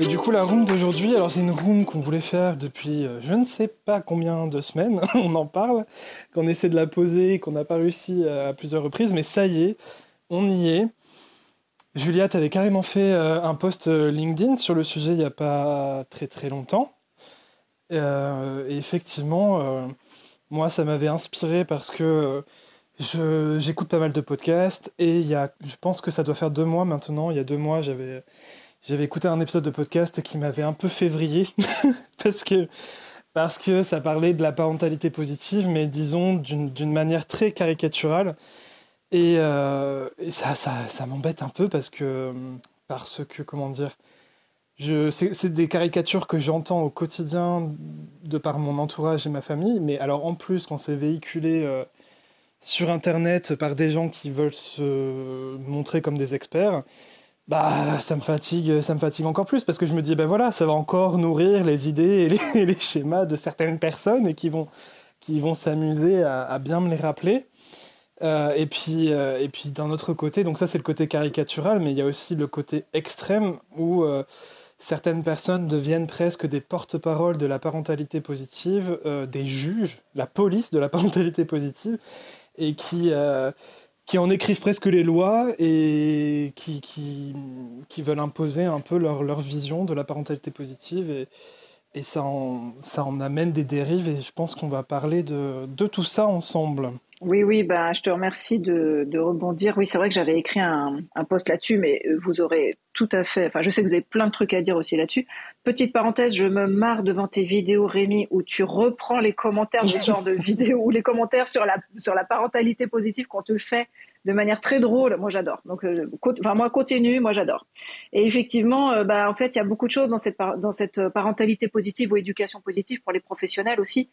Et du coup, la room d'aujourd'hui, alors c'est une room qu'on voulait faire depuis euh, je ne sais pas combien de semaines, on en parle, qu'on essaie de la poser, qu'on n'a pas réussi à plusieurs reprises, mais ça y est, on y est. Juliette avait carrément fait euh, un post euh, LinkedIn sur le sujet il n'y a pas très très longtemps. et effectivement, moi, ça m'avait inspiré parce que j'écoute pas mal de podcasts et il y a, je pense que ça doit faire deux mois maintenant. Il y a deux mois, j'avais j'avais écouté un épisode de podcast qui m'avait un peu février parce que parce que ça parlait de la parentalité positive, mais disons d'une manière très caricaturale. Et, euh, ça, ça, m'embête un peu parce que, parce que, comment dire, c'est des caricatures que j'entends au quotidien de par mon entourage et ma famille, mais alors en plus, quand c'est véhiculé euh, sur Internet par des gens qui veulent se montrer comme des experts, bah ça me fatigue, ça me fatigue encore plus parce que je me dis ben voilà, ça va encore nourrir les idées et les, schémas de certaines personnes et qui vont qui vont s'amuser à, bien me les rappeler. Euh, et puis euh, et puis d'un autre côté, donc ça c'est le côté caricatural, mais il y a aussi le côté extrême où euh, certaines personnes deviennent presque des porte-paroles de la parentalité positive, des juges, la police de la parentalité positive, et qui qui en écrivent presque les lois et qui, qui, qui veulent imposer un peu leur, leur, vision de la parentalité positive. Et, et ça, en, ça en amène des dérives et je pense qu'on va parler de, de tout ça ensemble. Oui, oui, bah, je te remercie de, de rebondir. Oui, c'est vrai que j'avais écrit un, un post là-dessus, mais euh, vous aurez tout à fait. Enfin, je sais que vous avez plein de trucs à dire aussi là-dessus. Petite parenthèse, je me marre devant tes vidéos, Rémi, où tu reprends les commentaires de ce genre de vidéos ou les commentaires sur la, sur la parentalité positive qu'on te fait de manière très drôle. Moi, j'adore. Donc, euh, enfin, moi, continue, moi, j'adore. Et effectivement, euh, bah, en fait, il y a beaucoup de choses dans cette, cette parentalité positive ou éducation positive pour les professionnels aussi.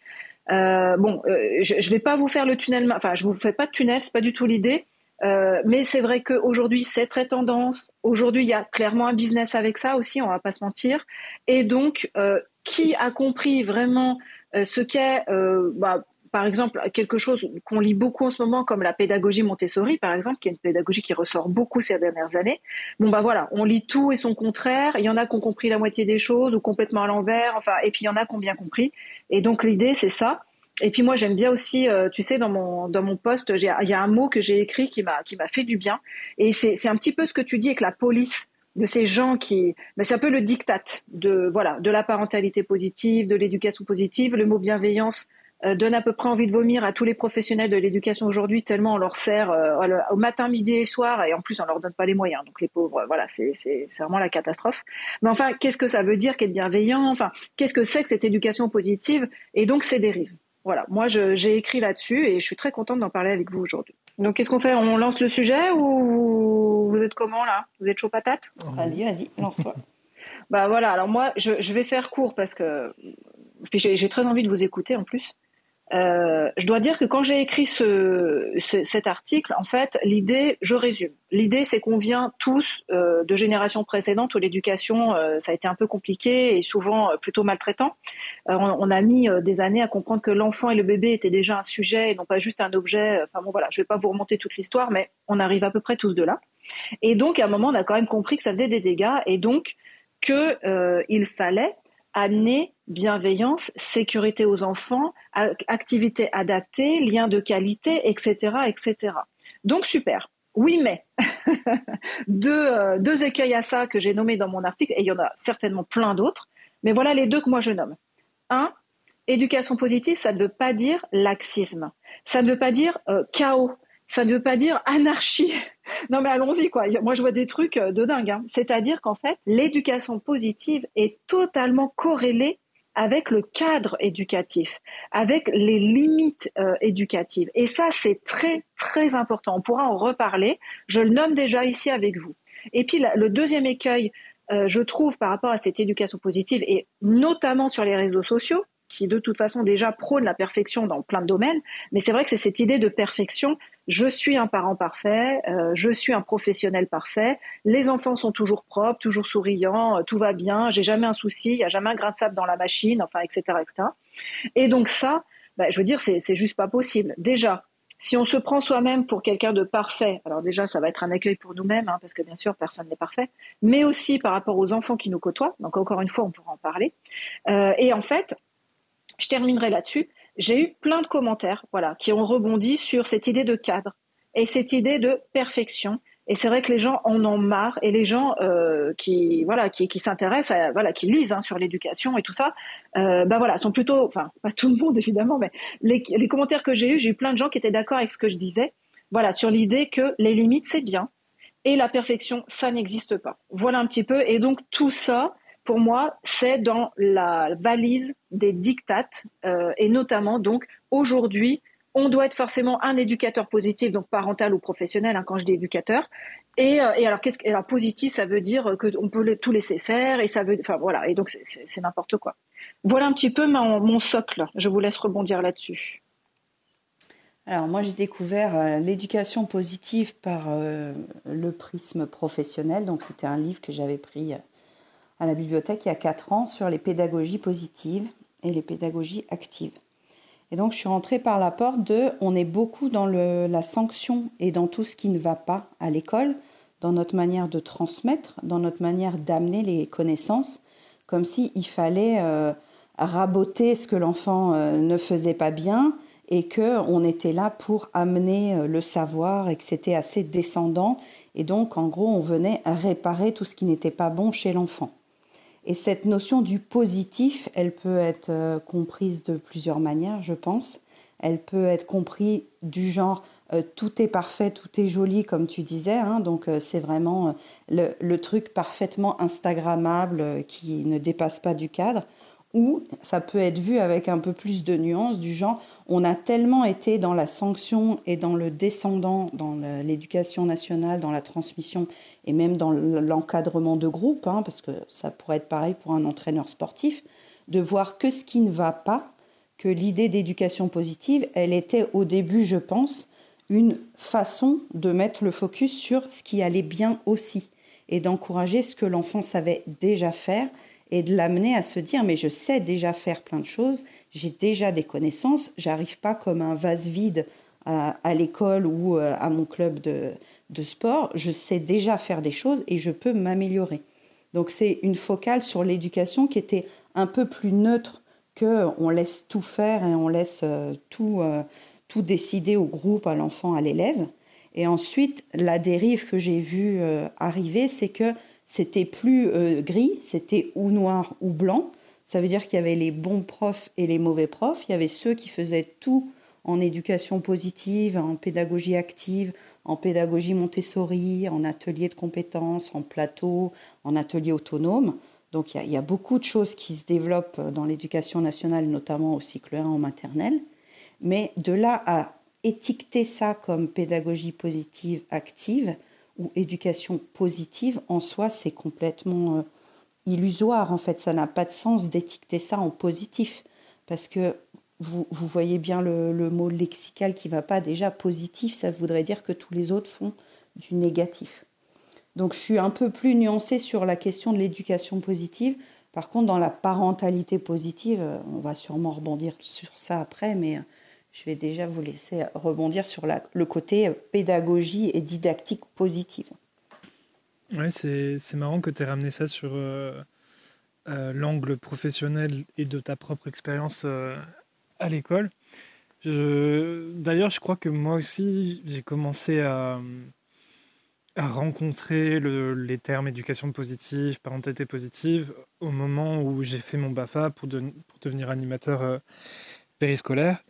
Euh, bon, euh, je ne vais pas vous faire le tunnel, enfin, je vous fais pas de tunnel, c'est pas du tout l'idée. Euh, mais c'est vrai qu'aujourd'hui, c'est très tendance. Aujourd'hui, il y a clairement un business avec ça aussi, on va pas se mentir. Et donc, euh, qui a compris vraiment euh, ce qu'est, bah, par exemple, quelque chose qu'on lit beaucoup en ce moment, comme la pédagogie Montessori, par exemple, qui est une pédagogie qui ressort beaucoup ces dernières années. Bon, bah voilà, on lit tout et son contraire. Il y en a qui ont compris la moitié des choses ou complètement à l'envers. Enfin, et puis il y en a qui ont bien compris. Et donc l'idée, c'est ça. Et puis moi j'aime bien aussi, euh, tu sais, dans mon dans mon poste, il y a un mot que j'ai écrit qui m'a qui m'a fait du bien. Et c'est un petit peu ce que tu dis avec la police de ces gens qui, ben c'est un peu le diktat de voilà de la parentalité positive, de l'éducation positive. Le mot bienveillance donne à peu près envie de vomir à tous les professionnels de l'éducation aujourd'hui tellement on leur sert euh, au matin, midi et soir et en plus on leur donne pas les moyens. Donc les pauvres, voilà, c'est c'est c'est vraiment la catastrophe. Mais enfin, qu'est-ce que ça veut dire qu'être bienveillant? Enfin, qu'est-ce que c'est que cette éducation positive? Et donc ces dérives. Voilà, moi j'ai écrit là-dessus et je suis très contente d'en parler avec vous aujourd'hui. Donc qu'est-ce qu'on fait? On lance le sujet ou vous, êtes comment là? Vous êtes chaud patate? Vas-y, vas-y, lance-toi. bah voilà, alors moi je, je, vais faire court parce que j'ai très envie de vous écouter en plus. Euh, je dois dire que quand j'ai écrit ce, cet article, en fait, l'idée, je résume. L'idée, c'est qu'on vient tous euh, de générations précédentes où l'éducation, euh, ça a été un peu compliqué et souvent plutôt maltraitant. On, on, a mis des années à comprendre que l'enfant et le bébé étaient déjà un sujet et non pas juste un objet. Enfin bon, voilà, je vais pas vous remonter toute l'histoire, mais on arrive à peu près tous de là. Et donc, à un moment, on a quand même compris que ça faisait des dégâts et donc que il fallait amener bienveillance, sécurité aux enfants, activités adaptées, liens de qualité, etc., etc. Donc super. Oui, mais deux, euh, deux écueils à ça que j'ai nommés dans mon article, et il y en a certainement plein d'autres, mais voilà les deux que moi je nomme. Un, éducation positive, ça ne veut pas dire laxisme, ça ne veut pas dire euh, chaos, ça ne veut pas dire anarchie. Non mais allons-y quoi. Moi je vois des trucs euh, de dingue. Hein. C'est-à-dire qu'en fait, l'éducation positive est totalement corrélée avec le cadre éducatif, avec les limites euh, éducatives. Et ça, c'est très, très important. On pourra en reparler. Je le nomme déjà ici avec vous. Et puis, le deuxième écueil, euh, je trouve, par rapport à cette éducation positive, et notamment sur les réseaux sociaux, qui de toute façon déjà prône la perfection dans plein de domaines, mais c'est vrai que c'est cette idée de perfection. Je suis un parent parfait, euh, je suis un professionnel parfait, les enfants sont toujours propres, toujours souriants, euh, tout va bien, j'ai jamais un souci, il y a jamais un grain de sable dans la machine, enfin, etc., etc. Et donc ça, bah, je veux dire, c'est juste pas possible. Déjà, si on se prend soi-même pour quelqu'un de parfait, alors déjà, ça va être un accueil pour nous-mêmes, hein, parce que bien sûr, personne n'est parfait, mais aussi par rapport aux enfants qui nous côtoient. Donc, encore une fois, on pourra en parler. Euh, et en fait, je terminerai là-dessus. J'ai eu plein de commentaires, voilà, qui ont rebondi sur cette idée de cadre et cette idée de perfection. Et c'est vrai que les gens en ont marre et les gens euh, qui voilà qui, s'intéressent voilà qui lisent hein, sur l'éducation et tout ça, euh, bah voilà sont plutôt enfin pas tout le monde évidemment mais les, les commentaires que j'ai eus j'ai eu plein de gens qui étaient d'accord avec ce que je disais voilà sur l'idée que les limites c'est bien et la perfection ça n'existe pas. Voilà un petit peu. Et donc tout ça pour moi c'est dans la valise des dictates euh, et notamment donc aujourd'hui on doit être forcément un éducateur positif, donc parental ou professionnel, hein, quand je dis éducateur. Et, euh, alors, qu'est-ce alors positif, ça veut dire qu'on peut tout laisser faire, et ça veut, enfin voilà, et donc c'est n'importe quoi. Voilà un petit peu mon, socle. Je vous laisse rebondir là-dessus. Alors moi j'ai découvert euh, l'éducation positive par le prisme professionnel. Donc c'était un livre que j'avais pris à la bibliothèque il y a 4 ans sur les pédagogies positives et les pédagogies actives. Et donc, je suis rentrée par la porte de on est beaucoup dans la sanction et dans tout ce qui ne va pas à l'école, dans notre manière de transmettre, dans notre manière d'amener les connaissances, comme s'il il fallait euh, raboter ce que l'enfant euh, ne faisait pas bien et qu'on était là pour amener euh, le savoir et que c'était assez descendant. Et donc, en gros, on venait réparer tout ce qui n'était pas bon chez l'enfant. Et cette notion du positif, elle peut être euh, comprise de plusieurs manières, je pense. Elle peut être comprise du genre euh, tout est parfait, tout est joli, comme tu disais. Hein. donc euh, c'est vraiment le, truc parfaitement Instagrammable qui ne dépasse pas du cadre ou ça peut être vu avec un peu plus de nuances du genre on a tellement été dans la sanction et dans le descendant, dans l'éducation nationale, dans la transmission et même dans l'encadrement de groupe, hein, parce que ça pourrait être pareil pour un entraîneur sportif, de voir que ce qui ne va pas, que l'idée d'éducation positive, elle était au début, je pense, une façon de mettre le focus sur ce qui allait bien aussi et d'encourager ce que l'enfant savait déjà faire et de l'amener à se dire mais je sais déjà faire plein de choses, j'ai déjà des connaissances, j'arrive pas comme un vase vide à, l'école ou euh, à mon club de, de, sport, je sais déjà faire des choses et je peux m'améliorer. Donc c'est une focale sur l'éducation qui était un peu plus neutre que on laisse tout faire et on laisse euh, tout, euh, tout décider au groupe, à l'enfant, à l'élève. Et ensuite, la dérive que j'ai vue arriver, c'est que c'était plus euh, gris, c'était ou noir ou blanc. Ça veut dire qu'il y avait les bons profs et les mauvais profs. Il y avait ceux qui faisaient tout en éducation positive, en pédagogie active, en pédagogie Montessori, en atelier de compétences, en plateau, en atelier autonome. Donc il y, a, beaucoup de choses qui se développent dans l'éducation nationale, notamment au cycle 1 en maternelle. Mais de là à étiqueter ça comme pédagogie positive active, ou éducation positive, en soi, c'est complètement euh, illusoire. En fait, ça n'a pas de sens d'étiqueter ça en positif. Parce que vous, vous voyez bien le, mot lexical qui va pas. Déjà, positif, ça voudrait dire que tous les autres font du négatif. Donc, je suis un peu plus nuancée sur la question de l'éducation positive. Par contre, dans la parentalité positive, euh, on va sûrement rebondir sur ça après, mais euh, je vais déjà vous laisser rebondir sur le côté pédagogie et didactique positive. Ouais, c'est marrant que tu aies ramené ça sur euh, euh, l'angle professionnel et de ta propre expérience euh, à l'école. D'ailleurs, je crois que moi aussi, j'ai commencé à, rencontrer les termes éducation positive, parentalité positive, au moment où j'ai fait mon BAFA pour, devenir animateur périscolaire.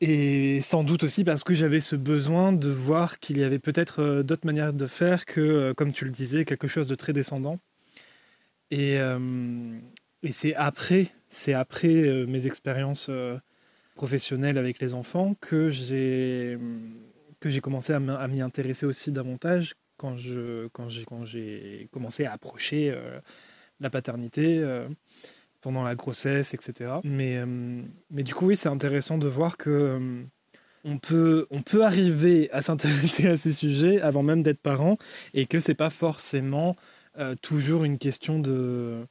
Et sans doute aussi parce que j'avais ce besoin de voir qu'il y avait peut-être euh, d'autres manières de faire que, euh, comme tu le disais, quelque chose de très descendant. Et, euh, et c'est après, c'est après mes expériences professionnelles avec les enfants que j'ai que j'ai commencé à m'y intéresser aussi davantage quand je quand j'ai quand j'ai commencé à approcher la paternité pendant la grossesse, etc. Mais, euh, mais du coup, oui, c'est intéressant de voir que euh, on, peut, on peut arriver à s'intéresser à ces sujets avant même d'être parent et que c'est pas forcément euh, toujours une question de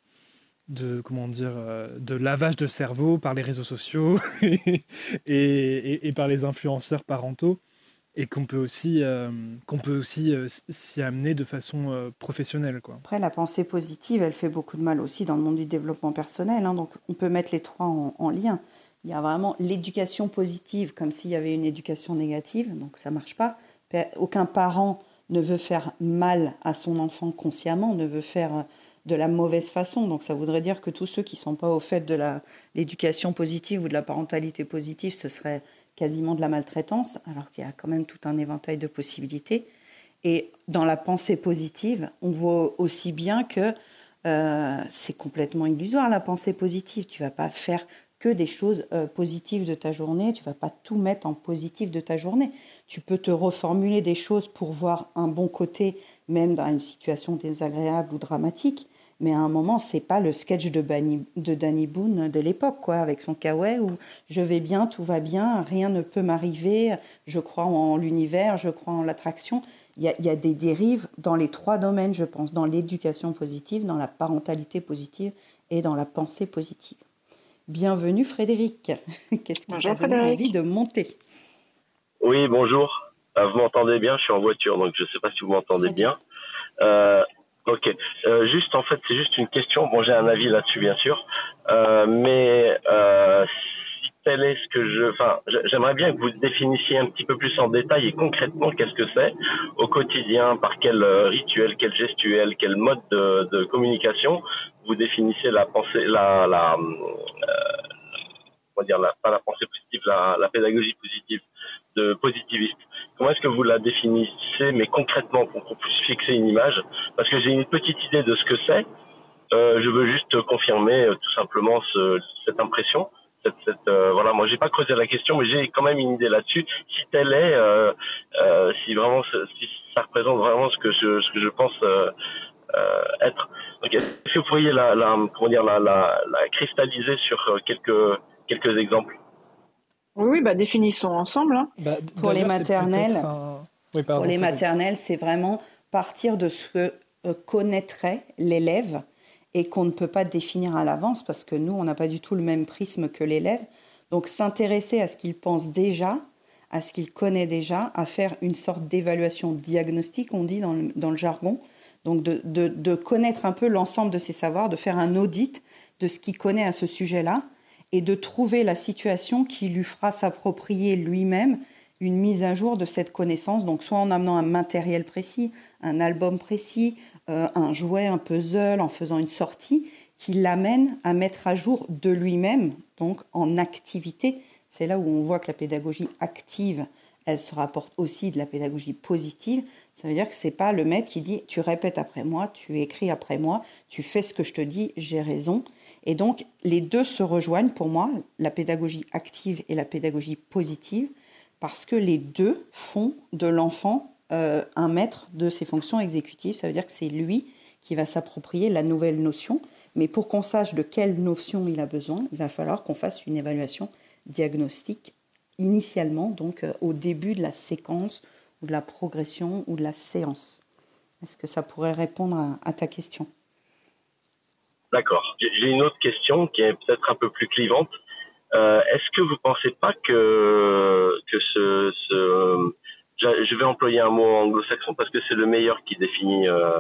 de comment dire de lavage de cerveau par les réseaux sociaux et, par les influenceurs parentaux et qu'on peut aussi, euh, qu'on peut aussi euh, s'y amener de façon euh, professionnelle. Quoi. Après, la pensée positive, elle fait beaucoup de mal aussi dans le monde du développement personnel. Hein, donc, on peut mettre les trois en, lien. Il y a vraiment l'éducation positive, comme s'il y avait une éducation négative, donc ça marche pas. Aucun parent ne veut faire mal à son enfant consciemment, ne veut faire de la mauvaise façon. Donc ça voudrait dire que tous ceux qui ne sont pas au fait de l'éducation positive ou de la parentalité positive, ce serait quasiment de la maltraitance, alors qu'il y a quand même tout un éventail de possibilités. Et dans la pensée positive, on voit aussi bien que euh, c'est complètement illusoire la pensée positive. Tu vas pas faire que des choses euh, positives de ta journée, tu vas pas tout mettre en positif de ta journée. Tu peux te reformuler des choses pour voir un bon côté, même dans une situation désagréable ou dramatique. Mais à un moment, c'est pas le sketch de, de Danny Boone de l'époque, quoi, avec son kawaii où je vais bien, tout va bien, rien ne peut m'arriver, je crois en l'univers, je crois en l'attraction. Il y, a, il y, a, des dérives dans les trois domaines, je pense, dans l'éducation positive, dans la parentalité positive et dans la pensée positive. Bienvenue Frédéric. Qu'est-ce qui t'a donné envie de monter? Oui, bonjour. Euh, vous m'entendez bien? Je suis en voiture, donc je ne sais pas si vous m'entendez bien. Euh, Ok. Euh, juste en fait, c'est juste une question. Bon, j'ai un avis là-dessus, bien sûr, euh, mais euh, si tel est ce que je, enfin, j'aimerais bien que vous définissiez un petit peu plus en détail et concrètement qu'est-ce que c'est au quotidien, par quel euh, rituel, quel gestuel, quel mode de, de communication vous définissez la pensée, la, la, euh, on va dire la, pas la pensée positive, la, la pédagogie positive de positiviste. Comment est-ce que vous la définissez, mais concrètement, pour qu'on puisse fixer une image? Parce que j'ai une petite idée de ce que c'est. Euh, je veux juste confirmer euh, tout simplement ce, cette impression. Cette, cette, euh, voilà, moi j'ai pas creusé la question, mais j'ai quand même une idée là-dessus. Si telle est, euh, euh, si vraiment, si ça représente vraiment ce que je, ce que je pense être. Donc, est-ce que vous pourriez la, la, comment dire, la, la, la cristalliser sur quelques quelques exemples? Oui, bah, définissons ensemble. Hein. Bah, pour les maternelles, pour les maternelles, c'est vraiment partir de ce que euh, connaîtrait l'élève et qu'on ne peut pas définir à l'avance parce que nous, on n'a pas du tout le même prisme que l'élève. Donc s'intéresser à ce qu'il pense déjà, à ce qu'il connaît déjà, à faire une sorte d'évaluation diagnostique, on dit dans le, dans le jargon. Donc de, de, de connaître un peu l'ensemble de ses savoirs, de faire un audit de ce qu'il connaît à ce sujet-là et de trouver la situation qui lui fera s'approprier lui-même une mise à jour de cette connaissance, donc soit en amenant un matériel précis, un album précis, euh, un jouet, un puzzle, en faisant une sortie, qui l'amène à mettre à jour de lui-même, donc en activité. C'est là où on voit que la pédagogie active, elle se rapporte aussi de la pédagogie positive. Ça veut dire que c'est pas le maître qui dit tu répètes après moi, tu écris après moi, tu fais ce que je te dis, j'ai raison. Et donc, les deux se rejoignent pour moi, la pédagogie active et la pédagogie positive, parce que les deux font de l'enfant euh, un maître de ses fonctions exécutives. Ça veut dire que c'est lui qui va s'approprier la nouvelle notion. Mais pour qu'on sache de quelle notion il a besoin, il va falloir qu'on fasse une évaluation diagnostique initialement, donc euh, au début de la séquence ou de la progression ou de la séance. Est-ce que ça pourrait répondre à ta question? D'accord. J'ai une autre question qui est peut-être un peu plus clivante. Euh, Est-ce que vous pensez pas que que ce, ce je vais employer un mot anglo-saxon parce que c'est le meilleur qui définit euh,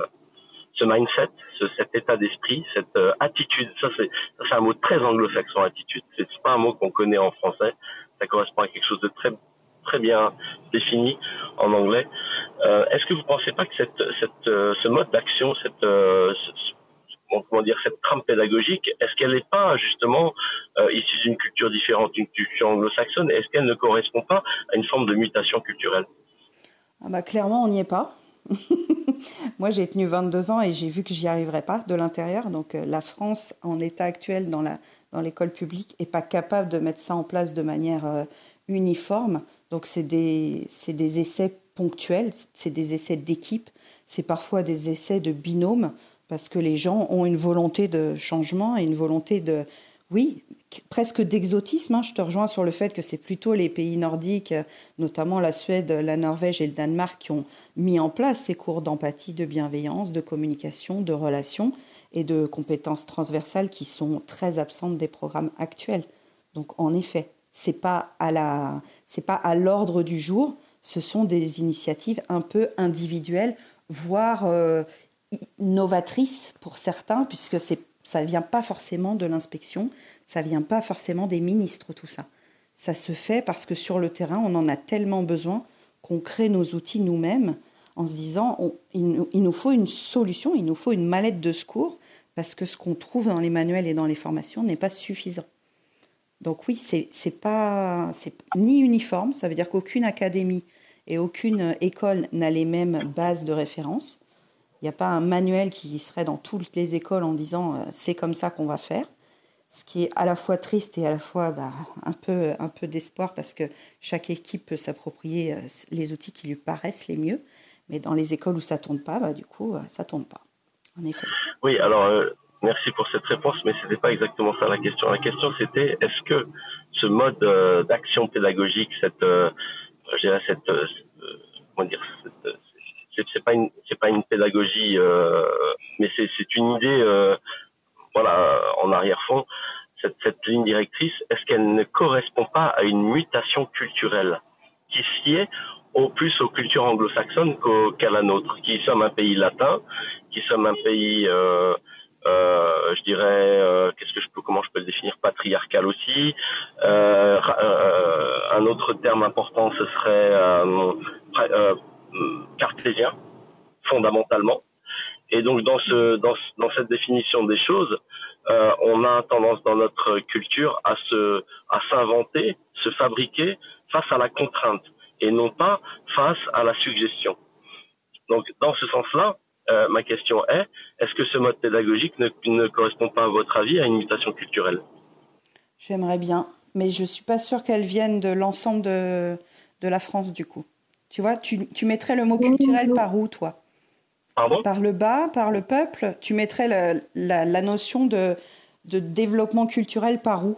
ce mindset, ce, cet état d'esprit, cette euh, attitude. Ça c'est un mot très anglo-saxon attitude. C'est pas un mot qu'on connaît en français. Ça correspond à quelque chose de très très bien défini en anglais. Euh, Est-ce que vous pensez pas que cette, cette, euh, ce mode d'action, cette, ce, comment dire, cette trame pédagogique, est-ce qu'elle n'est pas justement euh, issue d'une culture différente, d'une culture anglo-saxonne Est-ce qu'elle ne correspond pas à une forme de mutation culturelle? Ah bah, Clairement, on n'y est pas. Moi, j'ai tenu 22 ans et j'ai vu que j'y arriverais pas de l'intérieur. Donc, euh, la France, en état actuel dans la dans l'école publique, est pas capable de mettre ça en place de manière euh, uniforme. Donc, c'est des, des essais ponctuels, c'est des essais d'équipe, c'est parfois des essais de binôme parce que les gens ont une volonté de changement et une volonté de, oui, presque d'exotisme. Hein. Je te rejoins sur le fait que c'est plutôt les pays nordiques, notamment la Suède, la Norvège et le Danemark, qui ont mis en place ces cours d'empathie, de bienveillance, de communication, de relation. et de compétences transversales qui sont très absentes des programmes actuels. Donc en effet, c'est pas pas à l'ordre du jour, ce sont des initiatives un peu individuelles, voire euh, novatrices pour certains puisque c'est ça vient pas forcément de l'inspection, ça vient pas forcément des ministres tout ça. Ça se fait parce que sur le terrain, on en a tellement besoin qu'on crée nos outils nous-mêmes en se disant il, nous faut une solution, il nous faut une mallette de secours parce que ce qu'on trouve dans les manuels et dans les formations n'est pas suffisant. Donc oui, c'est c'est pas c'est ni uniforme, ça veut dire qu'aucune académie et aucune école n'a les mêmes bases de référence. Il n'y a pas un manuel qui serait dans toutes les écoles en disant euh, c'est comme ça qu'on va faire ce qui est à la fois triste et à la fois bah, un peu, un peu d'espoir parce que chaque équipe peut s'approprier euh, les outils qui lui paraissent les mieux. Mais dans les écoles où ça ne tourne pas, bah, du coup, euh, ça ne tourne pas. En effet. Oui, alors merci pour cette réponse, mais ce n'était pas exactement ça la question. La question c'était est-ce que ce mode d'action pédagogique, cette, cette, dire, c'est pas une, c'est pas une pédagogie, mais c'est une idée voilà, en arrière-fond, cette, cette, ligne directrice, est-ce qu'elle ne correspond pas à une mutation culturelle qui est au plus aux cultures anglo-saxonnes qu'à la nôtre, qui sommes un pays latin, qui sommes un pays, euh, euh, je dirais, euh, qu'est-ce que je peux, comment je peux le définir, patriarcal aussi. Euh, euh, un autre terme important, ce serait euh, cartésien, fondamentalement. Et donc dans ce dans, dans cette définition des choses, euh, on a tendance dans notre culture à s'inventer, se fabriquer face à la contrainte et non pas face à la suggestion. Donc dans ce sens-là, euh, ma question est est-ce que ce mode pédagogique ne, ne correspond pas à votre avis à une mutation culturelle? J'aimerais bien, mais je suis pas sûre qu'elle vienne de l'ensemble de la France du coup. Tu vois, tu, tu mettrais le mot culturel par où toi? Par le bas, par le peuple, tu mettrais la, notion de, développement culturel par où?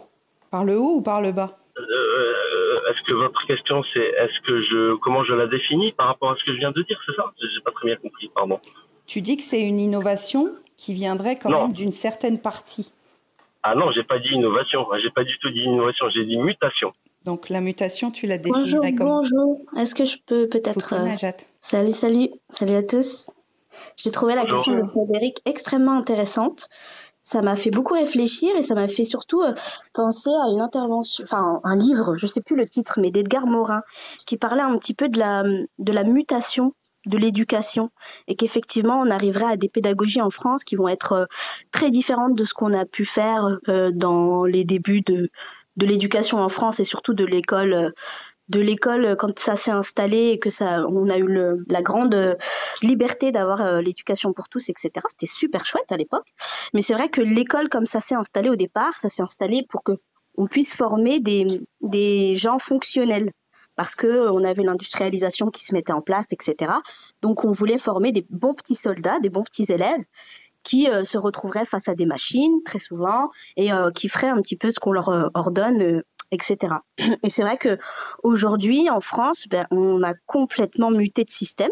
Par le haut ou par le bas? Euh, Est-ce que votre question c'est est-ce que je comment je la définis par rapport à ce que je viens de dire, c'est ça? Je n'ai pas très bien compris, pardon. Tu dis que c'est une innovation qui viendrait quand même d'une certaine partie. Ah non, j'ai pas dit innovation, j'ai pas du tout dit innovation, j'ai dit mutation. Donc la mutation, tu la définirais comme Bonjour, est-ce que je peux peut-être euh, Salut, salut, salut à tous. J'ai trouvé la question de Frédéric extrêmement intéressante. Ça m'a fait beaucoup réfléchir et ça m'a fait surtout euh, penser à une intervention, enfin un livre, je sais plus le titre, mais d'Edgar Morin, qui parlait un petit peu de la, de la mutation de l'éducation et qu'effectivement on arriverait à des pédagogies en France qui vont être euh, très différentes de ce qu'on a pu faire euh, dans les débuts de, de l'éducation en France et surtout de l'école de l'école quand ça s'est installé et que ça, on a eu la grande liberté d'avoir euh, l'éducation pour tous, etc. C'était super chouette à l'époque. Mais c'est vrai que l'école, comme ça s'est installé au départ, ça s'est installé pour que on puisse former des, des gens fonctionnels parce que on avait l'industrialisation qui se mettait en place, etc. Donc on voulait former des bons petits soldats, des bons petits élèves qui euh, se retrouveraient face à des machines très souvent et euh, qui feraient un petit peu ce qu'on leur ordonne etc. Et c'est vrai que aujourd'hui en France, ben, on a complètement muté de système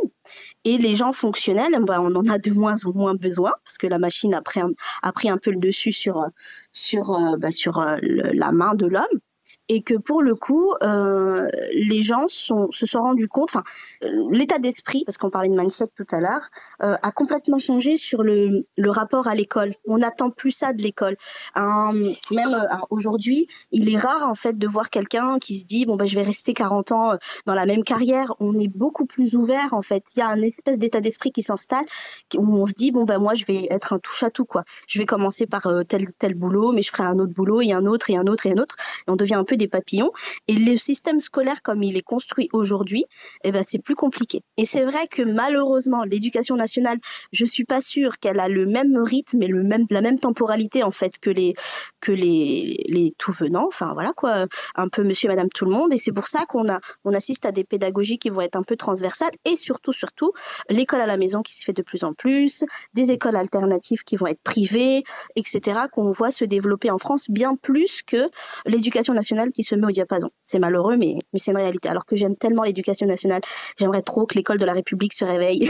et les gens fonctionnels, ben, on en a de moins en moins besoin parce que la machine a pris un, peu le dessus sur euh, ben, euh, la main de l'homme et que pour le coup, euh, les gens se sont rendus compte, enfin, l'état d'esprit, parce qu'on parlait de mindset tout à l'heure, euh, a complètement changé sur le, rapport à l'école. On n'attend plus ça de l'école. même euh, aujourd'hui, il est rare en fait de voir quelqu'un qui se dit bon ben je vais rester 40 ans euh, dans la même carrière. On est beaucoup plus ouvert en fait. Il y a un espèce d'état d'esprit qui s'installe où on se dit bon ben moi je vais être un touche à tout quoi. Je vais commencer par euh, tel tel boulot, mais je ferai un autre boulot et un autre et un autre et un autre. Et on devient un peu des papillons. Et le système scolaire comme il est construit aujourd'hui, eh ben c'est plus compliqué. Et c'est vrai que malheureusement, l'éducation nationale, je suis pas sûre qu'elle a le même rythme et le même la même temporalité en fait que les que les les tout venants. Enfin voilà quoi, un peu Monsieur, Madame, tout le monde. Et c'est pour ça qu'on a on assiste à des pédagogies qui vont être un peu transversales et surtout surtout l'école à la maison qui se fait de plus en plus, des écoles alternatives qui vont être privées, etc. Qu'on voit se développer en France bien plus que l'éducation nationale qui se met au diapason. C'est malheureux, mais, c'est une réalité. Alors que j'aime tellement l'éducation nationale, j'aimerais trop que l'école de la République se réveille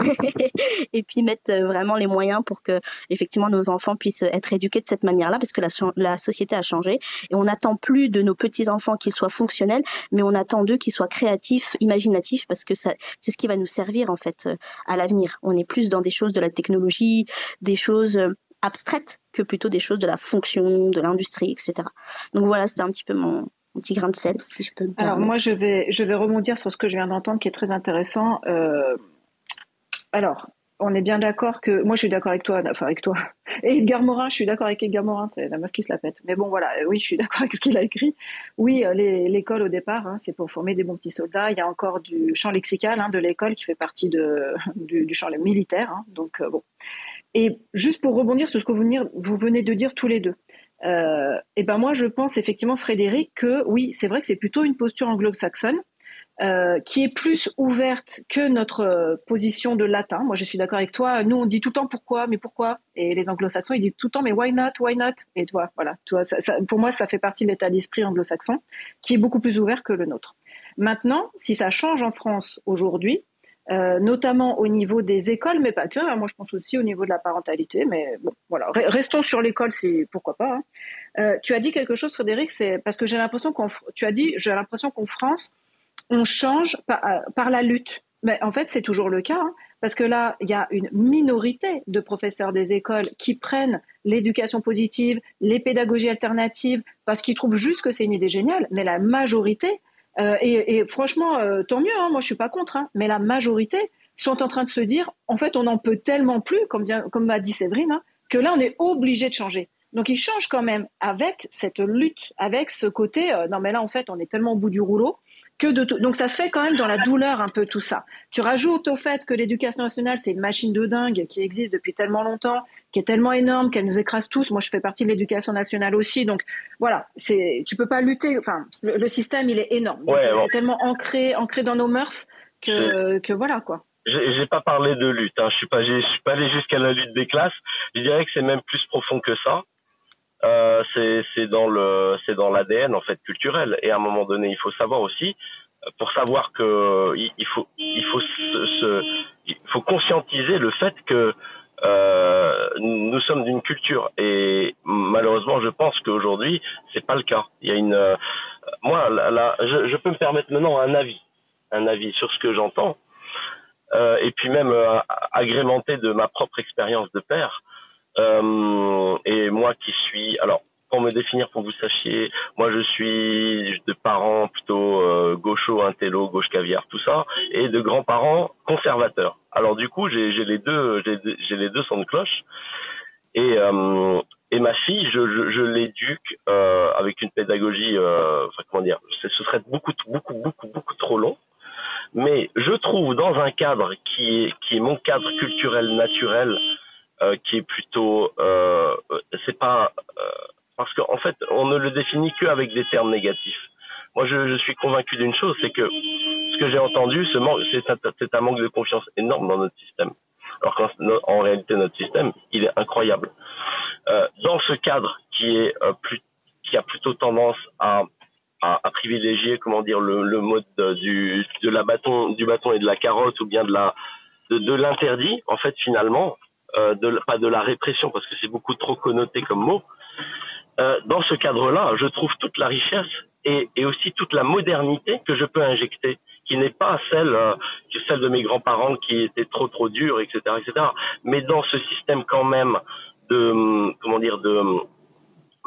et puis mettre euh, vraiment les moyens pour que effectivement nos enfants puissent être éduqués de cette manière-là, parce que la, société a changé et on n'attend plus de nos petits enfants qu'ils soient fonctionnels, mais on attend d'eux qu'ils soient créatifs, imaginatifs, parce que c'est ce qui va nous servir en fait euh, à l'avenir. On est plus dans des choses de la technologie, des choses euh, abstraites que plutôt des choses de la fonction, de l'industrie, etc. Donc voilà, c'était un petit peu mon, petit grain de sel, si je peux. Me Alors moi, je vais, je vais rebondir sur ce que je viens d'entendre, qui est très intéressant. Euh, alors, on est bien d'accord que moi je suis d'accord avec toi, enfin avec toi. Et Edgar Morin, je suis d'accord avec Edgar Morin, c'est la meuf qui se la pète. Mais bon voilà, oui, je suis d'accord avec ce qu'il a écrit. Oui, euh, l'école au départ, hein, c'est pour former des bons petits soldats. Il y a encore du champ lexical hein, de l'école qui fait partie de, du, champ militaire. Hein, donc bon. Et juste pour rebondir sur ce que vous venez, de dire tous les deux. Euh, et ben moi je pense effectivement Frédéric que oui c'est vrai que c'est plutôt une posture anglo-saxonne euh, qui est plus ouverte que notre euh, position de latin. Moi, je suis d'accord avec toi. Nous, on dit tout le temps pourquoi, mais pourquoi? Et les anglo-saxons, ils disent tout le temps mais why not, why not? Et toi, voilà. Pour moi, ça fait partie de l'état d'esprit anglo-saxon qui est beaucoup plus ouvert que le nôtre. Maintenant, si ça change en France aujourd'hui, euh, notamment au niveau des écoles, mais pas que. Hein. moi, je pense aussi au niveau de la parentalité. Mais bon, voilà. Restons sur l'école, c'est pourquoi pas. Hein. Euh, tu as dit quelque chose, Frédéric, c'est parce que j'ai l'impression qu'on. Tu as dit, j'ai l'impression qu'en France, on change euh, par, la lutte. Mais en fait, c'est toujours le cas, hein, parce que là, il y a une minorité de professeurs des écoles qui prennent l'éducation positive, les pédagogies alternatives, parce qu'ils trouvent juste que c'est une idée géniale. Mais la majorité, euh, et, franchement, euh, tant mieux, hein, moi je suis pas contre, hein, mais la majorité sont en train de se dire, en fait, on n'en peut tellement plus, comme, comme m'a dit Séverine, que là, on est obligé de changer. Donc, ils changent quand même avec cette lutte, avec ce côté, non mais là, en fait, on est tellement au bout du rouleau que de Donc ça se fait quand même dans la douleur un peu tout ça. Tu rajoutes au fait que l'éducation nationale, c'est une machine de dingue qui existe depuis tellement longtemps, qui est tellement énorme qu'elle nous écrase tous. Moi, je fais partie de l'éducation nationale aussi. Donc voilà, c'est tu peux pas lutter. Enfin, le, système, il est énorme. C'est tellement ancré, ancré dans nos mœurs que, que voilà quoi. J'ai pas parlé de lutte. Hein. Je suis pas, je suis pas allé jusqu'à la lutte des classes. Je dirais que c'est même plus profond que ça. Euh, c'est dans le c'est dans l'ADN en fait culturel. Et à un moment donné il faut savoir aussi euh, pour savoir que il, faut il faut se, il faut conscientiser le fait que euh, nous sommes d'une culture. Et malheureusement je pense qu'aujourd'hui c'est pas le cas. Il y a une euh, moi là, je, je, peux me permettre maintenant un avis un avis sur ce que j'entends euh, et puis même agrémenté de ma propre expérience de père. euh, et moi qui suis, alors pour me définir, pour que vous sachiez, moi je suis de parents plutôt euh, gauchos, intello, gauche caviar, tout ça, et de grands-parents conservateurs. Alors du coup, j'ai les deux, j'ai les deux sons de cloche. Et, euh, et ma fille, je, je, je l'éduque euh, avec une pédagogie, euh, enfin, comment dire, ce serait beaucoup, beaucoup, beaucoup, beaucoup trop long. Mais je trouve dans un cadre qui est, qui est mon cadre culturel naturel, euh, qui est plutôt, euh, c'est pas euh, parce qu'en fait, on ne le définit qu'avec des termes négatifs. Moi, je, je suis convaincu d'une chose, c'est que ce que j'ai entendu, c'est un, un manque de confiance énorme dans notre système. Alors qu'en en réalité, notre système, il est incroyable. Euh, dans ce cadre qui est euh, plus, qui a plutôt tendance à, à, à privilégier, comment dire, le, le mode du, de la bâton, du bâton et de la carotte, ou bien de la, de, l'interdit, en fait, finalement, de, pas de la répression parce que c'est beaucoup trop connoté comme mot. Euh, dans ce cadre-là, je trouve toute la richesse et, aussi toute la modernité que je peux injecter, qui n'est pas celle euh, celle de mes grands-parents qui étaient trop trop durs, etc., etc. Mais dans ce système quand même de comment dire de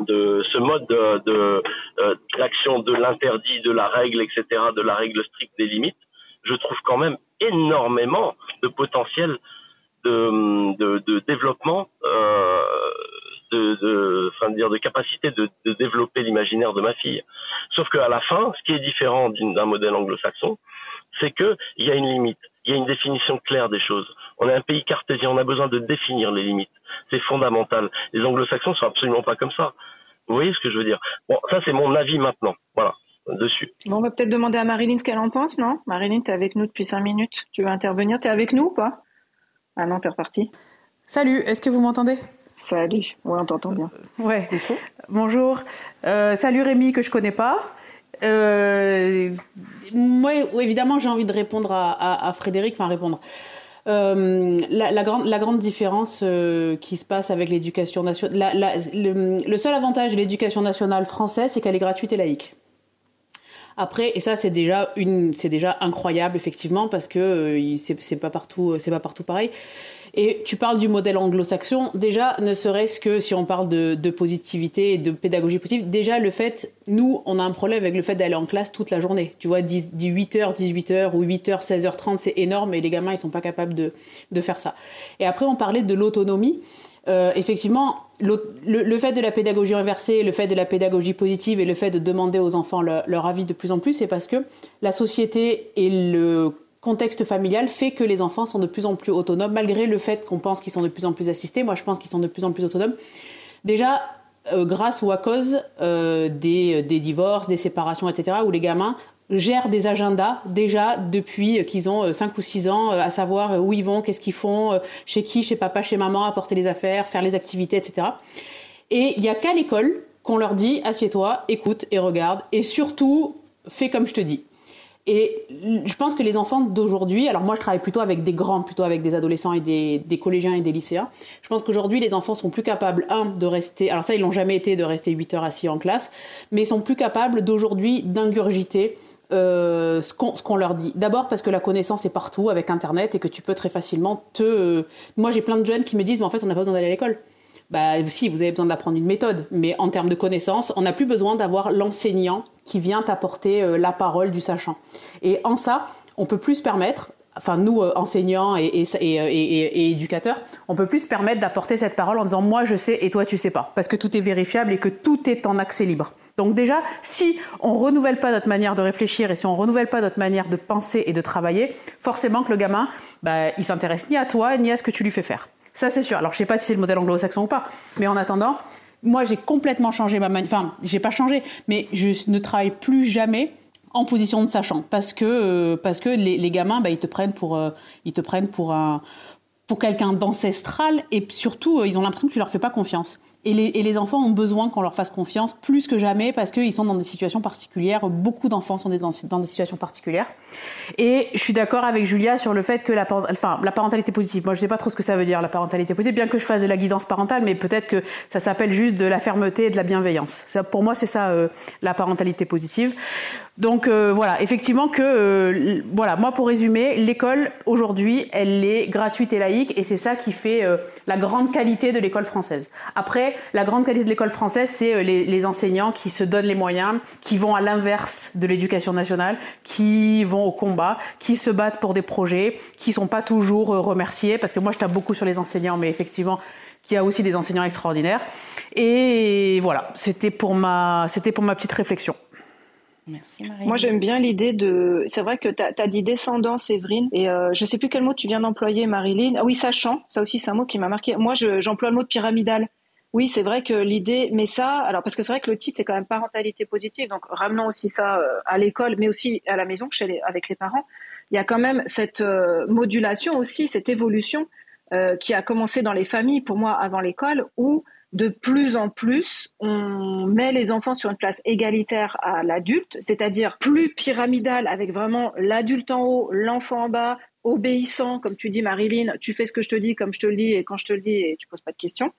de ce mode de, euh, l'action de l'interdit, de la règle, etc., de la règle stricte des limites, je trouve quand même énormément de potentiel de, de, de développement, euh, de, de, dire de capacité de, de développer l'imaginaire de ma fille. Sauf qu'à la fin, ce qui est différent d'un modèle anglo-saxon, c'est que il y a une limite, il y a une définition claire des choses. On est un pays cartésien, on a besoin de définir les limites. C'est fondamental. Les anglo-saxons sont absolument pas comme ça. Vous voyez ce que je veux dire? Bon, ça c'est mon avis maintenant. Voilà dessus. Bon, on va peut-être demander à Marilyn ce qu'elle en pense, non? Marilyn, tu es avec nous depuis cinq minutes. Tu veux intervenir? Tu es avec nous ou pas? Ah t'es reparti. Salut, est-ce que vous m'entendez? Salut, ouais, on t'entend bien. ouais. Bonjour. Euh, salut Rémi que je connais pas. moi, évidemment, j'ai envie de répondre à, Frédéric, enfin répondre. la, grande, la grande différence qui se passe avec l'éducation nationale, le, le, seul avantage de l'éducation nationale française, c'est qu'elle est gratuite et laïque. Après, et ça c'est déjà déjà incroyable effectivement parce que euh, c'est pas partout, c'est pas partout pareil. Et tu parles du modèle anglo-saxon. Déjà, ne serait-ce que si on parle de, positivité et de pédagogie positive, déjà le fait, nous, on a un problème avec le fait d'aller en classe toute la journée. Tu vois, 8h, 18h ou 8h, 16h30, c'est énorme et les gamins, ils sont pas capables de, de faire ça. Et après, on parlait de l'autonomie. Euh, effectivement, le, fait de la pédagogie inversée, le fait de la pédagogie positive et le fait de demander aux enfants leur, avis de plus en plus, c'est parce que la société et le contexte familial fait que les enfants sont de plus en plus autonomes, malgré le fait qu'on pense qu'ils sont de plus en plus assistés. Moi, je pense qu'ils sont de plus en plus autonomes. Déjà, euh, grâce ou à cause euh, des, des, divorces, des séparations, etc., où les gamins gèrent des agendas déjà depuis qu'ils ont 5 euh, ou 6 ans, euh, à savoir où ils vont, qu'est-ce qu'ils font, euh, chez qui, chez papa, chez maman, apporter les affaires, faire les activités, etc. Et il n'y a qu'à l'école qu'on leur dit assieds-toi, écoute et regarde, et surtout fais comme je te dis. Et je pense que les enfants d'aujourd'hui, alors moi je travaille plutôt avec des grands, plutôt avec des adolescents et des, des collégiens et des lycéens, je pense qu'aujourd'hui les enfants sont plus capables, un, de rester, alors ça ils l'ont jamais été de rester 8 heures assis en classe, mais ils sont plus capables d'aujourd'hui d'ingurgiter euh, ce qu'on leur dit. D'abord parce que la connaissance est partout avec Internet et que tu peux très facilement te... Euh, moi j'ai plein de jeunes qui me disent, mais en fait on n'a pas besoin d'aller à l'école. Bah si, vous avez besoin d'apprendre une méthode, mais en termes de connaissances, on n'a plus besoin d'avoir l'enseignant qui vient t'apporter euh, la parole du sachant. Et en ça, on peut plus se permettre, enfin nous enseignants et, et, et, éducateurs, on peut plus se permettre d'apporter cette parole en disant moi je sais et toi tu sais pas, parce que tout est vérifiable et que tout est en accès libre. Donc déjà, si on renouvelle pas notre manière de réfléchir et si on renouvelle pas notre manière de penser et de travailler, forcément que le gamin, bah, il s'intéresse ni à toi ni à ce que tu lui fais faire. Ça c'est sûr. Alors je sais pas si c'est le modèle anglo-saxon ou pas, mais en attendant, moi j'ai complètement changé ma manière. Enfin, j'ai pas changé, mais je ne travaille plus jamais en position de sachant parce que euh, parce que les, gamins, bah, ils te prennent pour euh, ils te prennent pour un pour quelqu'un d'ancestral et surtout euh, ils ont l'impression que tu leur fais pas confiance. Et les, enfants ont besoin qu'on leur fasse confiance plus que jamais parce qu'ils sont dans des situations particulières. Beaucoup d'enfants sont dans, dans, des situations particulières. Et je suis d'accord avec Julia sur le fait que la, enfin, la parentalité positive, moi je ne sais pas trop ce que ça veut dire la parentalité positive, bien que je fasse de la guidance parentale, mais peut-être que ça s'appelle juste de la fermeté et de la bienveillance. Pour moi, c'est ça la parentalité positive. Donc euh, voilà, effectivement que euh, voilà, moi pour résumer, l'école aujourd'hui, elle est gratuite et laïque et c'est ça qui fait euh, la grande qualité de l'école française. Après, la grande qualité de l'école française, c'est les, enseignants qui se donnent les moyens, qui vont à l'inverse de l'éducation nationale, qui vont au combat, qui se battent pour des projets, qui sont pas toujours remerciés parce que moi je tape beaucoup sur les enseignants, mais effectivement qu'il y a aussi des enseignants extraordinaires. Et voilà, c'était pour ma c'était pour ma petite réflexion. Merci Marie. Moi j'aime bien l'idée de. C'est vrai que tu as, dit descendant, Séverine, et euh, je sais plus quel mot tu viens d'employer, Marilyn. Ah oui, sachant, ça aussi c'est un mot qui m'a marqué. Moi j'emploie le mot de pyramidal. Oui, c'est vrai que l'idée, mais ça, alors parce que c'est vrai que le titre c'est quand même parentalité positive, donc ramenons aussi ça euh, à l'école, mais aussi à la maison, chez les, avec les parents. Il y a quand même cette euh, modulation aussi, cette évolution euh, qui a commencé dans les familles, pour moi, avant l'école, où de plus en plus, on met les enfants sur une place égalitaire à l'adulte, c'est-à-dire plus pyramidale avec vraiment l'adulte en haut, l'enfant en bas, obéissant, comme tu dis Marilyn, tu fais ce que je te dis comme je te le dis et quand je te le dis et tu poses pas de questions.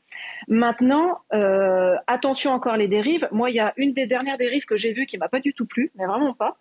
Maintenant, euh, attention encore les dérives. Moi, il y a une des dernières dérives que j'ai vues qui m'a pas du tout plu, mais vraiment pas.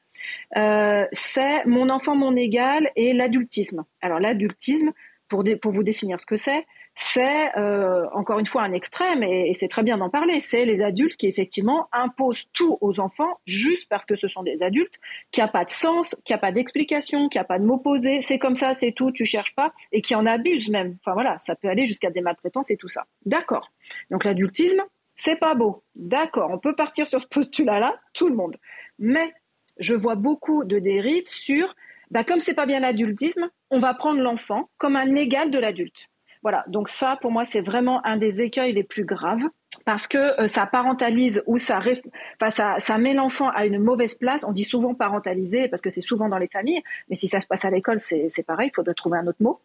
Euh, c'est mon enfant, mon égal et l'adultisme. Alors l'adultisme, pour, pour vous définir ce que c'est, c'est euh, encore une fois un extrême, et, c'est très bien d'en parler, c'est les adultes qui effectivement imposent tout aux enfants juste parce que ce sont des adultes, qui a pas de sens, qui a pas d'explication, qui a pas de mots posés, c'est comme ça, c'est tout, tu cherches pas, et qui en abusent même. Enfin voilà, ça peut aller jusqu'à des maltraitances et tout ça. D'accord. Donc l'adultisme, c'est pas beau. D'accord, on peut partir sur ce postulat-là, tout le monde. Mais je vois beaucoup de dérives sur, bah, comme c'est pas bien l'adultisme, on va prendre l'enfant comme un égal de l'adulte. Voilà, donc ça, pour moi, c'est vraiment un des écueils les plus graves parce que euh, ça parentalise ou ça, enfin, ça, ça met l'enfant à une mauvaise place. On dit souvent parentaliser parce que c'est souvent dans les familles, mais si ça se passe à l'école, c'est pareil, il faudrait trouver un autre mot.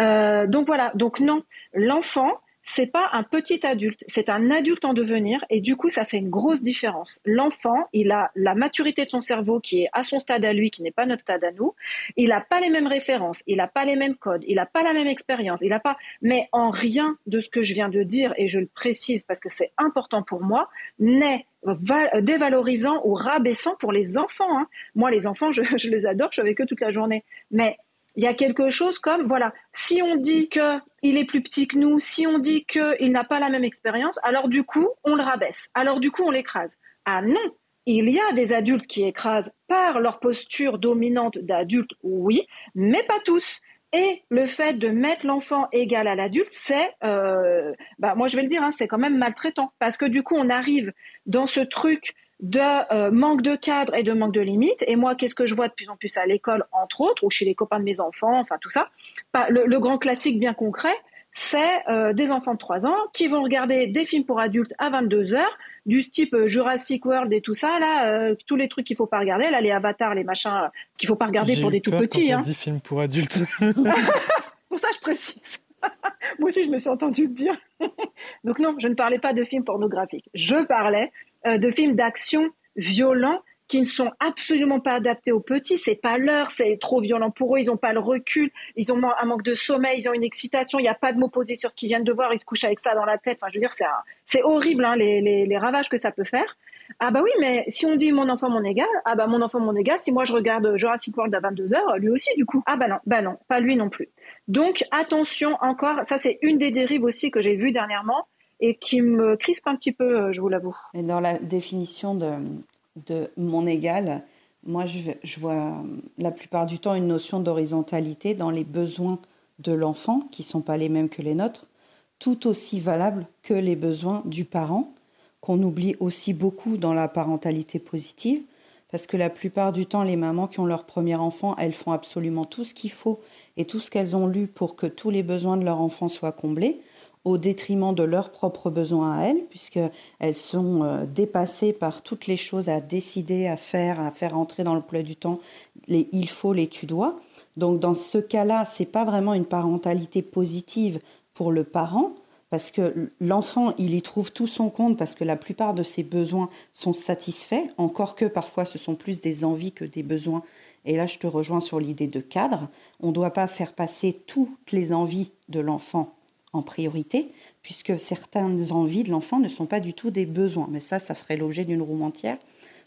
Euh, donc voilà, donc non, l'enfant, c'est pas un petit adulte, c'est un adulte en devenir et du coup ça fait une grosse différence. L'enfant, il a la maturité de son cerveau qui est à son stade à lui, qui n'est pas notre stade à nous. Il n'a pas les mêmes références, il n'a pas les mêmes codes, il n'a pas la même expérience, il n'a pas. Mais en rien de ce que je viens de dire et je le précise parce que c'est important pour moi n'est dévalorisant ou rabaissant pour les enfants. Hein. Moi, les enfants, je, je les adore, je suis avec eux toute la journée. Mais il y a quelque chose comme, voilà, si on dit qu'il est plus petit que nous, si on dit qu'il n'a pas la même expérience, alors du coup, on le rabaisse. Alors du coup, on l'écrase. Ah non, il y a des adultes qui écrasent par leur posture dominante d'adulte, oui, mais pas tous. Et le fait de mettre l'enfant égal à l'adulte, c'est, euh, bah moi je vais le dire, hein, c'est quand même maltraitant parce que du coup on arrive dans ce truc de euh, manque de cadre et de manque de limites. Et moi, qu'est-ce que je vois de plus en plus à l'école, entre autres, ou chez les copains de mes enfants, enfin tout ça. Le, le grand classique bien concret, c'est euh, des enfants de 3 ans qui vont regarder des films pour adultes à 22 heures, du type euh, Jurassic World et tout ça, là, tous les trucs qu'il faut pas regarder, là, les avatars, les machins qu'il faut pas regarder pour des tout petits. Hein. films pour adultes. pour ça, je précise. Moi aussi, je me suis entendu le dire. Donc non, je ne parlais pas de films pornographiques. Je parlais euh, de films d'action violents qui ne sont absolument pas adaptés aux petits. C'est pas l'heure, c'est trop violent pour eux. Ils n'ont pas le recul, ils ont un manque de sommeil, ils ont une excitation. Il n'y a pas de mots posés sur ce qu'ils viennent de voir. Ils se couchent avec ça dans la tête. Enfin, je veux dire, c'est horrible hein, les, ravages que ça peut faire. Ah bah oui, mais si on dit mon enfant mon égal, ah bah mon enfant mon égal. Si moi je regarde Jurassic World à 22 h lui aussi du coup. Ah bah non, bah non, pas lui non plus. Donc attention encore. Ça c'est une des dérives aussi que j'ai vues dernièrement et qui me crispe un petit peu, euh, je vous l'avoue. Et dans la définition de, mon égal, moi je, je, vois la plupart du temps une notion d'horizontalité dans les besoins de l'enfant, qui ne sont pas les mêmes que les nôtres, tout aussi valables que les besoins du parent, qu'on oublie aussi beaucoup dans la parentalité positive, parce que la plupart du temps, les mamans qui ont leur premier enfant, elles font absolument tout ce qu'il faut et tout ce qu'elles ont lu pour que tous les besoins de leur enfant soient comblés au détriment de leurs propres besoins à elles, puisqu'elles sont euh, dépassées par toutes les choses à décider, à faire, à faire entrer dans le plat du temps, les il faut, les tu dois. Donc dans ce cas-là, c'est pas vraiment une parentalité positive pour le parent, parce que l'enfant, il y trouve tout son compte, parce que la plupart de ses besoins sont satisfaits, encore que parfois ce sont plus des envies que des besoins. Et là, je te rejoins sur l'idée de cadre. On ne doit pas faire passer toutes les envies de l'enfant en priorité, puisque certaines envies de l'enfant ne sont pas du tout des besoins. Mais ça, ça ferait l'objet d'une roue entière.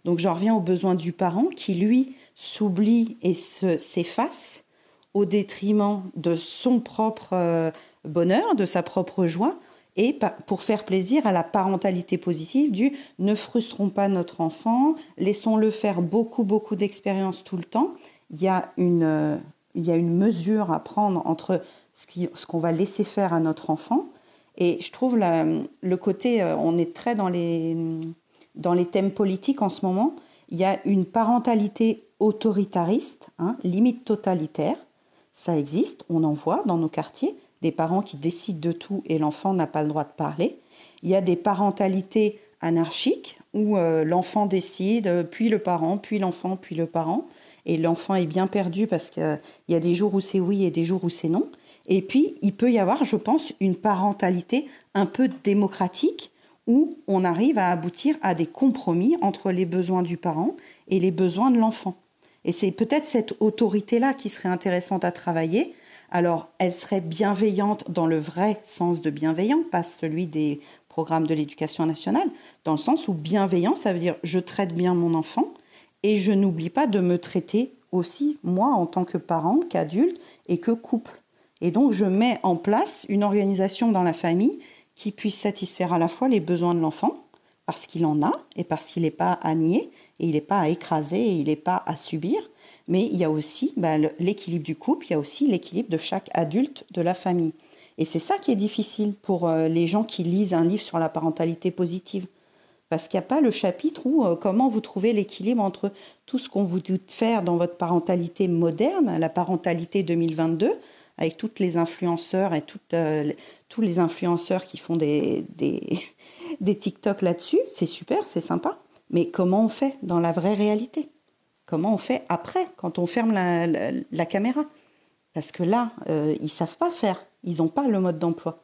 Donc j'en reviens aux besoins du parent qui, lui, s'oublie et s'efface au détriment de son propre euh, bonheur, de sa propre joie, et pour faire plaisir à la parentalité positive du ne frustrons pas notre enfant, laissons-le faire beaucoup, beaucoup d'expériences tout le temps. Il y, a une, euh, il y a une mesure à prendre entre ce qu'on va laisser faire à notre enfant. Et je trouve le côté, euh, on est très dans les, dans les thèmes politiques en ce moment, il y a une parentalité autoritariste, hein, limite totalitaire. Ça existe, on en voit dans nos quartiers, des parents qui décident de tout et l'enfant n'a pas le droit de parler. Il y a des parentalités anarchiques où euh, l'enfant décide, puis le parent, puis l'enfant, puis le parent. Et l'enfant est bien perdu parce qu'il y a des jours où c'est oui et des jours où c'est non. Et puis, il peut y avoir, je pense, une parentalité un peu démocratique où on arrive à aboutir à des compromis entre les besoins du parent et les besoins de l'enfant. Et c'est peut-être cette autorité-là qui serait intéressante à travailler. Alors, elle serait bienveillante dans le vrai sens de bienveillant, pas celui des programmes de l'éducation nationale, dans le sens où bienveillant, ça veut dire je traite bien mon enfant et je n'oublie pas de me traiter aussi, moi, en tant que parent, qu'adulte et que couple. Et donc, je mets en place une organisation dans la famille qui puisse satisfaire à la fois les besoins de l'enfant, parce qu'il en a et parce qu'il n'est pas à nier, et il n'est pas à écraser, et il n'est pas à subir. Mais il y a aussi bah, l'équilibre du couple, il y a aussi l'équilibre de chaque adulte de la famille. Et c'est ça qui est difficile pour euh, les gens qui lisent un livre sur la parentalité positive. Parce qu'il n'y a pas le chapitre où euh, comment vous trouvez l'équilibre entre tout ce qu'on vous dit de faire dans votre parentalité moderne, la parentalité 2022, avec toutes les influenceurs et toutes, euh, tous les influenceurs qui font des, des, des TikTok là-dessus, c'est super, c'est sympa. Mais comment on fait dans la vraie réalité? Comment on fait après, quand on ferme la, la, caméra Parce que là, euh, ils savent pas faire, ils n'ont pas le mode d'emploi.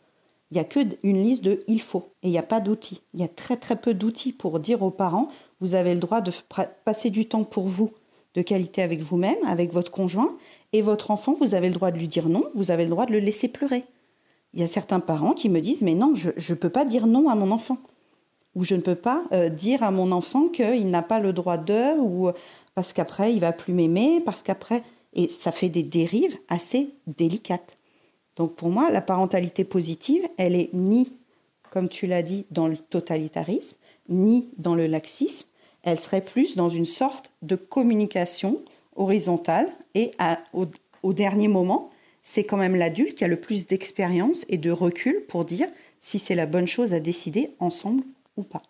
Il n'y a qu'une liste de il faut et il n'y a pas d'outils. Il y a très très peu d'outils pour dire aux parents vous avez le droit de passer du temps pour vous de qualité avec vous-même, avec votre conjoint, et votre enfant, vous avez le droit de lui dire non, vous avez le droit de le laisser pleurer. Il y a certains parents qui me disent mais non, je ne peux pas dire non à mon enfant. Ou je ne peux pas euh, dire à mon enfant qu'il n'a pas le droit de, ou parce qu'après il va plus m'aimer, parce qu'après... Et ça fait des dérives assez délicates. Donc pour moi, la parentalité positive, elle est ni, comme tu l'as dit, dans le totalitarisme, ni dans le laxisme, elle serait plus dans une sorte de communication horizontale et au, dernier moment, c'est quand même l'adulte qui a le plus d'expérience et de recul pour dire si c'est la bonne chose à décider ensemble ou pas.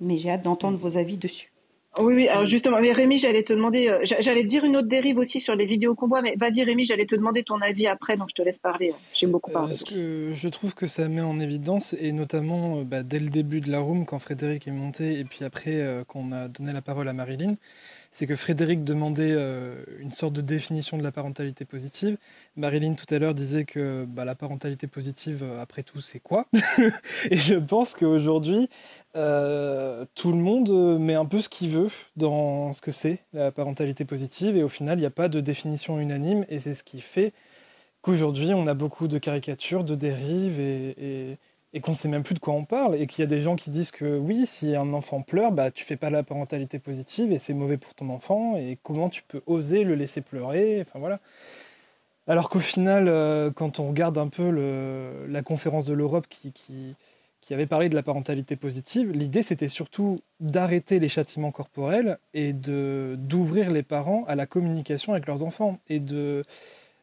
Mais j'ai hâte d'entendre vos avis dessus. Oui, oui, alors justement, mais Rémi, j'allais te demander, euh, j'allais dire une autre dérive aussi sur les vidéos qu'on voit, mais vas-y Rémi, j'allais te demander ton avis après, donc je te laisse parler. J'ai beaucoup parlé. Ce que je trouve que ça met en évidence, et notamment euh, bah, dès le début de la room, quand Frédéric est monté, et puis après euh, qu'on a donné la parole à Marilyn, c'est que Frédéric demandait une sorte de définition de la parentalité positive. Marilyn tout à l'heure disait que bah, la parentalité positive, après tout, c'est quoi? Et je pense qu'aujourd'hui, euh, tout le monde euh, met un peu ce qu'il veut dans ce que c'est la parentalité positive. Et au final il n'y a pas de définition unanime. Et c'est ce qui fait qu'aujourd'hui on a beaucoup de caricatures, de dérives et, qu'on ne sait même plus de quoi on parle et qu'il y a des gens qui disent que oui si un enfant pleure bah tu fais pas la parentalité positive et c'est mauvais pour ton enfant et comment tu peux oser le laisser pleurer enfin voilà. Alors qu'au final euh, quand on regarde un peu la conférence de l'Europe qui avait parlé de la parentalité positive, l'idée c'était surtout d'arrêter les châtiments corporels et d'ouvrir les parents à la communication avec leurs enfants et de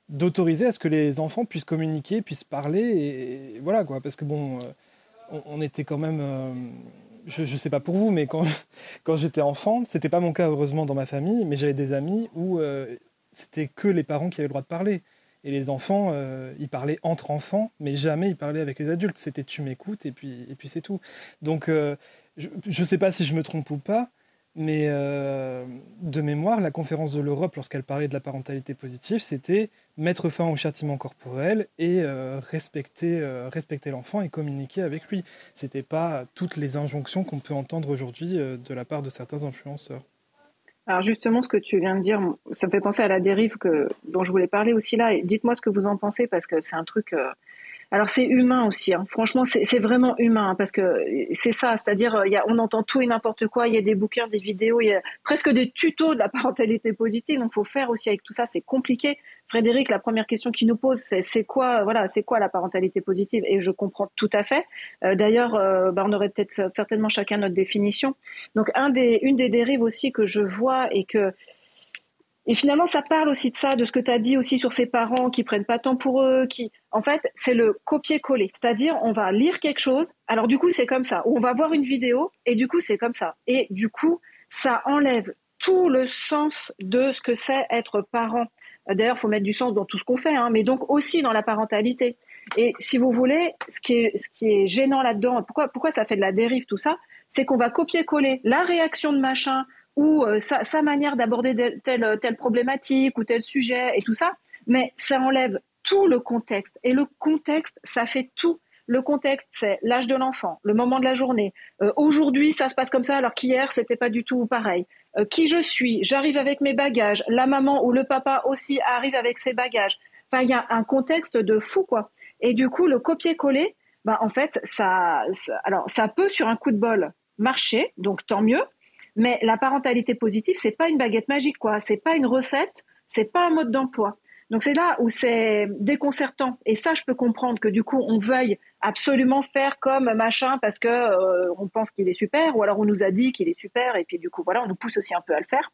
d'autoriser à ce que les enfants puissent communiquer, puissent parler voilà quoi parce que bon euh, on, était quand même euh, je, ne sais pas pour vous mais quand j'étais enfant, c'était pas mon cas heureusement dans ma famille, mais j'avais des amis où euh, c'était que les parents qui avaient le droit de parler. Et les enfants, ils parlaient entre enfants, mais jamais ils parlaient avec les adultes. C'était tu m'écoutes et puis, et puis c'est tout. Donc je ne sais pas si je me trompe ou pas, mais euh, de mémoire, la conférence de l'Europe, lorsqu'elle parlait de la parentalité positive, c'était mettre fin au châtiment corporel et respecter, respecter l'enfant et communiquer avec lui. Ce n'était pas toutes les injonctions qu'on peut entendre aujourd'hui de la part de certains influenceurs. Alors justement, ce que tu viens de dire, ça me fait penser à la dérive dont je voulais parler aussi là. Dites-moi ce que vous en pensez parce que c'est un truc. Euh, alors c'est humain aussi. Hein. Franchement, c'est vraiment humain hein, parce que c'est ça. C'est-à-dire, euh, on entend tout et n'importe quoi. Il y a des bouquins, des vidéos, il y a presque des tutos de la parentalité positive. Donc, faut faire aussi avec tout ça. C'est compliqué. Frédéric, la première question qu'il nous pose, c'est c'est quoi, voilà, c'est quoi la parentalité positive? Et je comprends tout à fait. Euh, d'ailleurs, euh, bah, on aurait peut-être certainement chacun notre définition. Donc, un des, une des dérives aussi que je vois et que et finalement, ça parle aussi de ça, de ce que tu as dit aussi sur ces parents qui prennent pas temps pour eux, qui, en fait, c'est le copier-coller. C'est-à-dire, on va lire quelque chose, alors du coup, c'est comme ça. On va voir une vidéo, et du coup, c'est comme ça. Et du coup, ça enlève tout le sens de ce que c'est être parent. D'ailleurs, faut mettre du sens dans tout ce qu'on fait, hein, mais donc aussi dans la parentalité. Et si vous voulez, ce qui est, ce qui est gênant là-dedans, pourquoi, pourquoi ça fait de la dérive tout ça, c'est qu'on va copier-coller la réaction de machin, ou euh, sa, manière d'aborder telle, telle problématique ou tel sujet et tout ça, mais ça enlève tout le contexte. Et le contexte, ça fait tout. Le contexte, c'est l'âge de l'enfant, le moment de la journée. Euh, aujourd'hui, ça se passe comme ça, alors qu'hier, c'était pas du tout pareil. Euh, qui je suis? J'arrive avec mes bagages. La maman ou le papa aussi arrive avec ses bagages. Enfin, il y a un contexte de fou, quoi. Et du coup, le copier-coller, bah, en fait, ça, alors, ça peut, sur un coup de bol, marcher, donc tant mieux. Mais la parentalité positive, c'est pas une baguette magique, quoi. C'est pas une recette, c'est pas un mode d'emploi. Donc c'est là où c'est déconcertant. Et ça, je peux comprendre que du coup, on veuille absolument faire comme machin parce que euh, on pense qu'il est super, ou alors on nous a dit qu'il est super, et puis du coup, voilà, on nous pousse aussi un peu à le faire.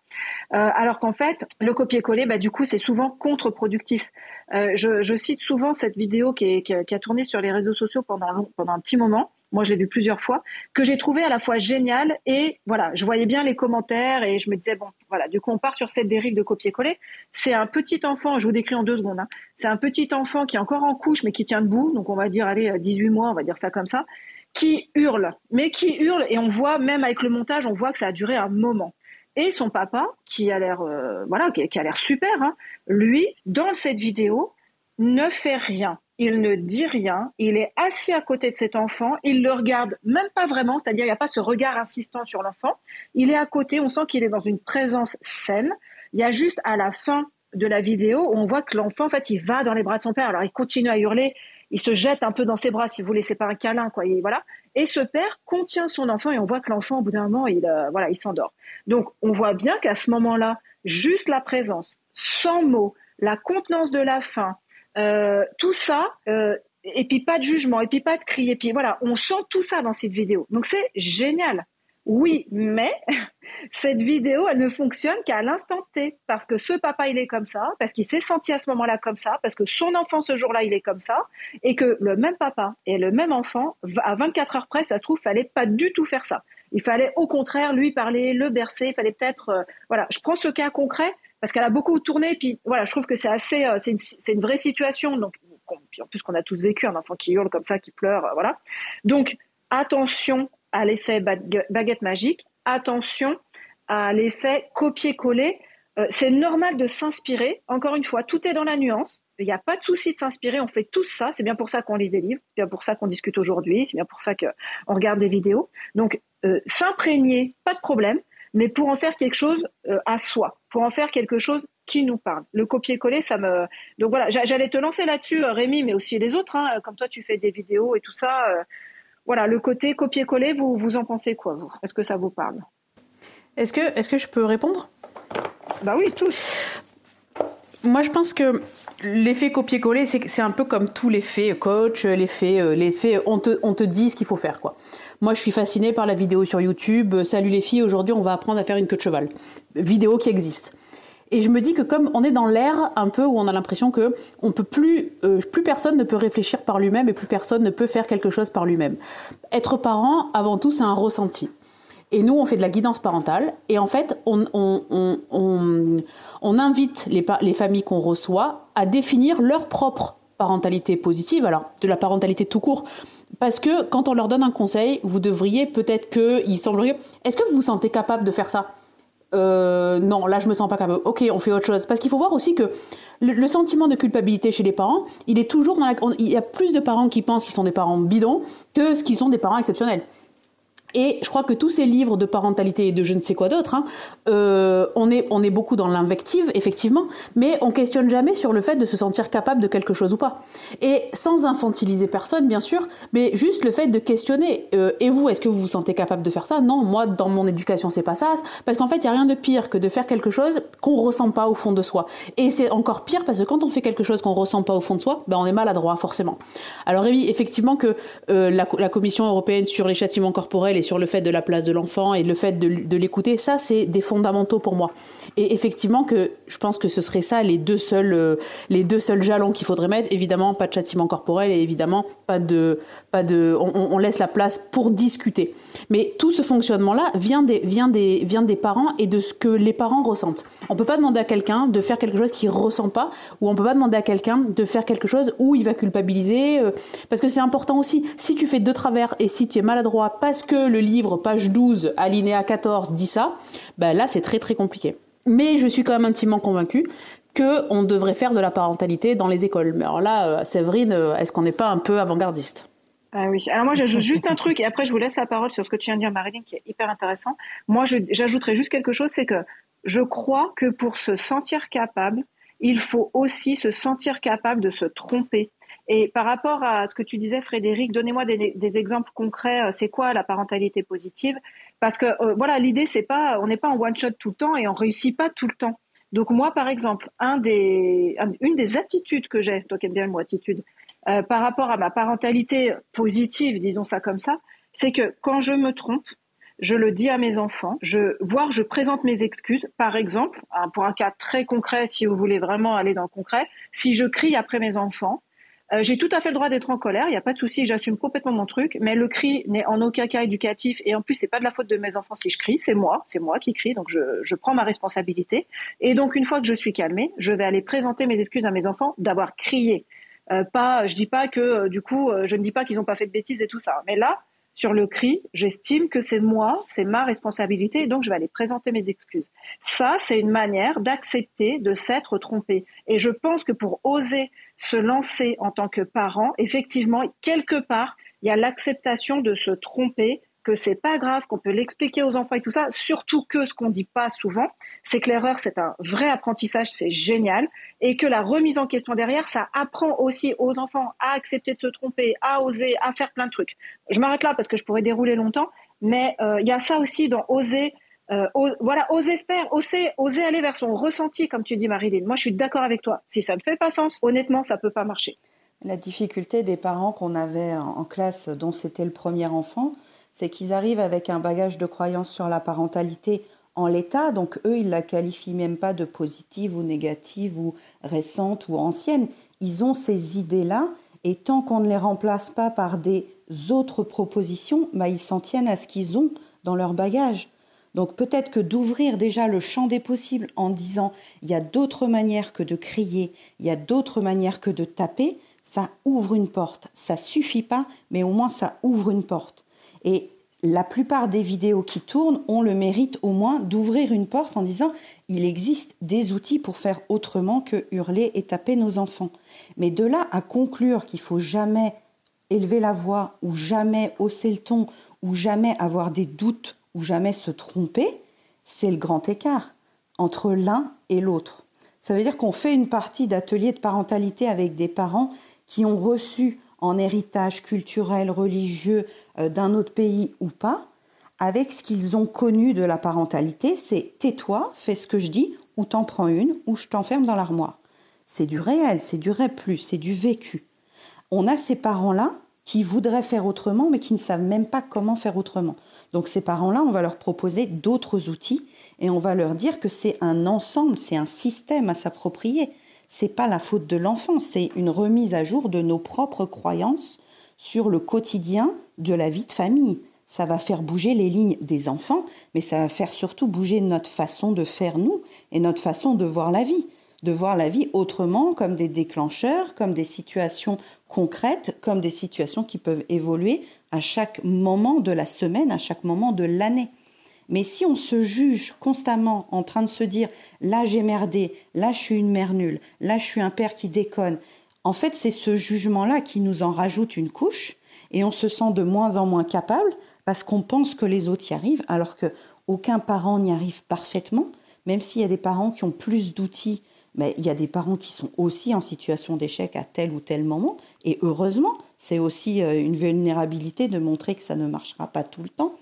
Euh, alors qu'en fait, le copier-coller, bah, du coup, c'est souvent contre-productif. Euh, je, je, cite souvent cette vidéo qui, est, qui, a, tourné sur les réseaux sociaux pendant, pendant un petit moment moi je l'ai vu plusieurs fois, que j'ai trouvé à la fois génial et voilà, je voyais bien les commentaires et je me disais bon, voilà, du coup on part sur cette dérive de copier-coller. C'est un petit enfant, je vous décris en deux secondes, hein. c'est un petit enfant qui est encore en couche mais qui tient debout, donc on va dire allez 18 mois, on va dire ça comme ça, qui hurle, mais qui hurle et on voit même avec le montage, on voit que ça a duré un moment. Et son papa, qui a l'air euh, voilà, qui, a l'air super, hein, lui, dans cette vidéo, ne fait rien il ne dit rien, il est assis à côté de cet enfant, il le regarde même pas vraiment, c'est-à-dire il n'y a pas ce regard insistant sur l'enfant, il est à côté, on sent qu'il est dans une présence saine, il y a juste à la fin de la vidéo, on voit que l'enfant, en fait, il va dans les bras de son père, alors il continue à hurler, il se jette un peu dans ses bras, si vous voulez, c'est pas un câlin, quoi, et voilà. Et ce père contient son enfant et on voit que l'enfant, au bout d'un moment, il, euh, voilà, il s'endort. Donc, on voit bien qu'à ce moment-là, juste la présence, sans mots, la contenance de la faim, euh, tout ça, euh, et puis pas de jugement, et puis pas de cri, et puis voilà, on sent tout ça dans cette vidéo. Donc c'est génial. Oui, mais cette vidéo, elle ne fonctionne qu'à l'instant T, parce que ce papa, il est comme ça, parce qu'il s'est senti à ce moment-là comme ça, parce que son enfant, ce jour-là, il est comme ça, et que le même papa et le même enfant, à 24 heures près, ça se trouve, fallait pas du tout faire ça. Il fallait au contraire lui parler, le bercer, il fallait peut-être, euh, voilà, je prends ce cas concret, parce qu'elle a beaucoup tourné. Puis voilà, je trouve que c'est assez, euh, c'est une, vraie situation. Donc, en plus qu'on a tous vécu un enfant qui hurle comme ça, qui pleure, euh, voilà. Donc, attention à l'effet baguette magique. Attention à l'effet copier-coller. Euh, c'est normal de s'inspirer. Encore une fois, tout est dans la nuance. Il n'y a pas de souci de s'inspirer. On fait tout ça. C'est bien pour ça qu'on lit des livres. C'est bien pour ça qu'on discute aujourd'hui. C'est bien pour ça qu'on regarde des vidéos. Donc, s'imprégner, pas de problème mais pour en faire quelque chose euh, à soi, pour en faire quelque chose qui nous parle. Le copier-coller, ça me. Donc voilà, j'allais te lancer là-dessus, euh, Rémi, mais aussi les autres. Hein, comme toi, tu fais des vidéos et tout ça. Euh, voilà, le côté copier-coller, vous, vous en pensez quoi, vous? Est-ce que ça vous parle? Est-ce que, est que je peux répondre? Bah oui, tous. Moi, je pense que l'effet copier-coller, c'est un peu comme tous les faits coach, l'effet, l'effet on te, on te dit ce qu'il faut faire, quoi. Moi, je suis fascinée par la vidéo sur YouTube. Salut les filles, aujourd'hui, on va apprendre à faire une queue de cheval. Vidéo qui existe. Et je me dis que comme on est dans l'ère un peu où on a l'impression que on peut plus, euh, plus personne ne peut réfléchir par lui-même et plus personne ne peut faire quelque chose par lui-même. Être parent, avant tout, c'est un ressenti. Et nous, on fait de la guidance parentale. Et en fait, on, invite les, les familles qu'on reçoit à définir leur propre parentalité positive, alors de la parentalité tout court, parce que quand on leur donne un conseil, vous devriez peut-être que, il semblerait, est-ce que vous vous sentez capable de faire ça? Euh, non, là je me sens pas capable. Ok, on fait autre chose. Parce qu'il faut voir aussi que le, sentiment de culpabilité chez les parents, il est toujours dans la. Il y a plus de parents qui pensent qu'ils sont des parents bidons que ce qui sont des parents exceptionnels. Et je crois que tous ces livres de parentalité et de je ne sais quoi d'autre, hein, euh, on, est, on est beaucoup dans l'invective, effectivement, mais on questionne jamais sur le fait de se sentir capable de quelque chose ou pas. Et sans infantiliser personne, bien sûr, mais juste le fait de questionner. Euh, et vous, est-ce que vous vous sentez capable de faire ça? Non, moi, dans mon éducation, c'est pas ça. Parce qu'en fait, il n'y a rien de pire que de faire quelque chose qu'on ressent pas au fond de soi. Et c'est encore pire parce que quand on fait quelque chose qu'on ressent pas au fond de soi, ben on est maladroit, forcément. Alors, oui, effectivement, que euh, la, la Commission européenne sur les châtiments corporels sur le fait de la place de l'enfant et le fait de, l'écouter, ça c'est des fondamentaux pour moi. Et effectivement que je pense que ce serait ça les deux seuls, euh, les deux seuls jalons qu'il faudrait mettre. Évidemment, pas de châtiment corporel et évidemment pas de, pas de, on, laisse la place pour discuter. Mais tout ce fonctionnement-là vient des, vient des, vient des parents et de ce que les parents ressentent. On peut pas demander à quelqu'un de faire quelque chose qu'il ressent pas, ou on peut pas demander à quelqu'un de faire quelque chose où il va culpabiliser, euh, parce que c'est important aussi. Si tu fais deux travers et si tu es maladroit parce que le livre, page 12, alinéa 14, dit ça, ben là, c'est très très compliqué. Mais je suis quand même intimement convaincue qu'on devrait faire de la parentalité dans les écoles. Mais alors là, euh, Séverine, euh, est-ce qu'on n'est pas un peu avant-gardiste? Ah oui. Alors moi, j'ajoute juste un truc et après, je vous laisse la parole sur ce que tu viens de dire, Marilyn, qui est hyper intéressant. Moi, j'ajouterais juste quelque chose, c'est que je crois que pour se sentir capable, il faut aussi se sentir capable de se tromper. Et par rapport à ce que tu disais, Frédéric, donnez-moi des, exemples concrets. Euh, c'est quoi la parentalité positive? Parce que euh, voilà, l'idée c'est pas, on n'est pas en one shot tout le temps et on réussit pas tout le temps. Donc moi, par exemple, un des, une des attitudes que j'ai, toi qui aimes bien le mot attitude, euh, par rapport à ma parentalité positive, disons ça comme ça, c'est que quand je me trompe, je le dis à mes enfants, je, voire je présente mes excuses. Par exemple, pour un cas très concret, si vous voulez vraiment aller dans le concret, si je crie après mes enfants, euh, j'ai tout à fait le droit d'être en colère, il n'y a pas de souci, j'assume complètement mon truc, mais le cri n'est en aucun cas éducatif et en plus c'est pas de la faute de mes enfants si je crie, c'est moi, c'est moi qui crie, donc je, je, prends ma responsabilité. Et donc une fois que je suis calmée, je vais aller présenter mes excuses à mes enfants d'avoir crié. Euh, pas, je dis pas que euh, du coup, je ne dis pas qu'ils n'ont pas fait de bêtises et tout ça, mais là, sur le cri, j'estime que c'est moi, c'est ma responsabilité, et donc je vais aller présenter mes excuses. Ça, c'est une manière d'accepter de s'être trompé. Et je pense que pour oser se lancer en tant que parent, effectivement, quelque part, il y a l'acceptation de se tromper que c'est pas grave, qu'on peut l'expliquer aux enfants et tout ça. Surtout que ce qu'on dit pas souvent, c'est que l'erreur c'est un vrai apprentissage, c'est génial, et que la remise en question derrière, ça apprend aussi aux enfants à accepter de se tromper, à oser, à faire plein de trucs. Je m'arrête là parce que je pourrais dérouler longtemps, mais euh, il y a ça aussi dans oser. Euh, voilà, oser faire, oser, oser aller vers son ressenti, comme tu dis, Marilyn. Moi, je suis d'accord avec toi. Si ça ne fait pas sens, honnêtement, ça peut pas marcher. La difficulté des parents qu'on avait en classe, dont c'était le premier enfant, c'est qu'ils arrivent avec un bagage de croyances sur la parentalité en l'état, donc eux, ils la qualifient même pas de positive ou négative ou récente ou ancienne. Ils ont ces idées-là, et tant qu'on ne les remplace pas par des autres propositions, bah, ils s'en tiennent à ce qu'ils ont dans leur bagage. Donc peut-être que d'ouvrir déjà le champ des possibles en disant il y a d'autres manières que de crier, il y a d'autres manières que de taper, ça ouvre une porte. Ça suffit pas, mais au moins ça ouvre une porte. Et la plupart des vidéos qui tournent ont le mérite au moins d'ouvrir une porte en disant il existe des outils pour faire autrement que hurler et taper nos enfants. Mais de là à conclure qu'il faut jamais élever la voix ou jamais hausser le ton ou jamais avoir des doutes ou jamais se tromper, c'est le grand écart entre l'un et l'autre. Ça veut dire qu'on fait une partie d'atelier de parentalité avec des parents qui ont reçu en héritage culturel, religieux, euh, d'un autre pays ou pas, avec ce qu'ils ont connu de la parentalité, c'est tais-toi, fais ce que je dis, ou t'en prends une, ou je t'enferme dans l'armoire. C'est du réel, c'est du plus, c'est du vécu. On a ces parents-là qui voudraient faire autrement, mais qui ne savent même pas comment faire autrement. Donc ces parents-là, on va leur proposer d'autres outils et on va leur dire que c'est un ensemble, c'est un système à s'approprier. C'est pas la faute de l'enfant, c'est une remise à jour de nos propres croyances sur le quotidien de la vie de famille. Ça va faire bouger les lignes des enfants, mais ça va faire surtout bouger notre façon de faire nous et notre façon de voir la vie. De voir la vie autrement, comme des déclencheurs, comme des situations concrètes, comme des situations qui peuvent évoluer à chaque moment de la semaine, à chaque moment de l'année. Mais si on se juge constamment en train de se dire là j'ai merdé, là je suis une mère nulle, là je suis un père qui déconne, en fait c'est ce jugement-là qui nous en rajoute une couche et on se sent de moins en moins capable parce qu'on pense que les autres y arrivent, alors que aucun parent n'y arrive parfaitement, même s'il y a des parents qui ont plus d'outils, mais il y a des parents qui sont aussi en situation d'échec à tel ou tel moment, et heureusement, c'est aussi euh, une vulnérabilité de montrer que ça ne marchera pas tout le temps,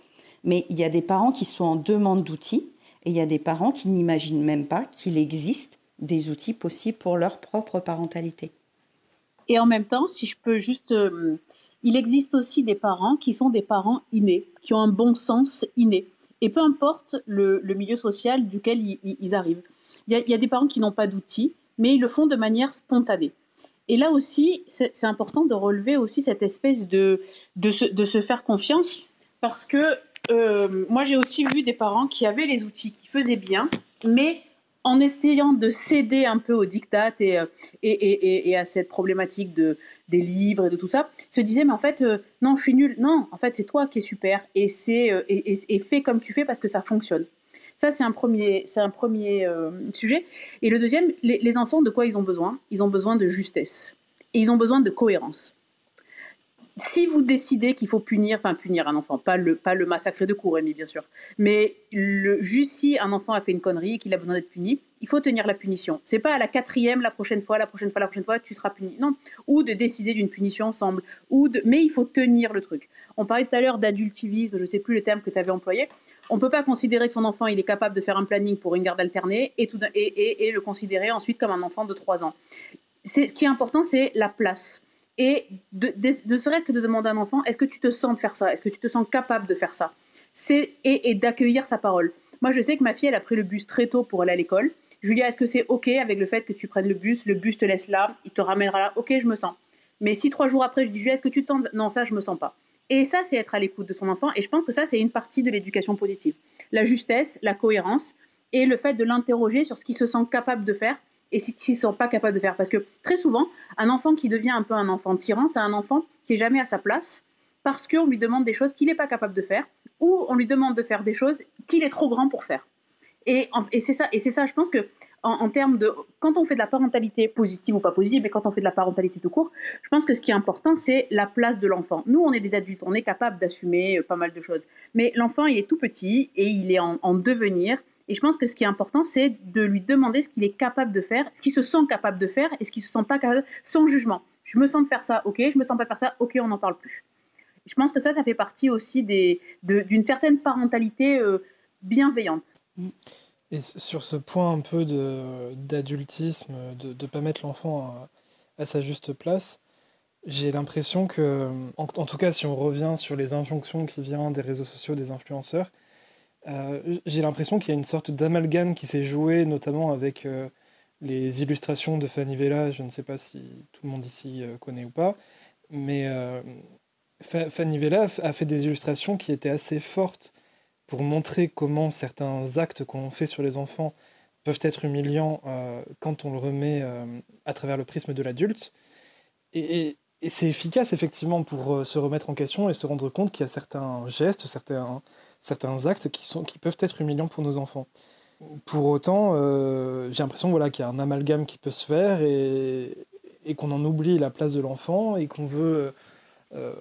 mais il y a des parents qui sont en demande d'outils, et il y a des parents qui n'imaginent même pas qu'il existe des outils possibles pour leur propre parentalité. Et en même temps, si je peux juste euh, il existe aussi des parents qui sont des parents innés, qui ont un bon sens inné. Et peu importe le, milieu social duquel ils, arrivent. Il y, a, des parents qui n'ont pas d'outils, mais ils le font de manière spontanée. Et là aussi, c'est important de relever aussi cette espèce de, de, se, faire confiance, parce que euh, moi j'ai aussi vu des parents qui avaient les outils, qui faisaient bien, mais en essayant de céder un peu aux dictats euh, et, et, et, à cette problématique de, des livres et de tout ça, se disait mais en fait euh, non je suis nul, non en fait c'est toi qui es super et c'est et, fais comme tu fais parce que ça fonctionne. Ça c'est un premier c'est un premier sujet et le deuxième les, enfants de quoi ils ont besoin? Ils ont besoin de justesse et ils ont besoin de cohérence si vous décidez qu'il faut punir, enfin punir un enfant, pas le, pas le massacrer de cour, bien sûr, mais le, juste si un enfant a fait une connerie et qu'il a besoin d'être puni, il faut tenir la punition. C'est pas à la quatrième, la prochaine fois, la prochaine fois, la prochaine fois, tu seras puni. Non. Ou de décider d'une punition ensemble. Ou de... Mais il faut tenir le truc. On parlait tout à l'heure d'adultivisme, je sais plus le terme que tu avais employé. On peut pas considérer que son enfant, il est capable de faire un planning pour une garde alternée et, le considérer ensuite comme un enfant de 3 ans. Ce qui est important, c'est la place et ne serait-ce que de demander à un enfant, est-ce que tu te sens de faire ça? Est-ce que tu te sens capable de faire ça? C'est et, d'accueillir sa parole. Moi, je sais que ma fille, elle a pris le bus très tôt pour aller à l'école. Julia, est-ce que c'est OK avec le fait que tu prennes le bus? Le bus te laisse là, il te ramènera là. OK, je me sens. Mais si trois jours après, je dis, Julia, est-ce que tu te sens? Non, ça, je me sens pas. Et ça, c'est être à l'écoute de son enfant. Et je pense que ça, c'est une partie de l'éducation positive. La justesse, la cohérence et le fait de l'interroger sur ce qu'il se sent capable de faire et s'ils ne sont pas capables de faire. Parce que très souvent, un enfant qui devient un peu un enfant tyran, c'est un enfant qui est jamais à sa place, parce qu'on lui demande des choses qu'il n'est pas capable de faire, ou on lui demande de faire des choses qu'il est trop grand pour faire. Et c'est ça, et c'est ça, je pense que en, termes de quand on fait de la parentalité positive ou pas positive, mais quand on fait de la parentalité tout court, je pense que ce qui est important, c'est la place de l'enfant. Nous, on est des adultes, on est capable d'assumer euh, pas mal de choses, mais l'enfant, il est tout petit et il est en, devenir. Et je pense que ce qui est important, c'est de lui demander ce qu'il est capable de faire, ce qu'il se sent capable de faire et ce qu'il se sent pas capable, sans jugement. Je me sens de faire ça, ok. Je me sens pas de faire ça, ok. On n'en parle plus. Je pense que ça, ça fait partie aussi d'une certaine parentalité euh, bienveillante. Mm. Et sur ce point un peu d'adultisme, de ne pas mettre l'enfant à, sa juste place, j'ai l'impression que, en, tout cas si on revient sur les injonctions qui viennent des réseaux sociaux, des influenceurs, euh, j'ai l'impression qu'il y a une sorte d'amalgame qui s'est joué, notamment avec euh, les illustrations de Fanny Vella, je ne sais pas si tout le monde ici euh, connaît ou pas, mais Fanny Vella a fait des illustrations qui étaient assez fortes pour montrer comment certains actes qu'on fait sur les enfants peuvent être humiliants euh, quand on le remet euh, à travers le prisme de l'adulte. Et, c'est efficace effectivement pour euh, se remettre en question et se rendre compte qu'il y a certains gestes, certains, certains actes qui, sont, qui peuvent être humiliants pour nos enfants. Pour autant, j'ai l'impression voilà, qu'il y a un amalgame qui peut se faire et, et qu'on en oublie la place de l'enfant et qu'on veut euh,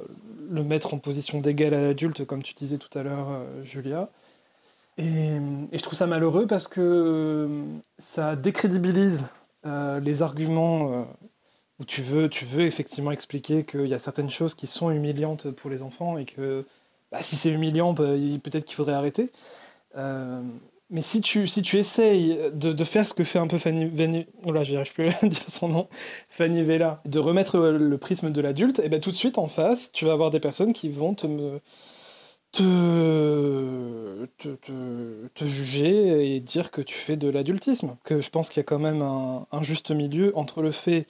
le mettre en position d'égal à l'adulte, comme tu disais tout à l'heure, euh, Julia. Et, je trouve ça malheureux parce que euh, ça décrédibilise les arguments où tu veux, tu veux effectivement expliquer qu'il y a certaines choses qui sont humiliantes pour les enfants et que bah, si c'est humiliant, bah, peut-être qu'il faudrait arrêter. Mais si tu, si tu essayes de, faire ce que fait un peu Fanny, Fanny dire son nom, Fanny Vella, de remettre le prisme de l'adulte, et ben tout de suite en face, tu vas avoir des personnes qui vont te, te, te, te, juger et dire que tu fais de l'adultisme. Que je pense qu'il y a quand même un, un juste milieu entre le fait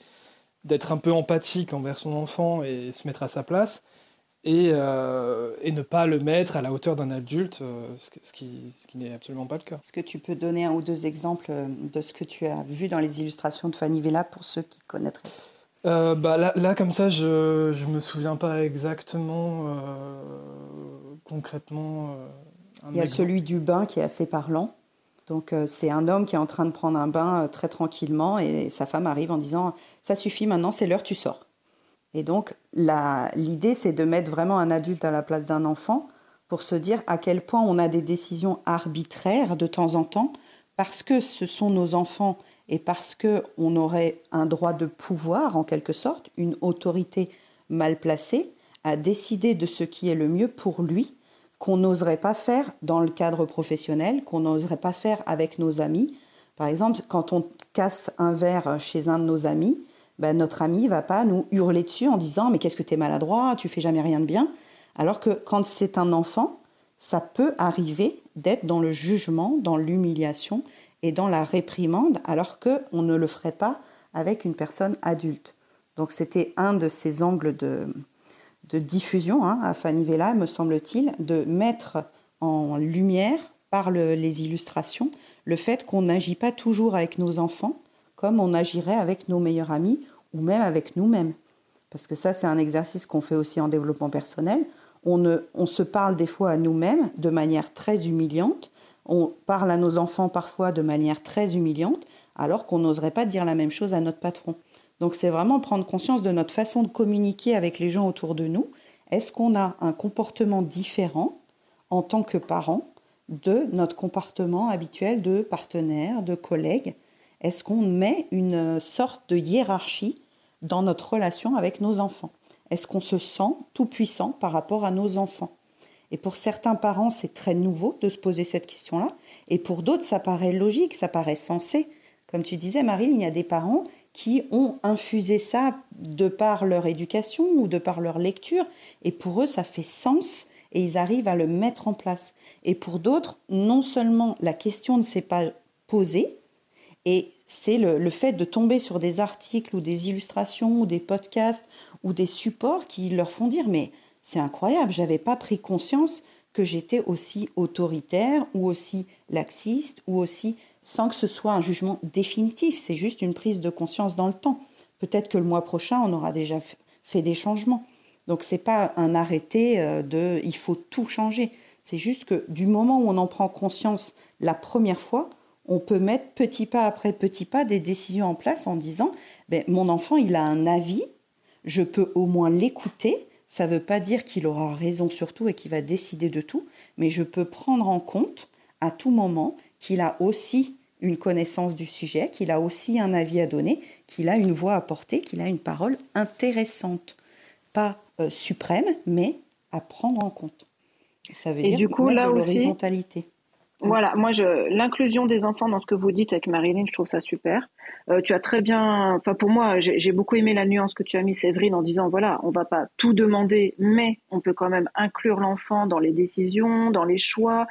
d'être un peu empathique envers son enfant et se mettre à sa place, et, euh, et, ne pas le mettre à la hauteur d'un adulte, euh, ce, qui, ce qui n'est absolument pas le cas. Est-ce que tu peux donner un ou deux exemples euh, de ce que tu as vu dans les illustrations de Fanny Vella pour ceux qui connaîtraient? Bah là, là, comme ça, je ne me souviens pas exactement, concrètement. Il y a celui du bain qui est assez parlant. Donc c'est un homme qui est en train de prendre un bain très tranquillement et sa femme arrive en disant ⁇ ça suffit maintenant, c'est l'heure, tu sors ⁇ et donc, l'idée, c'est de mettre vraiment un adulte à la place d'un enfant pour se dire à quel point on a des décisions arbitraires de temps en temps, parce que ce sont nos enfants et parce qu'on aurait un droit de pouvoir, en quelque sorte, une autorité mal placée, à décider de ce qui est le mieux pour lui, qu'on n'oserait pas faire dans le cadre professionnel, qu'on n'oserait pas faire avec nos amis. Par exemple, quand on casse un verre chez un de nos amis, ben, notre ami va pas nous hurler dessus en disant mais qu'est-ce que tu es maladroit, tu fais jamais rien de bien. Alors que quand c'est un enfant, ça peut arriver d'être dans le jugement, dans l'humiliation et dans la réprimande, alors qu'on ne le ferait pas avec une personne adulte. Donc c'était un de ces angles de, de diffusion hein, à Fanny Vella, me semble-t-il, de mettre en lumière par les illustrations le fait qu'on n'agit pas toujours avec nos enfants comme on agirait avec nos meilleurs amis ou même avec nous-mêmes. Parce que ça, c'est un exercice qu'on fait aussi en développement personnel. On, se parle des fois à nous-mêmes de manière très humiliante. On parle à nos enfants parfois de manière très humiliante, alors qu'on n'oserait pas dire la même chose à notre patron. Donc c'est vraiment prendre conscience de notre façon de communiquer avec les gens autour de nous. Est-ce qu'on a un comportement différent en tant que parent de notre comportement habituel de partenaire, de collègue est-ce qu'on met une sorte de hiérarchie dans notre relation avec nos enfants? Est-ce qu'on se sent tout puissant par rapport à nos enfants? Et pour certains parents, c'est très nouveau de se poser cette question-là. Et pour d'autres, ça paraît logique, ça paraît sensé. Comme tu disais, Marie, il y a des parents qui ont infusé ça de par leur éducation ou de par leur lecture. Et pour eux, ça fait sens et ils arrivent à le mettre en place. Et pour d'autres, non seulement la question ne s'est pas posée, et c'est le, fait de tomber sur des articles ou des illustrations ou des podcasts ou des supports qui leur font dire mais c'est incroyable, j'avais pas pris conscience que j'étais aussi autoritaire ou aussi laxiste ou aussi sans que ce soit un jugement définitif, c'est juste une prise de conscience dans le temps. Peut-être que le mois prochain, on aura déjà fait des changements. Donc c'est pas un arrêté euh, de il faut tout changer. C'est juste que du moment où on en prend conscience la première fois, on peut mettre petit pas après petit pas des décisions en place en disant ben, mon enfant il a un avis, je peux au moins l'écouter. Ça ne veut pas dire qu'il aura raison sur tout et qu'il va décider de tout, mais je peux prendre en compte à tout moment qu'il a aussi une connaissance du sujet, qu'il a aussi un avis à donner, qu'il a une voix à porter, qu'il a une parole intéressante. Pas euh, suprême, mais à prendre en compte. Ça veut dire du coup, là de l'horizontalité. Voilà, moi, l'inclusion des enfants dans ce que vous dites avec Marilyn, je trouve ça super. Euh, tu as très bien, enfin pour moi, j'ai beaucoup aimé la nuance que tu as mis, Séverine, en disant voilà, on va pas tout demander, mais on peut quand même inclure l'enfant dans les décisions, dans les choix,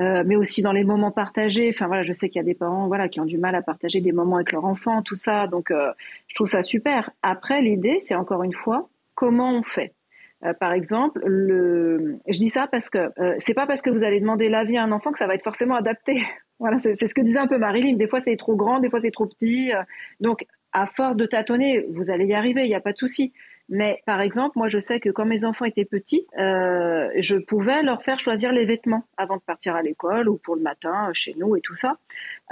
euh, mais aussi dans les moments partagés. Enfin voilà, je sais qu'il y a des parents, voilà, qui ont du mal à partager des moments avec leur enfant, tout ça. Donc, euh, je trouve ça super. Après, l'idée, c'est encore une fois, comment on fait? Par exemple, le... je dis ça parce que euh, c'est pas parce que vous allez demander l'avis à un enfant que ça va être forcément adapté. voilà, c'est ce que disait un peu Marilyn. Des fois c'est trop grand, des fois c'est trop petit. Euh. donc, à force de tâtonner, vous allez y arriver, il n'y a pas de souci. Mais par exemple, moi, je sais que quand mes enfants étaient petits, euh, je pouvais leur faire choisir les vêtements avant de partir à l'école ou pour le matin chez nous et tout ça.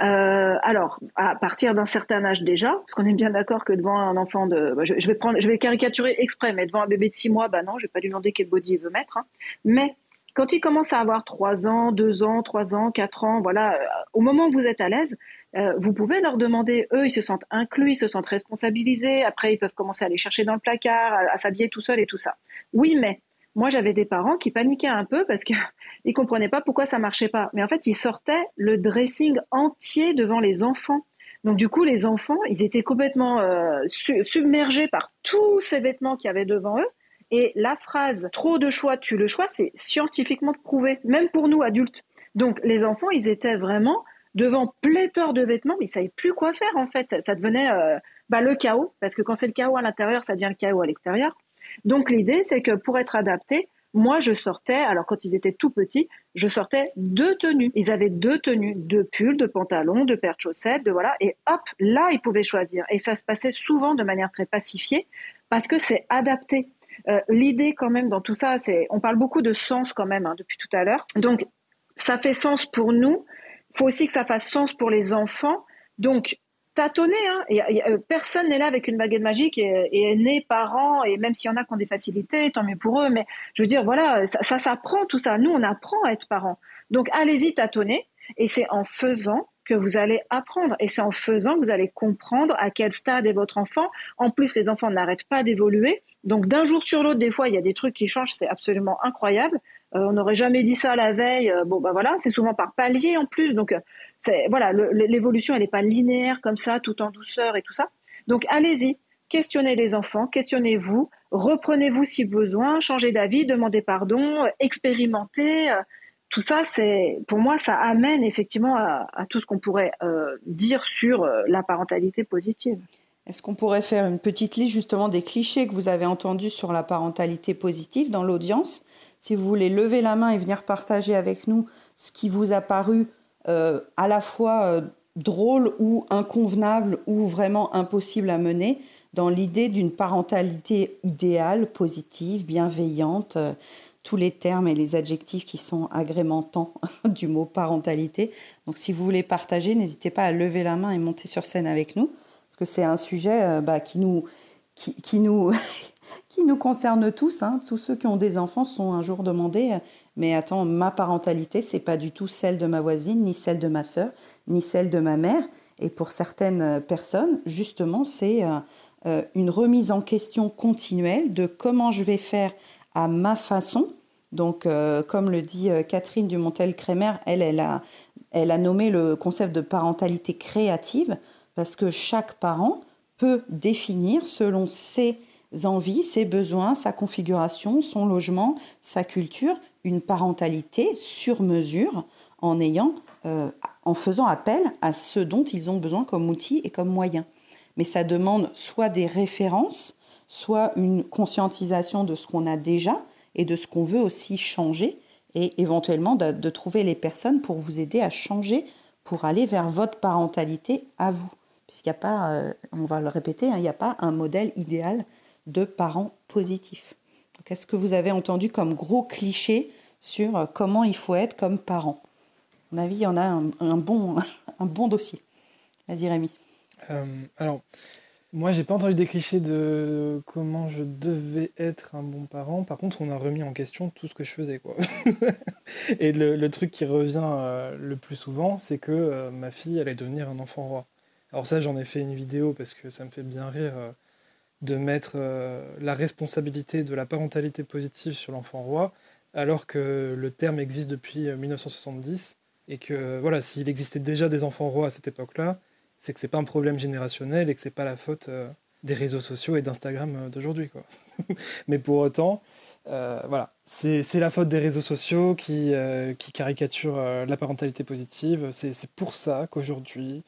Euh, alors, à partir d'un certain âge déjà, parce qu'on est bien d'accord que devant un enfant de, bah, je, vais prendre, je vais caricaturer exprès, mais devant un bébé de six mois, bah non, je vais pas lui demander quel body il veut mettre. Hein. Mais quand il commence à avoir 3 ans, 2 ans, 3 ans, 4 ans, voilà, euh, au moment où vous êtes à l'aise, euh, vous pouvez leur demander, eux, ils se sentent inclus, ils se sentent responsabilisés, après ils peuvent commencer à aller chercher dans le placard, à, s'habiller tout seul et tout ça. Oui, mais moi j'avais des parents qui paniquaient un peu parce qu'ils ne comprenaient pas pourquoi ça marchait pas. Mais en fait, ils sortaient le dressing entier devant les enfants. Donc du coup, les enfants, ils étaient complètement euh, submergés par tous ces vêtements qu'il y avait devant eux. Et la phrase trop de choix tue le choix, c'est scientifiquement prouvé, même pour nous adultes. Donc les enfants, ils étaient vraiment devant pléthore de vêtements, mais ils savaient plus quoi faire en fait. Ça, devenait euh, bah, le chaos, parce que quand c'est le chaos à l'intérieur, ça devient le chaos à l'extérieur. Donc l'idée, c'est que pour être adapté, moi je sortais, alors quand ils étaient tout petits, je sortais deux tenues. Ils avaient deux tenues, deux pulls, deux pantalons, deux paires de chaussettes, de voilà, et hop, là ils pouvaient choisir. Et ça se passait souvent de manière très pacifiée, parce que c'est adapté. Euh, l'idée quand même dans tout ça, c'est, on parle beaucoup de sens quand même hein, depuis tout à l'heure. Donc ça fait sens pour nous. Faut aussi que ça fasse sens pour les enfants. Donc tâtonner. Hein. Euh, personne n'est là avec une baguette magique et, et est né parent. Et même s'il y en a qui ont des facilités, tant mieux pour eux. Mais je veux dire, voilà, ça, ça s'apprend tout ça. Nous, on apprend à être parent. Donc allez-y tâtonner. Et c'est en faisant que vous allez apprendre. Et c'est en faisant que vous allez comprendre à quel stade est votre enfant. En plus, les enfants n'arrêtent pas d'évoluer. Donc d'un jour sur l'autre, des fois, il y a des trucs qui changent, c'est absolument incroyable. Euh, on n'aurait jamais dit ça la veille. Euh, bon, bah voilà, c'est souvent par palier en plus. Donc, euh, voilà, l'évolution, elle n'est pas linéaire comme ça, tout en douceur et tout ça. Donc, allez-y, questionnez les enfants, questionnez-vous, reprenez-vous si besoin, changez d'avis, demandez pardon, expérimentez. tout ça, c'est pour moi, ça amène effectivement à tout ce qu'on pourrait dire sur la parentalité positive. Est-ce qu'on pourrait faire une petite liste justement des clichés que vous avez entendus sur la parentalité positive dans l'audience? Si vous voulez lever la main et venir partager avec nous ce qui vous a paru euh, à la fois euh, drôle ou inconvenable ou vraiment impossible à mener dans l'idée d'une parentalité idéale, positive, bienveillante, euh, tous les termes et les adjectifs qui sont agrémentants du mot parentalité. Donc si vous voulez partager, n'hésitez pas à lever la main et monter sur scène avec nous parce que c'est un sujet bah, qui, nous, qui, nous, qui nous concerne tous. Hein. Tous ceux qui ont des enfants sont un jour demandés, euh, mais attends, ma parentalité, c'est pas du tout celle de ma voisine, ni celle de ma sœur, ni celle de ma mère. Et pour certaines euh, personnes, justement, c'est une remise en question continuelle de comment je vais faire à ma façon. Donc, comme le dit Catherine Dumontel-Crémer, elle, elle a, elle a nommé le concept de parentalité créative parce que chaque parent peut définir selon ses envies, ses besoins, sa configuration, son logement, sa culture, une parentalité sur mesure en ayant, euh, en faisant appel à ce dont ils ont besoin comme outil et comme moyen. Mais ça demande soit des références, soit une conscientisation de ce qu'on a déjà et de ce qu'on veut aussi changer, et éventuellement de, trouver les personnes pour vous aider à changer, pour aller vers votre parentalité à vous puisqu'il n'y a pas, euh, on va le répéter, hein, il n'y a pas un modèle idéal de parent positif. Qu'est-ce que vous avez entendu comme gros cliché sur euh, comment il faut être comme parent? À mon avis, il y en a un, bon, un bon dossier. Vas-y Rémi. Euh, alors, moi, j'ai pas entendu des clichés de comment je devais être un bon parent. Par contre, on a remis en question tout ce que je faisais, quoi. Et le, truc qui revient euh, le plus souvent, c'est que ma fille allait devenir un enfant roi. Alors ça, j'en ai fait une vidéo parce que ça me fait bien rire de mettre la responsabilité de la parentalité positive sur l'enfant roi, alors que le terme existe depuis 1970 et que voilà, s'il existait déjà des enfants rois à cette époque-là, c'est que c'est pas un problème générationnel et que c'est pas la faute euh, des réseaux sociaux et d'Instagram euh, d'aujourd'hui. Quoi. Mais pour autant, euh, voilà, c'est la faute des réseaux sociaux qui, qui caricaturent la parentalité positive. C'est pour ça qu'aujourd'hui,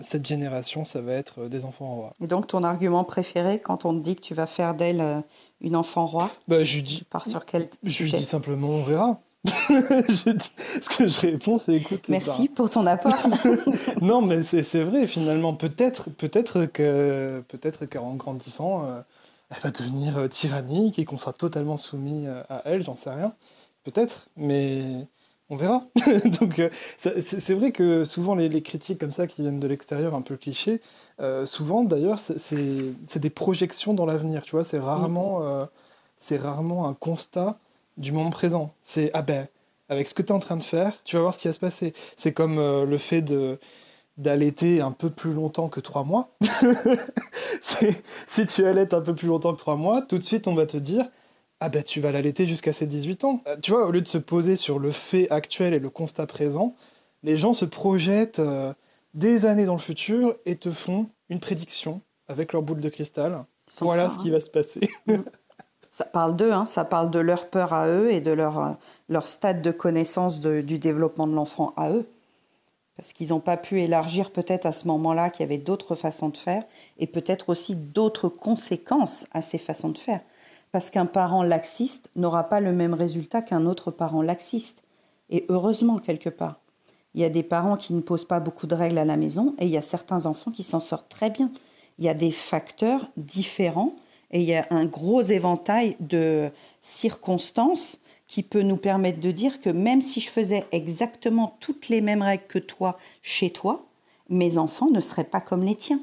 cette génération, ça va être des enfants rois. Et donc, ton argument préféré quand on te dit que tu vas faire d'elle une enfant roi? Bah, je dis, Par sur quel Je lui dis simplement, on verra. Ce que je réponds, c'est écoute. Merci pour ton apport. non, mais c'est vrai, finalement. Peut-être peut-être que peut-être qu'en grandissant, euh, elle va devenir euh, tyrannique et qu'on sera totalement soumis euh, à elle, j'en sais rien. Peut-être, mais on verra. Donc, c'est vrai que souvent, les, critiques comme ça qui viennent de l'extérieur, un peu clichés, souvent d'ailleurs, c'est des projections dans l'avenir. Tu vois, c'est rarement, c'est rarement un constat du moment présent. C'est ah ben avec ce que tu es en train de faire, tu vas voir ce qui va se passer. C'est comme euh, le fait de d'allaiter un peu plus longtemps que trois mois. si tu allaites un peu plus longtemps que trois mois, tout de suite on va te dire ah ben tu vas l'allaiter jusqu'à ses 18 ans. Euh, tu vois, au lieu de se poser sur le fait actuel et le constat présent, les gens se projettent euh, des années dans le futur et te font une prédiction avec leur boule de cristal. voilà ce qui hein. va se passer. Mm ça parle d'eux, hein, ça parle de leur peur à eux et de leur, euh, leur stade de connaissance du développement de l'enfant à eux. Parce qu'ils n'ont pas pu élargir peut-être à ce moment-là qu'il y avait d'autres façons de faire et peut-être aussi d'autres conséquences à ces façons de faire. Parce qu'un parent laxiste n'aura pas le même résultat qu'un autre parent laxiste. Et heureusement, quelque part. Il y a des parents qui ne posent pas beaucoup de règles à la maison et il y a certains enfants qui s'en sortent très bien. Il y a des facteurs différents et il y a un gros éventail de circonstances qui peut nous permettre de dire que même si je faisais exactement toutes les mêmes règles que toi chez toi, mes enfants ne seraient pas comme les tiens.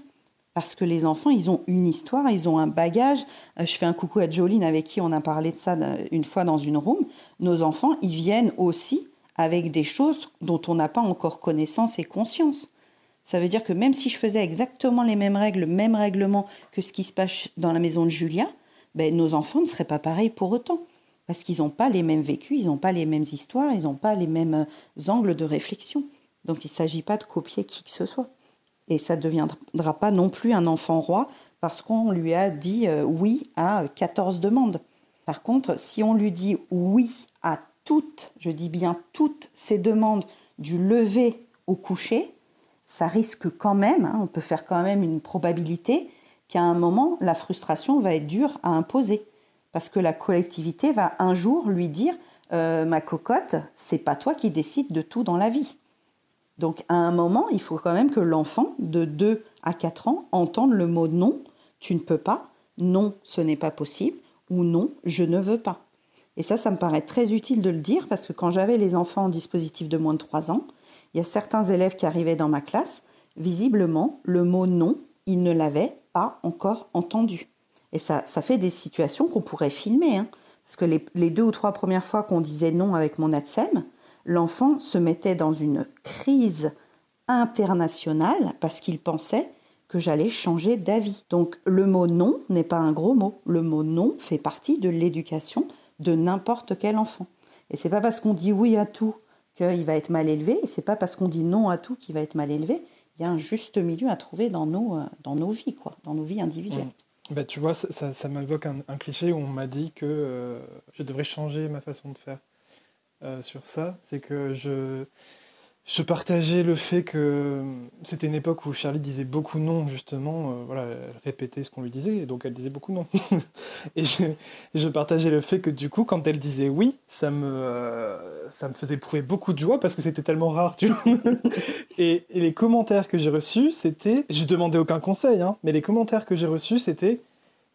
Parce que les enfants, ils ont une histoire, ils ont un bagage. Euh, je fais un coucou à Jolene avec qui on a parlé de ça une fois dans une room. Nos enfants, ils viennent aussi avec des choses dont on n'a pas encore connaissance et conscience. Ça veut dire que même si je faisais exactement les mêmes règles, le même règlement que ce qui se passe dans la maison de Julia, ben, nos enfants ne seraient pas pareils pour autant. Parce qu'ils n'ont pas les mêmes vécus, ils n'ont pas les mêmes histoires, ils n'ont pas les mêmes euh, angles de réflexion. Donc il ne s'agit pas de copier qui que ce soit. Et ça ne deviendra pas non plus un enfant roi parce qu'on lui a dit euh, oui à 14 demandes. Par contre, si on lui dit oui à toutes, je dis bien toutes ces demandes du lever au coucher, ça risque quand même, hein, on peut faire quand même une probabilité qu'à un moment, la frustration va être dure à imposer. Parce que la collectivité va un jour lui dire euh, Ma cocotte, c'est pas toi qui décides de tout dans la vie. Donc à un moment, il faut quand même que l'enfant de 2 à 4 ans entende le mot non, tu ne peux pas, non, ce n'est pas possible, ou non, je ne veux pas. Et ça, ça me paraît très utile de le dire parce que quand j'avais les enfants en dispositif de moins de 3 ans, il y a certains élèves qui arrivaient dans ma classe, visiblement, le mot non, ils ne l'avaient pas encore entendu. Et ça, ça fait des situations qu'on pourrait filmer. Hein. parce que les, deux ou trois premières fois qu'on disait non avec mon ADSEM, l'enfant se mettait dans une crise internationale parce qu'il pensait que j'allais changer d'avis. Donc le mot non n'est pas un gros mot. Le mot non fait partie de l'éducation de n'importe quel enfant. Et c'est pas parce qu'on dit oui à tout qu'il va être mal élevé. Et c'est pas parce qu'on dit non à tout qu'il va être mal élevé. Il y a un juste milieu à trouver dans nos, euh, dans nos vies, quoi, dans nos vies individuelles. Mmh. Bah, tu vois, ça, ça, m'invoque un, cliché où on m'a dit que euh, je devrais changer ma façon de faire euh, sur ça. C'est que je, je partageais le fait que c'était une époque où Charlie disait beaucoup non, justement. Euh, voilà, elle répétait ce qu'on lui disait, et donc elle disait beaucoup non. et je, partageais le fait que du coup, quand elle disait oui, ça me, euh, ça me faisait prouver beaucoup de joie parce que c'était tellement rare, vois. et, les commentaires que j'ai reçus, c'était. Je demandais aucun conseil, hein, mais les commentaires que j'ai reçus, c'était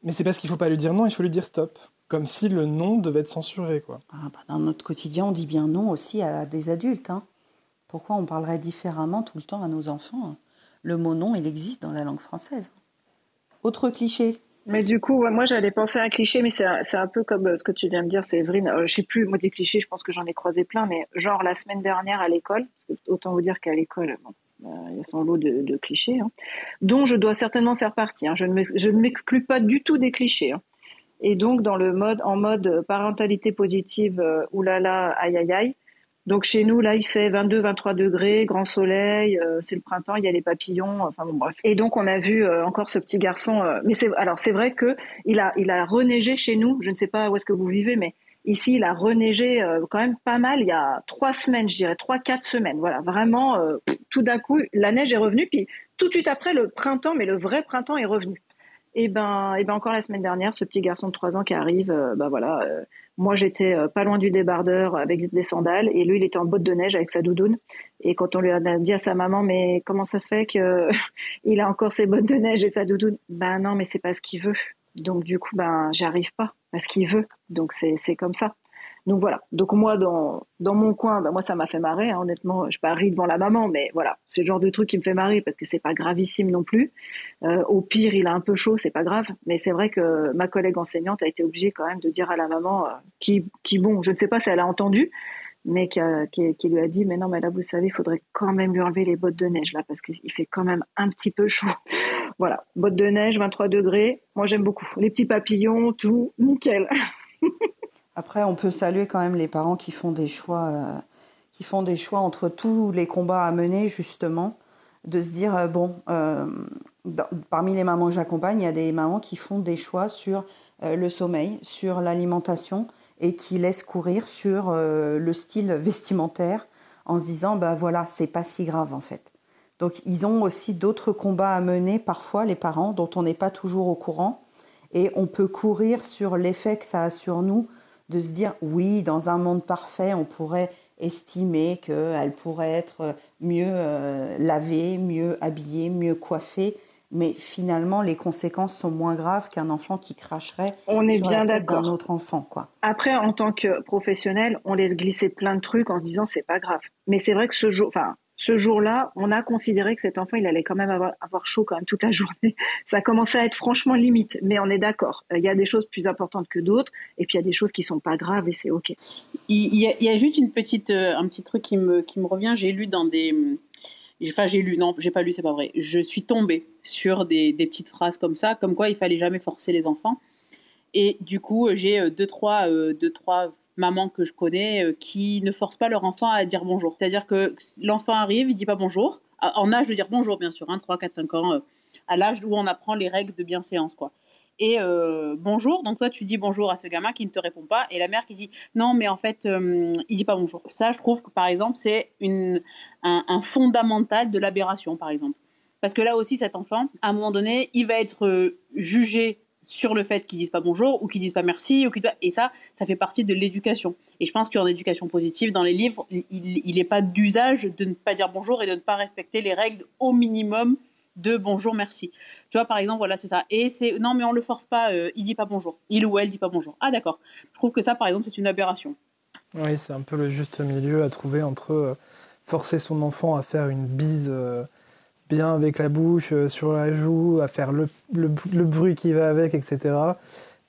Mais c'est parce qu'il faut pas lui dire non, il faut lui dire stop. Comme si le non devait être censuré, quoi. Ah, bah, dans notre quotidien, on dit bien non aussi à des adultes. Hein. Pourquoi on parlerait différemment tout le temps à nos enfants hein? Le mot non, il existe dans la langue française. Autre cliché mais du coup, moi j'allais penser à un cliché, mais c'est un, peu comme euh, ce que tu viens de dire, Evelyne. Euh, je sais plus, moi des clichés, je pense que j'en ai croisé plein, mais genre la semaine dernière à l'école, autant vous dire qu'à l'école, euh, il y a son lot de, clichés, hein, dont je dois certainement faire partie. Hein. Je ne m'exclus pas du tout des clichés. Hein. Et donc dans le mode, en mode parentalité positive, oulala, aïe aïe aïe, donc chez nous, là, il fait 22-23 degrés, grand soleil, euh, c'est le printemps, il y a les papillons, enfin bon bref. Et donc on a vu euh, encore ce petit garçon. Euh, mais alors c'est vrai que il a il a reneigé chez nous. Je ne sais pas où est-ce que vous vivez, mais ici il a reneigé quand même pas mal. Il y a trois semaines, je dirais trois quatre semaines. Voilà, vraiment tout d'un coup la neige est revenue. Puis tout de suite après le printemps, mais le vrai printemps est revenu. Et ben, et ben encore la semaine dernière, ce petit garçon de 3 ans qui arrive, ben voilà, euh, moi j'étais euh, pas loin du débardeur avec des sandales et lui il était en botte de neige avec sa doudoune. Et quand on lui a dit à sa maman, mais comment ça se fait que il a encore ses bottes de neige et sa doudoune? Ben non, mais c'est pas ce qu'il veut. Donc du coup, ben j'arrive pas parce qu'il veut. Donc c'est comme ça. Donc voilà. Donc moi, dans, dans mon coin, bah moi ça m'a fait marrer. Hein, honnêtement, je parie devant la maman, mais voilà, c'est le genre de truc qui me fait marrer parce que c'est pas gravissime non plus. Euh, au pire, il a un peu chaud, c'est pas grave. Mais c'est vrai que ma collègue enseignante a été obligée quand même de dire à la maman, euh, qui, qui bon, je ne sais pas si elle a entendu, mais qui, qui, lui a dit, mais non, mais là vous savez, il faudrait quand même lui enlever les bottes de neige là parce qu'il fait quand même un petit peu chaud. voilà, bottes de neige, 23 degrés. Moi j'aime beaucoup. Les petits papillons, tout, nickel. Après, on peut saluer quand même les parents qui font des choix, euh, qui font des choix entre tous les combats à mener, justement, de se dire, euh, bon, euh, parmi les mamans que j'accompagne, il y a des mamans qui font des choix sur le sommeil, sur l'alimentation, et qui laissent courir sur le style vestimentaire, en se disant, bah voilà, c'est pas si grave en fait. Donc, ils ont aussi d'autres combats à mener, parfois, les parents, dont on n'est pas toujours au courant, et on peut courir sur l'effet que ça a sur nous de se dire oui, dans un monde parfait, on pourrait estimer qu'elle pourrait être mieux euh, lavée, mieux habillée, mieux coiffée. Mais finalement, les conséquences sont moins graves qu'un enfant qui cracherait on est sur bien d'un autre enfant. Quoi. Après, en tant que professionnel, on laisse glisser plein de trucs en se disant c'est pas grave. Mais c'est vrai que ce jour, enfin, ce jour-là, on a considéré que cet enfant, il allait quand même avoir, chaud quand même toute la journée. Ça commençait à être franchement limite, mais on est d'accord. Il y a des choses plus importantes que d'autres, et puis il y a des choses qui sont pas graves et c'est ok. Il y, a, juste euh, un petit truc qui me, revient. J'ai lu dans des, enfin j'ai lu, non, j'ai pas lu, c'est pas vrai. Je suis tombée sur des, des, petites phrases comme ça, comme quoi il fallait jamais forcer les enfants. Et du coup, j'ai euh, deux trois, euh, deux trois mamans que je connais euh, qui ne forcent pas leur enfant à dire bonjour. C'est-à-dire que l'enfant arrive, il dit pas bonjour, en âge de dire bonjour bien sûr, hein, 3, 4, 5 ans, euh, à l'âge où on apprend les règles de bienséance quoi. Et euh, bonjour, donc toi tu dis bonjour à ce gamin qui ne te répond pas, et la mère qui dit non mais en fait il dit pas bonjour. Ça je trouve que par exemple c'est un, un fondamental de l'aberration par exemple. Parce que là aussi cet enfant, à un moment donné, il va être jugé sur le fait qu'ils disent pas bonjour ou qu'ils disent pas merci ou et ça ça fait partie de l'éducation. Et je pense qu'en éducation positive dans les livres il n'est pas d'usage de ne pas dire bonjour et de ne pas respecter les règles au minimum de bonjour merci. Tu vois par exemple voilà c'est ça. Et c'est non mais on le force pas euh, il dit pas bonjour. Il ou elle dit pas bonjour. Ah d'accord. Je trouve que ça par exemple c'est une aberration. Oui c'est un peu le juste milieu à trouver entre euh, forcer son enfant à faire une bise euh, bien avec la bouche, euh, sur la joue, à faire le, le, bruit qui va avec, etc.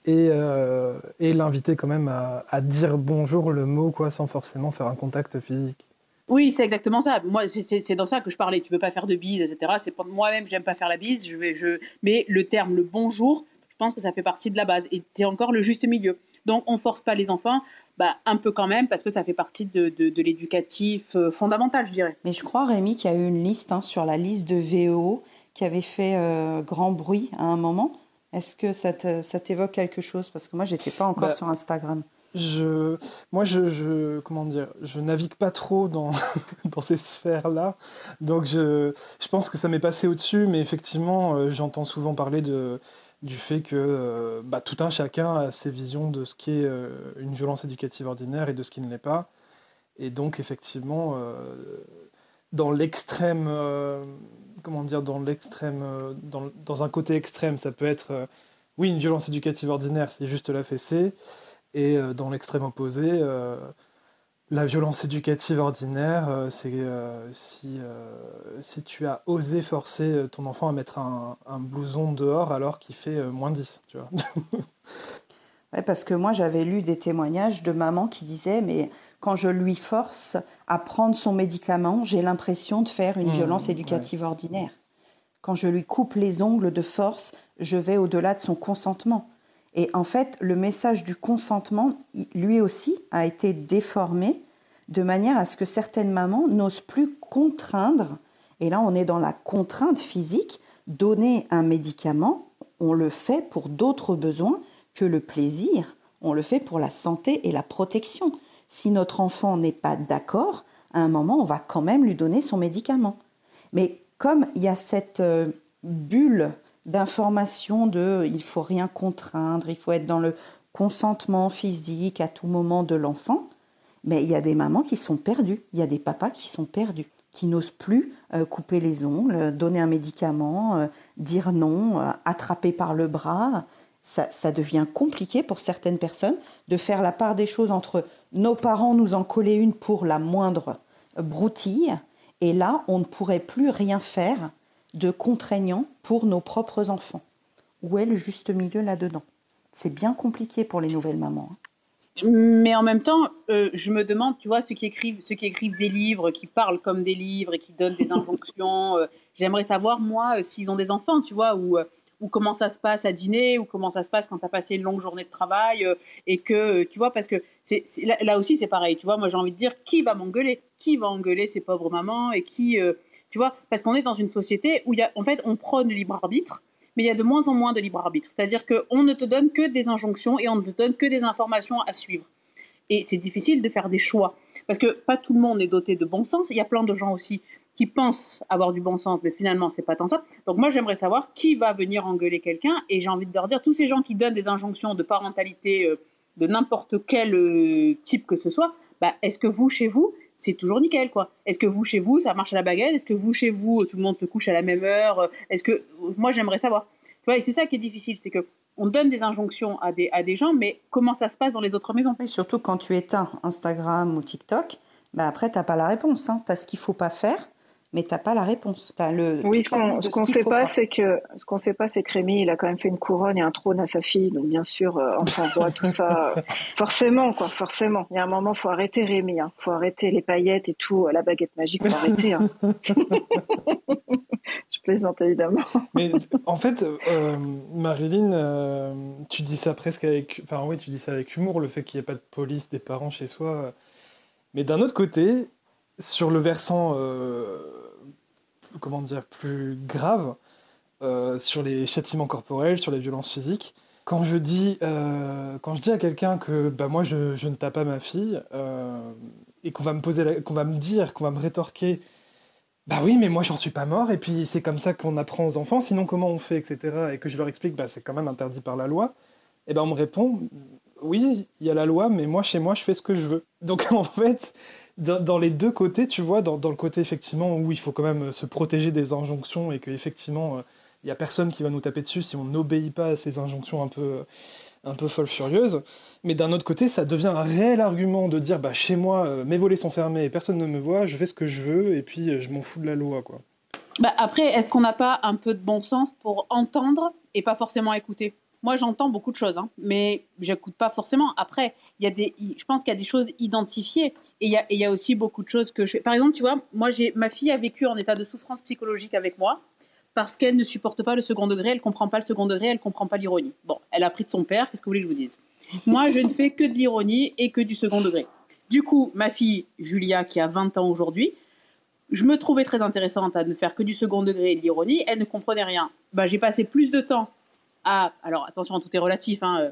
Et, euh, et l'inviter quand même à, dire bonjour le mot, quoi, sans forcément faire un contact physique. Oui, c'est exactement ça. Moi, c'est dans ça que je parlais. Tu veux pas faire de bise, etc. C'est moi-même, j'aime pas faire la bise. Je vais, je... Mais le terme, le bonjour, je pense que ça fait partie de la base. Et c'est encore le juste milieu. Donc, on force pas les enfants, bah, un peu quand même, parce que ça fait partie de, de, l'éducatif euh, fondamental, je dirais. Mais je crois, Rémi, qu'il y a eu une liste hein, sur la liste de VEO qui avait fait euh, grand bruit à un moment. Est-ce que ça t'évoque quelque chose? Parce que moi, j'étais pas encore bah, sur Instagram. Je, moi, je, je, comment dire, je navigue pas trop dans, dans ces sphères-là, donc je, je pense que ça m'est passé au-dessus, mais effectivement, euh, j'entends souvent parler de, du fait que euh, bah, tout un chacun a ses visions de ce qu'est euh, une violence éducative ordinaire et de ce qui ne l'est pas. Et donc, effectivement, euh, dans l'extrême, comment dire, dans l'extrême, dans, dans, un côté extrême, ça peut être oui, une violence éducative ordinaire, c'est juste la fessée. Et dans l'extrême opposé, la violence éducative ordinaire, euh, c'est euh, si, euh, si tu as osé forcer ton enfant à mettre un, blouson dehors alors qu'il fait moins 10, tu vois. parce que moi j'avais lu des témoignages de mamans qui disaient mais quand je lui force à prendre son médicament, j'ai l'impression de faire une mmh, violence éducative ordinaire. Quand je lui coupe les ongles de force, je vais au-delà de son consentement. Et en fait, le message du consentement, lui aussi, a été déformé de manière à ce que certaines mamans n'osent plus contraindre, et là on est dans la contrainte physique, donner un médicament, on le fait pour d'autres besoins que le plaisir, on le fait pour la santé et la protection. Si notre enfant n'est pas d'accord, à un moment, on va quand même lui donner son médicament. Mais comme il y a cette euh, bulle d'information de il faut rien contraindre, il faut être dans le consentement physique à tout moment de l'enfant, mais il y a des mamans qui sont perdues, il y a des papas qui sont perdus, qui n'osent plus euh, couper les ongles, donner un médicament, euh, dire non, euh, attraper par le bras. Ça, ça, devient compliqué pour certaines personnes de faire la part des choses entre nos parents nous en coller une pour la moindre broutille, et là, on ne pourrait plus rien faire de contraignant pour nos propres enfants. Où est le juste milieu là-dedans? C'est bien compliqué pour les nouvelles mamans. Hein. Mais en même temps, euh, je me demande, tu vois, ceux qui écrivent, ceux qui écrivent des livres, qui parlent comme des livres et qui donnent des injonctions. Euh, j'aimerais savoir, moi, euh, s'ils ont des enfants, tu vois, ou, comment ça se passe à dîner, ou comment ça se passe quand tu as passé une longue journée de travail, et que, tu vois, parce que c'est, là, aussi, c'est pareil, tu vois, moi j'ai envie de dire, qui va m'engueuler? Qui va engueuler ces pauvres mamans Et qui, tu vois, parce qu'on est dans une société où, y a, en fait, on prône le libre arbitre, mais il y a de moins en moins de libre arbitre. C'est-à-dire qu'on ne te donne que des injonctions et on ne te donne que des informations à suivre. Et c'est difficile de faire des choix. Parce que pas tout le monde est doté de bon sens. Il y a plein de gens aussi qui pensent avoir du bon sens, mais finalement, c'est pas tant ça. Donc moi, j'aimerais savoir qui va venir engueuler quelqu'un. Et j'ai envie de leur dire, tous ces gens qui donnent des injonctions de parentalité euh, de n'importe quel euh, type que ce soit, bah, est-ce que vous, chez vous, c'est toujours nickel, quoi. Est-ce que vous, chez vous, ça marche à la baguette? Est-ce que vous, chez vous, tout le monde se couche à la même heure? Est-ce que moi, j'aimerais savoir. Et c'est ça qui est difficile, c'est que on donne des injonctions à des, à des gens, mais comment ça se passe dans les autres maisons? Surtout quand tu éteins Instagram ou TikTok, bah après, tu n'as pas la réponse. Hein. Tu as ce qu'il faut pas faire, mais tu n'as pas la réponse. As le, oui, ce qu'on ne sait pas, c'est que ce qu'on sait pas, c'est que Rémi, il a quand même fait une couronne et un trône à sa fille, donc bien sûr, euh, enfin, voit tout ça, euh, forcément, quoi, forcément. Il y a un moment, faut arrêter Rémi, hein. faut arrêter les paillettes et tout, la baguette magique, faut arrêter. Hein. Je plaisante évidemment. Mais en fait, euh, Marilyn, tu dis ça presque avec, enfin oui, tu dis ça avec humour, le fait qu'il n'y ait pas de police des parents chez soi. Mais d'un autre côté, sur le versant comment dire, plus grave euh, sur les châtiments corporels, sur les violences physiques. Quand je dis, euh, quand je dis à quelqu'un que bah, moi je, ne tape pas ma fille euh, et qu'on va me poser, qu'on va me dire, qu'on va me rétorquer, bah oui, mais moi j'en suis pas mort et puis c'est comme ça qu'on apprend aux enfants. Sinon comment on fait, etc. Et que je leur explique, bah c'est quand même interdit par la loi. Et ben on me répond, oui, il y a la loi, mais moi chez moi je fais ce que je veux. Donc en fait, dans, les deux côtés, tu vois, dans, le côté effectivement où il faut quand même se protéger des injonctions et qu'effectivement, il n'y a personne qui va nous taper dessus si on n'obéit pas à ces injonctions un peu, un peu folles furieuses. Mais d'un autre côté, ça devient un réel argument de dire bah, chez moi, euh, mes volets sont fermés et personne ne me voit, je fais ce que je veux et puis euh, je m'en fous de la loi. quoi. Bah après, est-ce qu'on n'a pas un peu de bon sens pour entendre et pas forcément écouter? Moi, j'entends beaucoup de choses, hein, mais j'écoute pas forcément. Après, il y a des, je pense qu'il y a des choses identifiées et il y a, aussi beaucoup de choses que je fais. Par exemple, tu vois, moi, j'ai, ma fille a vécu en état de souffrance psychologique avec moi parce qu'elle ne supporte pas le second degré, elle comprend pas le second degré, elle comprend pas l'ironie. Bon, elle a appris de son père, qu'est-ce que vous voulez que je vous dise? Moi, je ne fais que de l'ironie et que du second degré. Du coup, ma fille Julia, qui a 20 ans aujourd'hui, je me trouvais très intéressante à ne faire que du second degré et de l'ironie, elle ne comprenait rien. Bah, j'ai passé plus de temps alors attention, tout est relatif, hein, euh,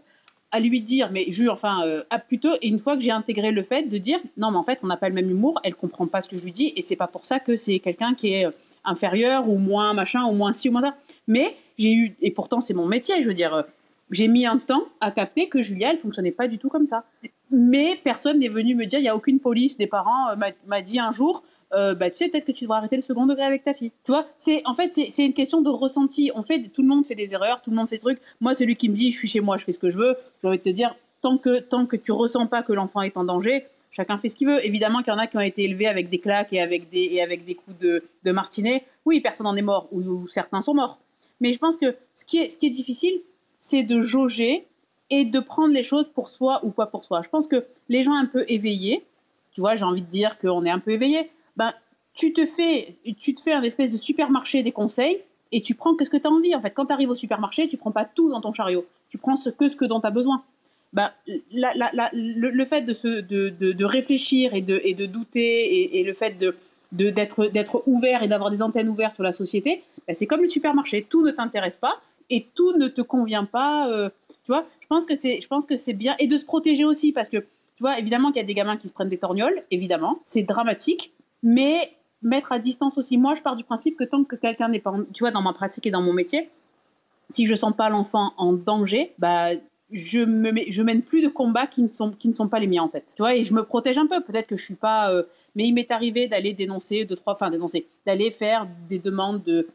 à lui dire, mais je, enfin, euh, à plutôt, et une fois que j'ai intégré le fait de dire, non, mais en fait, on n'a pas le même humour, elle comprend pas ce que je lui dis, et c'est pas pour ça que c'est quelqu'un qui est euh, inférieur ou moins machin, ou moins ci ou moins ça. Mais j'ai eu, et pourtant c'est mon métier, je veux dire, j'ai mis un temps à capter que Julia, elle fonctionnait pas du tout comme ça. Mais personne n'est venu me dire, il n'y a aucune police des parents m'a dit un jour, euh, bah, tu sais, peut-être que tu devras arrêter le second degré avec ta fille. Tu vois, c'est en fait, c'est une question de ressenti. On fait, tout le monde fait des erreurs, tout le monde fait des trucs. Moi, celui qui me dit, je suis chez moi, je fais ce que je veux, j'ai envie de te dire, tant que, tant que tu ressens pas que l'enfant est en danger, chacun fait ce qu'il veut. Évidemment qu'il y en a qui ont été élevés avec des claques et avec des, et avec des coups de, de martinet. Oui, personne n'en est mort, ou, certains sont morts. Mais je pense que ce qui est, ce qui est difficile, c'est de jauger et de prendre les choses pour soi ou pas pour soi. Je pense que les gens un peu éveillés, tu vois, j'ai envie de dire qu'on est un peu éveillé, ben, tu te fais, tu te fais un espèce de supermarché des conseils et tu prends que ce que tu as envie. En fait, quand tu arrives au supermarché, tu prends pas tout dans ton chariot. Tu prends ce que ce que dont tu as besoin. Ben, le, fait de, se, de, de, réfléchir et de, et de douter et, le fait de, d'être ouvert et d'avoir des antennes ouvertes sur la société, ben, c'est comme le supermarché. Tout ne t'intéresse pas et tout ne te convient pas. Euh, tu vois, je pense que c'est, je pense que c'est bien et de se protéger aussi parce que tu vois, évidemment qu'il y a des gamins qui se prennent des torgnoles, évidemment, c'est dramatique, mais mettre à distance aussi. Moi, je pars du principe que tant que quelqu'un n'est pas, tu vois, dans ma pratique et dans mon métier, si je sens pas l'enfant en danger, bah je me je mène plus de combats qui ne sont qui ne sont pas les miens en fait. Tu vois et je me protège un peu. Peut-être que je suis pas, euh, mais il m'est arrivé d'aller dénoncer deux trois, enfin dénoncer, d'aller faire des demandes de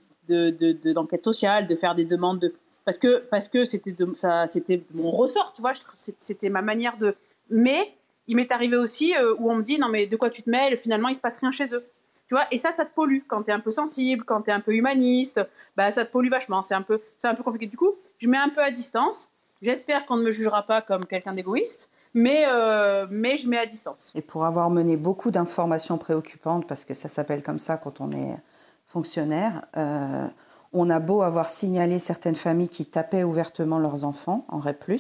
d'enquête de, sociale, de faire des demandes de parce que parce que c'était de ça c'était mon ressort, tu vois. C'était ma manière de. Mais il m'est arrivé aussi euh, où on me dit non mais de quoi tu te mêles? Finalement il se passe rien chez eux. Tu vois, et ça, ça te pollue. Quand tu es un peu sensible, quand tu es un peu humaniste, bah, ça te pollue vachement. C'est un, peu, un peu compliqué. Du coup, je mets un peu à distance. J'espère qu'on ne me jugera pas comme quelqu'un d'égoïste, mais, euh, mais je mets à distance. Et pour avoir mené beaucoup d'informations préoccupantes, parce que ça s'appelle comme ça quand on est fonctionnaire, euh, on a beau avoir signalé certaines familles qui tapaient ouvertement leurs enfants en REP,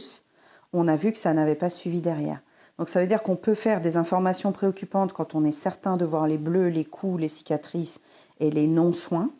on a vu que ça n'avait pas suivi derrière. Donc ça veut dire qu'on peut faire des informations préoccupantes quand on est certain de voir les bleus, les coups, les cicatrices et les non-soins.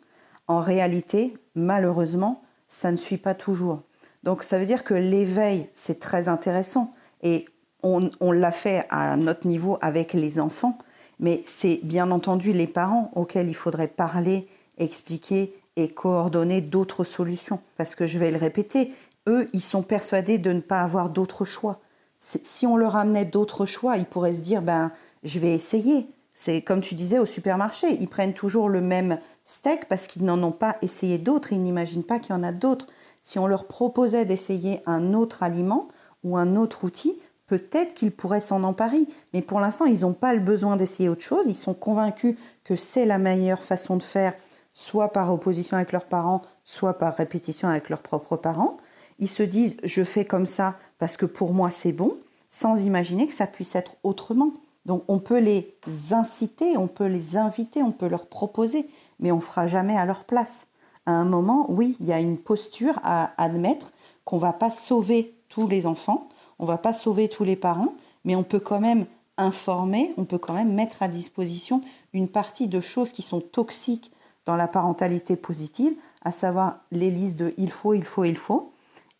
En réalité, malheureusement, ça ne suit pas toujours. Donc ça veut dire que l'éveil, c'est très intéressant et on, l'a fait à notre niveau avec les enfants, mais c'est bien entendu les parents auxquels il faudrait parler, expliquer et coordonner d'autres solutions. Parce que je vais le répéter, eux, ils sont persuadés de ne pas avoir d'autre choix si on leur amenait d'autres choix, ils pourraient se dire ben je vais essayer. C'est comme tu disais au supermarché, ils prennent toujours le même steak parce qu'ils n'en ont pas essayé d'autres, ils n'imaginent pas qu'il y en a d'autres. Si on leur proposait d'essayer un autre aliment ou un autre outil, peut-être qu'ils pourraient s'en emparer. Mais pour l'instant, ils n'ont pas le besoin d'essayer autre chose. Ils sont convaincus que c'est la meilleure façon de faire, soit par opposition avec leurs parents, soit par répétition avec leurs propres parents. Ils se disent je fais comme ça parce que pour moi c'est bon, sans imaginer que ça puisse être autrement. Donc on peut les inciter, on peut les inviter, on peut leur proposer, mais on ne fera jamais à leur place. À un moment, oui, il y a une posture à admettre qu'on ne va pas sauver tous les enfants, on ne va pas sauver tous les parents, mais on peut quand même informer, on peut quand même mettre à disposition une partie de choses qui sont toxiques dans la parentalité positive, à savoir les listes de il faut, il faut, il faut,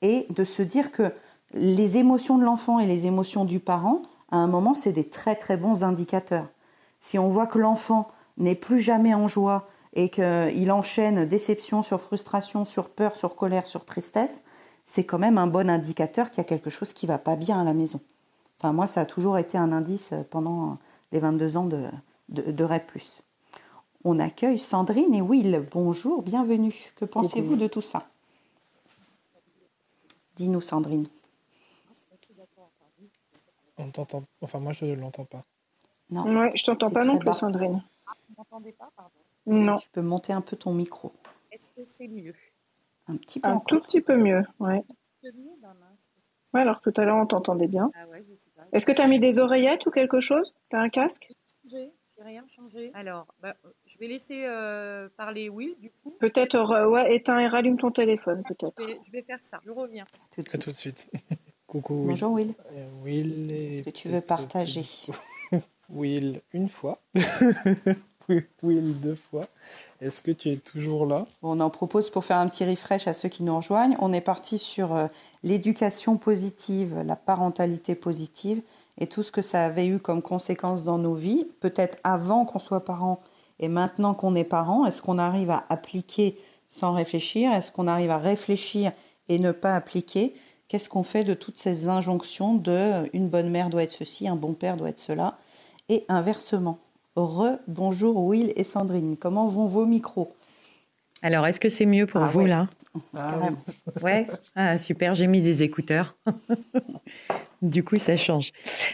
et de se dire que les émotions de l'enfant et les émotions du parent, à un moment, c'est des très très bons indicateurs. Si on voit que l'enfant n'est plus jamais en joie et qu'il enchaîne déception sur frustration, sur peur, sur colère, sur tristesse, c'est quand même un bon indicateur qu'il y a quelque chose qui va pas bien à la maison. Enfin, moi, ça a toujours été un indice pendant les 22 ans de, de, de REP+. On accueille Sandrine et Will. Bonjour, bienvenue. Que pensez-vous de tout ça? Dis-nous, Sandrine. On t'entend. Enfin, moi, je ne l'entends pas. Non. Ouais, je t'entends pas non plus, Sandrine. Ah, vous m'entendez pas, pardon Non. Tu peux monter un peu ton micro? Est-ce que c'est mieux? Un petit peu. Un tout petit peu mieux, ouais. Un mieux, ben Ouais, alors tout à l'heure, on t'entendait bien. Ah ouais, je sais pas. Est-ce que tu as mis des oreillettes ou quelque chose? Tu as un casque? J'ai rien changé. Alors, bah, je vais laisser euh, parler Will, du coup. Peut-être, euh, ouais, éteins et rallume ton téléphone, peut-être. Je, vais faire ça, je reviens. Tout de suite. tout de suite. Coucou Bonjour Will. Euh, Will Est-ce que tu veux partager Will une fois. Will deux fois. Est-ce que tu es toujours là? On en propose pour faire un petit refresh à ceux qui nous rejoignent. On est parti sur euh, l'éducation positive, la parentalité positive et tout ce que ça avait eu comme conséquence dans nos vies, peut-être avant qu'on soit parents et maintenant qu'on est parents. Est-ce qu'on arrive à appliquer sans réfléchir? Est-ce qu'on arrive à réfléchir et ne pas appliquer? Qu'est-ce qu'on fait de toutes ces injonctions de une bonne mère doit être ceci, un bon père doit être cela, et inversement Re-bonjour Will et Sandrine. Comment vont vos micros? Alors, est-ce que c'est mieux pour ah vous là? Ah, Ouais, ah, super, j'ai mis des écouteurs. du coup, ça change.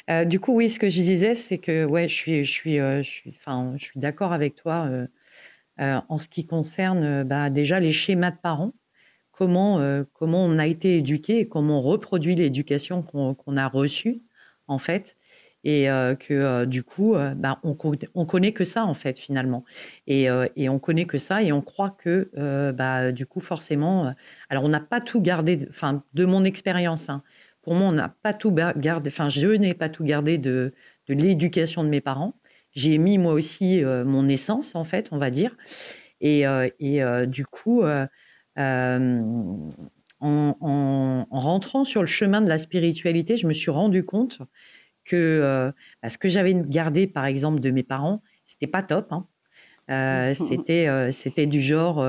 Euh, du coup, oui, ce que je disais, c'est que ouais, je suis, je suis, euh, je suis, enfin, je suis d'accord avec toi euh, en ce qui concerne bah, déjà les schémas de parents. Comment, comment on a été éduqué et comment on reproduit l'éducation qu'on a reçue, en fait et que du coup, bah, on, on connaît que ça en fait finalement, et, et, on connaît que ça et on croit que bah, du coup forcément, alors on n'a pas tout gardé, enfin de mon expérience, hein, pour moi on n'a pas tout gardé, enfin je n'ai pas tout gardé de, de l'éducation de mes parents. J'ai mis moi aussi mon essence en fait, on va dire, et, et du coup. En, en, rentrant sur le chemin de la spiritualité, je me suis rendu compte que euh, bah, ce que j'avais gardé, par exemple, de mes parents, c'était pas top. Hein. Euh, c'était, euh, c'était du genre.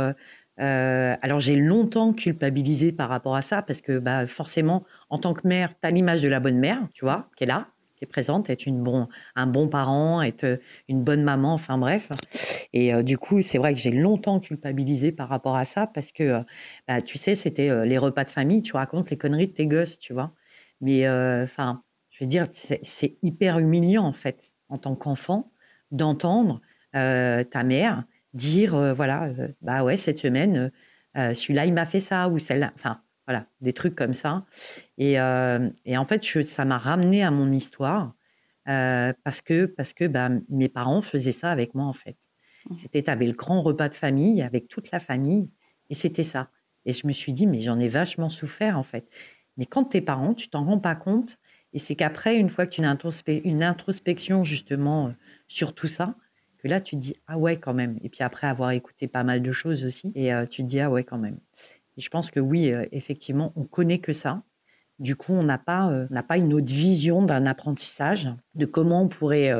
alors j'ai longtemps culpabilisé par rapport à ça parce que bah, forcément, en tant que mère, tu as l'image de la bonne mère, tu vois, qui est là, est présente, être une bon, un bon parent, être une bonne maman, enfin bref. Et du coup, c'est vrai que j'ai longtemps culpabilisé par rapport à ça parce que, bah, tu sais, c'était les repas de famille, tu racontes les conneries de tes gosses, tu vois. Mais enfin, je veux dire, c'est hyper humiliant en fait, en tant qu'enfant, d'entendre euh, ta mère dire, euh, voilà, euh, bah ouais, cette semaine, celui-là, il m'a fait ça, ou celle-là, enfin, voilà, des trucs comme ça. Et, et en fait, ça m'a ramené à mon histoire parce que, parce que bah, mes parents faisaient ça avec moi, en fait. Mmh. C'était, tu le grand repas de famille avec toute la famille, et c'était ça. Et je me suis dit, mais j'en ai vachement souffert, en fait. Mais quand tes parents, tu t'en rends pas compte, et c'est qu'après, une fois que tu as une introspection justement euh, sur tout ça, que là, tu te dis, ah ouais, quand même. Et puis après avoir écouté pas mal de choses aussi, et euh, tu te dis, ah ouais, quand même. Et je pense que oui, euh, effectivement, on connaît que ça. Du coup, on n'a pas, n'a pas une autre vision d'un apprentissage, de comment on pourrait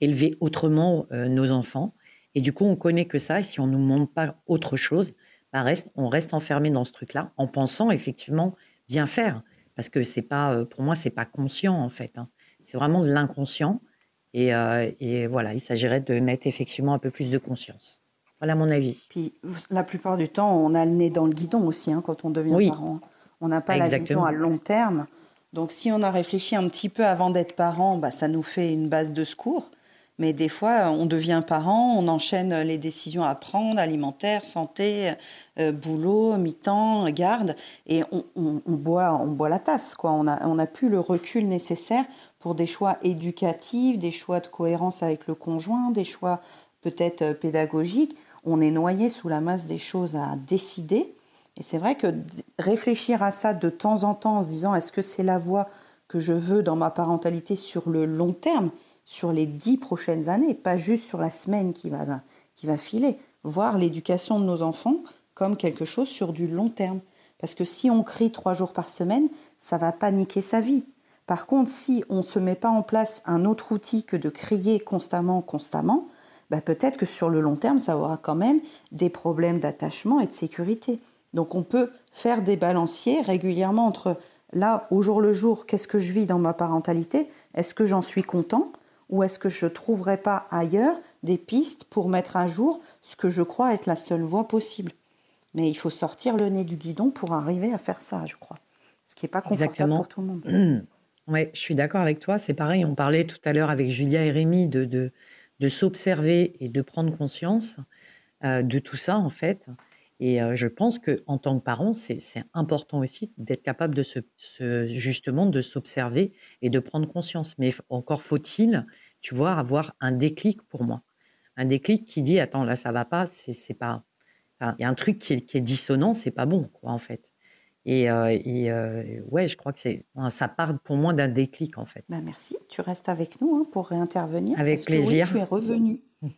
élever autrement nos enfants. Et du coup, on connaît que ça. Et si on ne nous montre pas autre chose, bah on reste enfermé dans ce truc-là en pensant effectivement bien faire parce que c'est pas, euh, pour moi, c'est pas conscient en fait. Hein. C'est vraiment de l'inconscient. Euh, et, voilà, il s'agirait de mettre effectivement un peu plus de conscience. Voilà mon avis. Puis la plupart du temps, on a le nez dans le guidon aussi hein, quand on devient parent. On n'a pas la vision à long terme. Donc si on a réfléchi un petit peu avant d'être parent, bah, ça nous fait une base de secours. Mais des fois, on devient parent, on enchaîne les décisions à prendre, alimentaire, santé, euh, boulot, mi-temps, garde, et on, boit, on boit la tasse. Quoi. On n'a on a plus le recul nécessaire pour des choix éducatifs, des choix de cohérence avec le conjoint, des choix peut-être euh, pédagogiques. On est noyé sous la masse des choses à décider. Et c'est vrai que réfléchir à ça de temps en temps en se disant est-ce que c'est la voie que je veux dans ma parentalité sur le long terme, sur les dix prochaines années, pas juste sur la semaine qui va, qui va filer. Voir l'éducation de nos enfants comme quelque chose sur du long terme. Parce que si on crie trois jours par semaine, ça va pas niquer sa vie. Par contre, si on ne se met pas en place un autre outil que de crier constamment, constamment, bah peut-être que sur le long terme, ça aura quand même des problèmes d'attachement et de sécurité. Donc on peut faire des balanciers régulièrement entre là, au jour le jour, qu'est-ce que je vis dans ma parentalité? Est-ce que j'en suis content? Ou est-ce que je ne trouverai pas ailleurs des pistes pour mettre à jour ce que je crois être la seule voie possible? Mais il faut sortir le nez du guidon pour arriver à faire ça, je crois. Ce qui n'est pas confortable pour tout le monde. Oui, je suis d'accord avec toi. C'est pareil, on parlait tout à l'heure avec Julia et Rémi de, de, de s'observer et de prendre conscience euh, de tout ça, en fait. Et euh, je pense qu'en tant que parent, c'est important aussi d'être capable de justement de s'observer et de prendre conscience. Mais encore faut-il, tu vois, avoir un déclic pour moi, un déclic qui dit attends là ça va pas, c'est pas, il y a un truc qui est, qui est dissonant, c'est pas bon quoi en fait. Et, euh, euh, ouais, je crois que c'est ça part pour moi d'un déclic en fait. Bah merci, tu restes avec nous hein, pour réintervenir. Avec plaisir. tu es revenu. Mmh.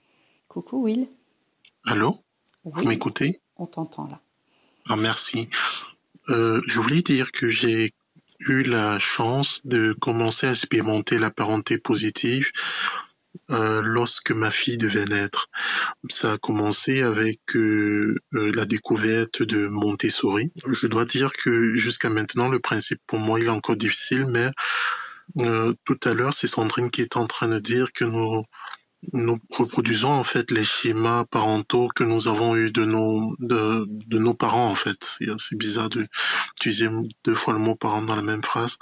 Coucou Will. Allô, vous m'écoutez? On t'entend là. Ah, merci. Euh, je voulais dire que j'ai eu la chance de commencer à expérimenter la parenté positive euh, lorsque ma fille devait naître. Ça a commencé avec euh, la découverte de Montessori. Je dois dire que jusqu'à maintenant, le principe pour moi, il est encore difficile, mais tout à l'heure, c'est Sandrine qui est en train de dire que nous nous reproduisons en fait les schémas parentaux que nous avons eus de nos de, de nos parents en fait. C'est bizarre d'utiliser deux fois le mot parent dans la même phrase.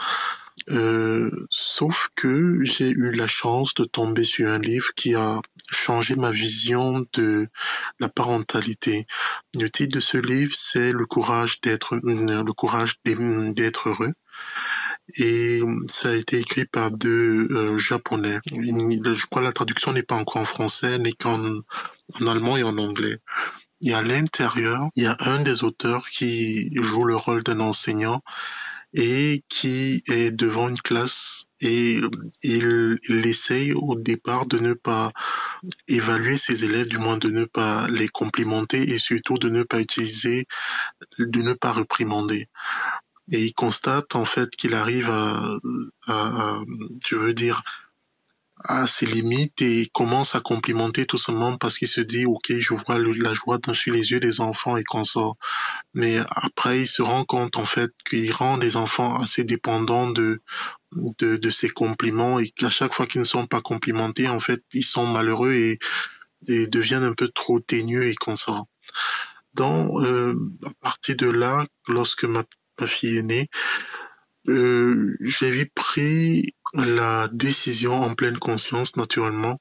Euh, sauf que j'ai eu la chance de tomber sur un livre qui a changé ma vision de la parentalité. Le titre de ce livre, c'est Le courage d'être le courage d'être heureux et ça a été écrit par deux euh, japonais. Je crois que la traduction n'est pas encore en français, n'est qu'en en allemand et en anglais. Et à l'intérieur, il y a un des auteurs qui joue le rôle d'un enseignant et qui est devant une classe et il, il, essaye au départ de ne pas évaluer ses élèves, du moins de ne pas les complimenter et surtout de ne pas utiliser, de ne pas réprimander. Et il constate en fait qu'il arrive à, à, je veux dire, à ses limites et commence à complimenter tout simplement parce qu'il se dit ok je vois la joie dans les yeux des enfants et qu'on sort. Mais après il se rend compte en fait qu'il rend les enfants assez dépendants de de, de ses compliments et qu'à chaque fois qu'ils ne sont pas complimentés en fait ils sont malheureux et, et deviennent un peu trop ténueux et qu'on sort. Donc euh, à partir de là lorsque ma ma fille aînée, euh, j'ai pris la décision en pleine conscience, naturellement,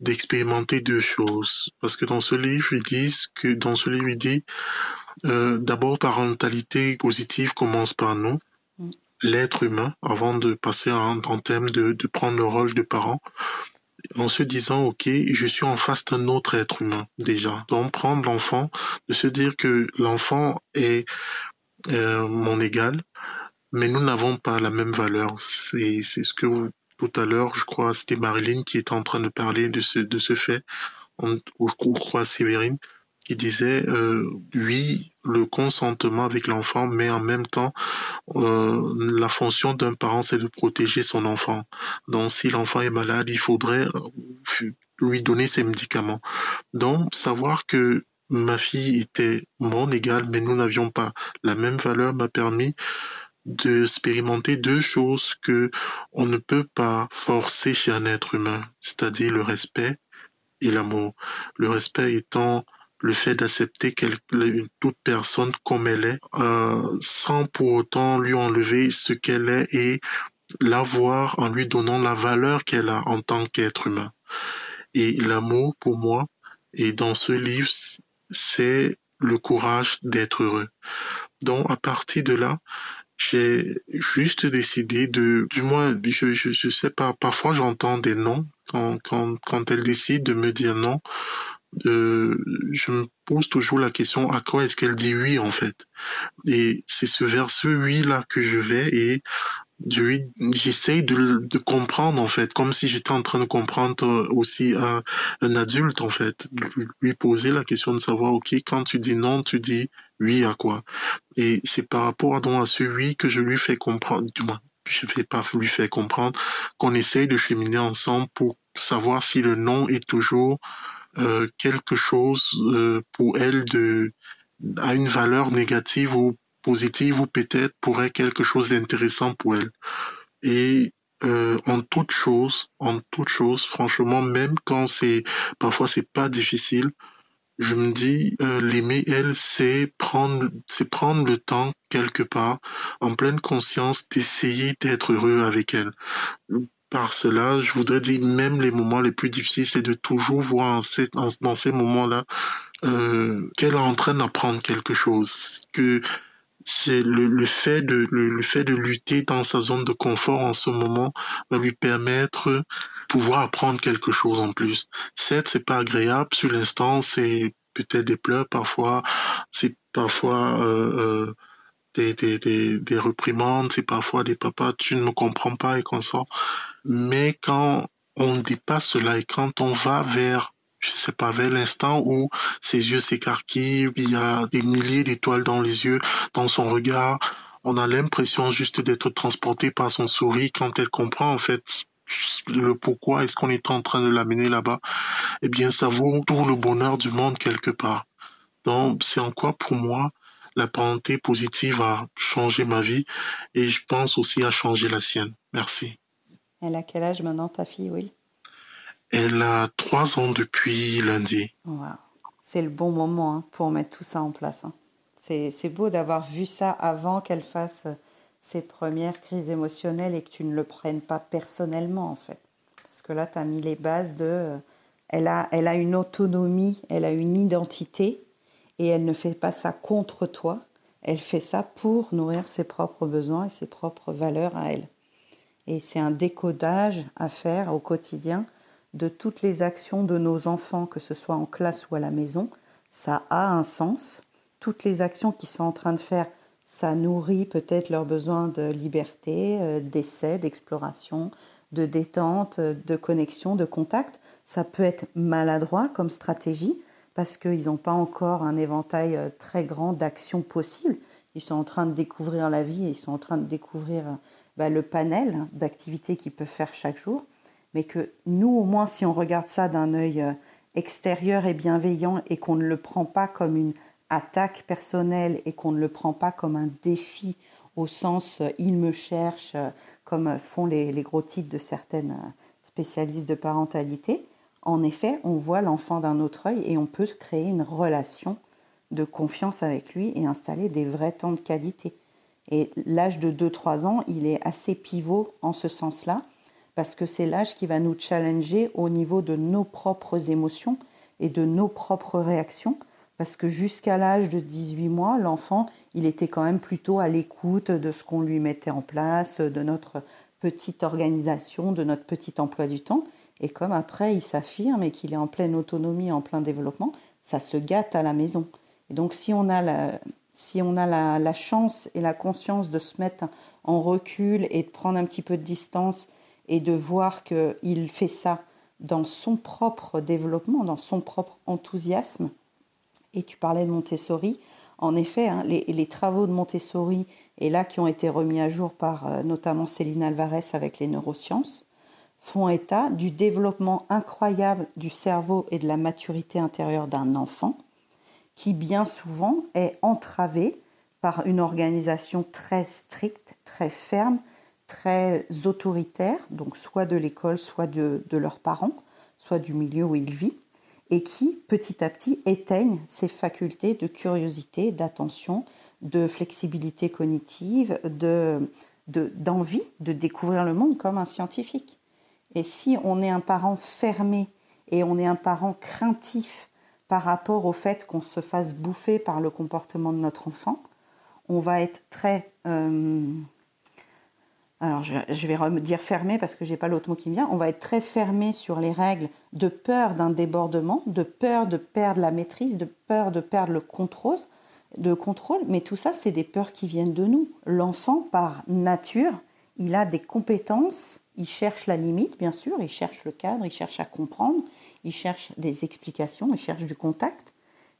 d'expérimenter deux choses. Parce que dans ce livre, ils disent que dans ce livre, il dit euh, d'abord parentalité positive commence par nous, mm. l'être humain, avant de passer en, en thème de, de prendre le rôle de parent en se disant, OK, je suis en face d'un autre être humain déjà. Donc prendre l'enfant, de se dire que l'enfant est euh, mon égal, mais nous n'avons pas la même valeur. C'est ce que vous, tout à l'heure, je crois, c'était Marilyn qui était en train de parler de ce, fait, ou je crois Séverine, qui disait, euh, oui, le consentement avec l'enfant, mais en même temps, euh, la fonction d'un parent, c'est de protéger son enfant. Donc, si l'enfant est malade, il faudrait euh, lui donner ses médicaments. Donc, savoir que ma fille était mon égale, mais nous n'avions pas la même valeur, m'a permis d'expérimenter deux choses que on ne peut pas forcer chez un être humain, c'est-à-dire le respect et l'amour. Le respect étant le fait d'accepter toute personne comme elle est, euh, sans pour autant lui enlever ce qu'elle est et l'avoir en lui donnant la valeur qu'elle a en tant qu'être humain. Et l'amour, pour moi, et dans ce livre, c'est le courage d'être heureux. Donc, à partir de là, j'ai juste décidé de, du moins, je, je, sais pas, parfois j'entends des noms quand, quand, quand elle décide de me dire non. Euh, je me pose toujours la question à quoi est-ce qu'elle dit oui en fait? Et c'est ce vers ce oui là que je vais et j'essaye de, de, comprendre en fait, comme si j'étais en train de comprendre euh, aussi un, un, adulte en fait, lui poser la question de savoir ok quand tu dis non, tu dis oui à quoi? Et c'est par rapport à, donc, à ce oui que je lui fais comprendre, du moins je ne vais pas lui faire comprendre qu'on essaye de cheminer ensemble pour savoir si le non est toujours euh, quelque chose euh, pour elle de a une valeur négative ou positive ou peut-être pourrait quelque chose d'intéressant pour elle. Et euh, en toute chose, en toute chose, franchement, même quand c'est parfois c'est pas difficile, je me dis euh, l'aimer elle, c'est prendre, c'est prendre le temps quelque part, en pleine conscience, d'essayer d'être heureux avec elle. Par cela, je voudrais dire même les moments les plus difficiles, c'est de toujours voir en dans ces moments-là euh, qu'elle est en train d'apprendre quelque chose, que c'est le, le, fait de le, fait de lutter dans sa zone de confort en ce moment va lui permettre pouvoir apprendre quelque chose en plus. Certes, c'est pas agréable sur l'instant, c'est peut-être des pleurs parfois, c'est parfois euh, euh, des, des, des, des reprimandes, c'est parfois des papas, tu ne me comprends pas et qu'on sort. Mais quand on dépasse cela et quand on va vers je sais pas, vers l'instant où ses yeux s'écarquillent, il y a des milliers d'étoiles dans les yeux, dans son regard. On a l'impression juste d'être transporté par son sourire quand elle comprend en fait le pourquoi est-ce qu'on est en train de l'amener là-bas. Eh bien, ça vaut tout le bonheur du monde quelque part. Donc, c'est en quoi pour moi la parenté positive a changé ma vie et je pense aussi à changer la sienne. Merci. Elle a quel âge maintenant ta fille, oui Elle a trois ans depuis lundi. C'est le bon moment hein, pour mettre tout ça en place. Hein. C'est beau d'avoir vu ça avant qu'elle fasse ses premières crises émotionnelles et que tu ne le prennes pas personnellement en fait. Parce que là, tu as mis les bases de... Euh, elle a, elle a une autonomie, elle a une identité et elle ne fait pas ça contre toi, elle fait ça pour nourrir ses propres besoins et ses propres valeurs à elle. Et c'est un décodage à faire au quotidien de toutes les actions de nos enfants, que ce soit en classe ou à la maison. Ça a un sens. Toutes les actions qu'ils sont en train de faire, ça nourrit peut-être leurs besoins de liberté, euh, d'essai, d'exploration, de détente, de connexion, de contact. Ça peut être maladroit comme stratégie, parce qu'ils n'ont pas encore un éventail euh, très grand d'actions possibles. Ils sont en train de découvrir la vie, ils sont en train de découvrir euh, bah, le panel d'activités qu'ils peuvent faire chaque jour. Mais que nous, au moins, si on regarde ça d'un œil euh, extérieur et bienveillant et qu'on ne le prend pas comme une attaque personnelle et qu'on ne le prend pas comme un défi au sens il me cherche, comme font les, les gros titres de certaines spécialistes de parentalité, en effet, on voit l'enfant d'un autre œil et on peut créer une relation de confiance avec lui et installer des vrais temps de qualité. Et l'âge de 2-3 ans, il est assez pivot en ce sens-là, parce que c'est l'âge qui va nous challenger au niveau de nos propres émotions et de nos propres réactions, parce que jusqu'à l'âge de 18 mois, l'enfant, il était quand même plutôt à l'écoute de ce qu'on lui mettait en place, de notre petite organisation, de notre petit emploi du temps. Et comme après il s'affirme et qu'il est en pleine autonomie, en plein développement, ça se gâte à la maison. Et donc si on a la, si on a la, chance et la conscience de se mettre en recul et de prendre un petit peu de distance et de voir qu'il fait ça dans son propre développement, dans son propre enthousiasme. Et tu parlais de Montessori. En effet, hein, les, travaux de Montessori, et là qui ont été remis à jour par euh, notamment Céline Alvarez avec les neurosciences, font état du développement incroyable du cerveau et de la maturité intérieure d'un enfant, qui bien souvent est entravé par une organisation très stricte, très ferme, très autoritaire, donc soit de l'école, soit de, leurs parents, soit du milieu où il vit, et qui petit à petit éteignent ses facultés de curiosité, d'attention, de flexibilité cognitive, de, d'envie de découvrir le monde comme un scientifique. Et si on est un parent fermé et on est un parent craintif par rapport au fait qu'on se fasse bouffer par le comportement de notre enfant, on va être très... Euh, alors je, vais dire fermé parce que j'ai pas l'autre mot qui me vient. On va être très fermé sur les règles de peur d'un débordement, de peur de perdre la maîtrise, de peur de perdre le contrôle, contrôle. Mais tout ça, c'est des peurs qui viennent de nous. L'enfant, par nature, il a des compétences il cherche la limite, bien sûr, il cherche le cadre, il cherche à comprendre, il cherche des explications, il cherche du contact,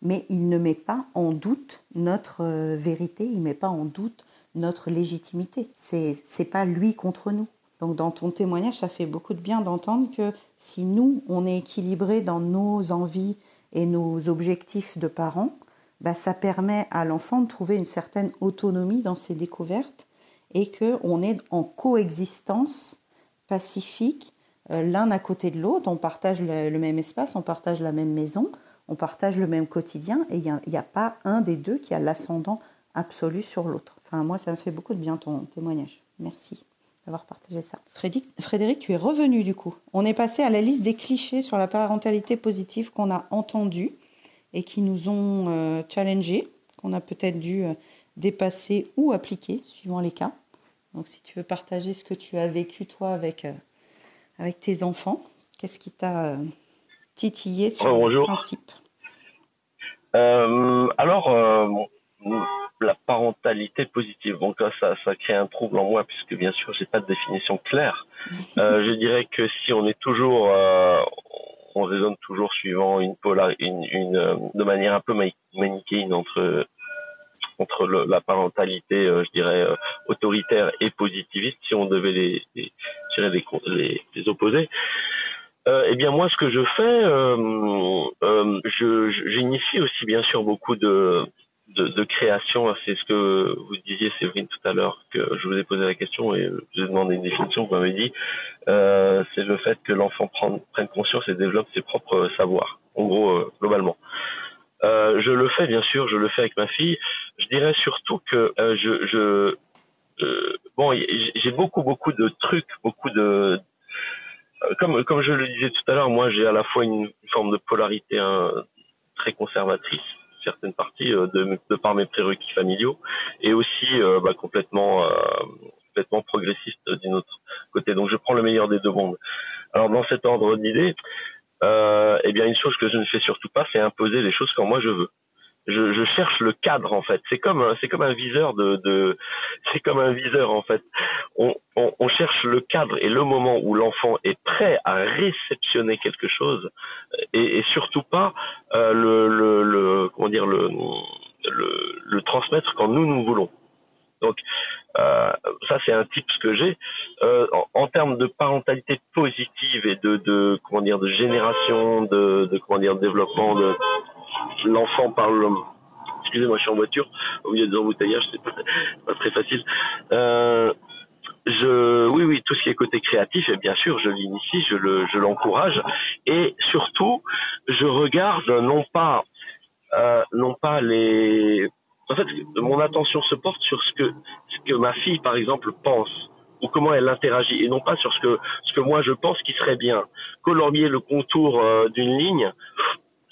mais il ne met pas en doute notre euh, vérité, il ne met pas en doute notre légitimité. C'est n'est pas lui contre nous. Donc dans ton témoignage, ça fait beaucoup de bien d'entendre que si nous, on est équilibré dans nos envies et nos objectifs de parents, bah, ça permet à l'enfant de trouver une certaine autonomie dans ses découvertes et qu'on est en coexistence pacifique, euh, l'un à côté de l'autre, on partage le, même espace, on partage la même maison, on partage le même quotidien, et il n'y a, pas un des deux qui a l'ascendant absolu sur l'autre. Enfin, moi, ça me fait beaucoup de bien ton témoignage. Merci d'avoir partagé ça. Frédéric, Frédéric, tu es revenu du coup. On est passé à la liste des clichés sur la parentalité positive qu'on a entendus et qui nous ont euh, challengés, qu'on a peut-être dû euh, dépasser ou appliquer, suivant les cas. Donc si tu veux partager ce que tu as vécu toi avec, euh, avec tes enfants, qu'est-ce qui t'a euh, titillé sur le principe? Euh, Alors, la parentalité positive, donc ça, ça crée un trouble en moi puisque bien sûr j'ai pas de définition claire. je dirais que si on est toujours, on raisonne toujours suivant une, polar, une, une de manière un peu manichéenne entre entre la parentalité, euh, je dirais, euh, autoritaire et positiviste, si on devait les, les, les, les opposer. Euh, eh bien moi, ce que je fais, euh, euh, j'initie aussi bien sûr beaucoup de, de, de création. C'est ce que vous disiez, Séverine, tout à l'heure, que je vous ai posé la question et je vous ai demandé une définition. Vous m'avez dit c'est le fait que l'enfant prenne conscience et développe ses propres savoirs. En gros, globalement. je le fais bien sûr, je le fais avec ma fille. Je dirais surtout que je, je bon, j'ai beaucoup beaucoup de trucs, beaucoup de comme comme je le disais tout à l'heure, moi j'ai à la fois une, forme de polarité hein, très conservatrice certaines parties euh, de, de, par mes prérequis familiaux et aussi euh, bah, complètement euh, complètement progressiste d'une autre côté. Donc je prends le meilleur des deux mondes. Alors dans cet ordre d'idées, eh bien une chose que je ne fais surtout pas, c'est imposer les choses quand moi je veux je, je, cherche le cadre en fait. C'est comme c'est comme un viseur de, de c'est comme un viseur en fait. On, on, on, cherche le cadre et le moment où l'enfant est prêt à réceptionner quelque chose et, et surtout pas euh, le, le, le, comment dire le, le, le transmettre quand nous nous voulons. Donc euh, ça c'est un type que j'ai euh, en, en, termes de parentalité positive et de, de comment dire de génération de, de comment dire développement de l'enfant parle. Excusez-moi, je suis en voiture au milieu des embouteillages, c'est pas, pas très facile. Euh, je, oui, oui, tout ce qui est côté créatif, et bien sûr, je l'initie, je le, je l'encourage, et surtout, je regarde non pas, euh, non pas les. En fait, mon attention se porte sur ce que, ce que ma fille, par exemple, pense ou comment elle interagit et non pas sur ce que ce que moi je pense qui serait bien. Colorier le contour euh, d'une ligne,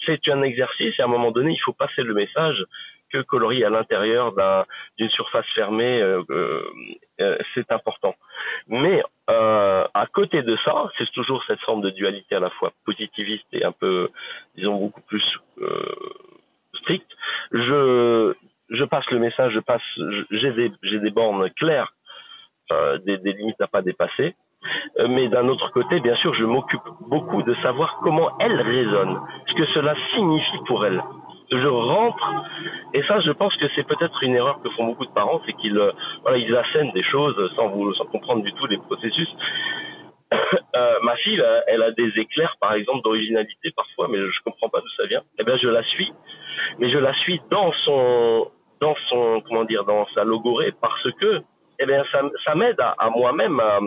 c'est un exercice et à un moment donné, il faut passer le message que colorier à l'intérieur d'une surface fermée, euh, euh, euh, c'est important. Mais à côté de ça, c'est toujours cette forme de dualité à la fois positiviste et un peu, disons, beaucoup plus stricte. Je, je passe le message, je passe, j'ai des, des bornes claires, des, des limites à pas dépasser. Euh, mais d'un autre côté, bien sûr, je m'occupe beaucoup de savoir comment elle raisonne, ce que cela signifie pour elle. Je rentre, et ça, je pense que c'est peut-être une erreur que font beaucoup de parents, c'est qu'ils euh, voilà, ils assènent des choses sans, vous, sans comprendre du tout les processus. Euh, ma fille, elle a des éclairs, par exemple, d'originalité parfois, mais je comprends pas d'où ça vient. Eh bien, je la suis, mais je la suis dans son, dans son, comment dire, dans sa logorée, parce que, eh bien, ça, ça m'aide à, à moi-même à,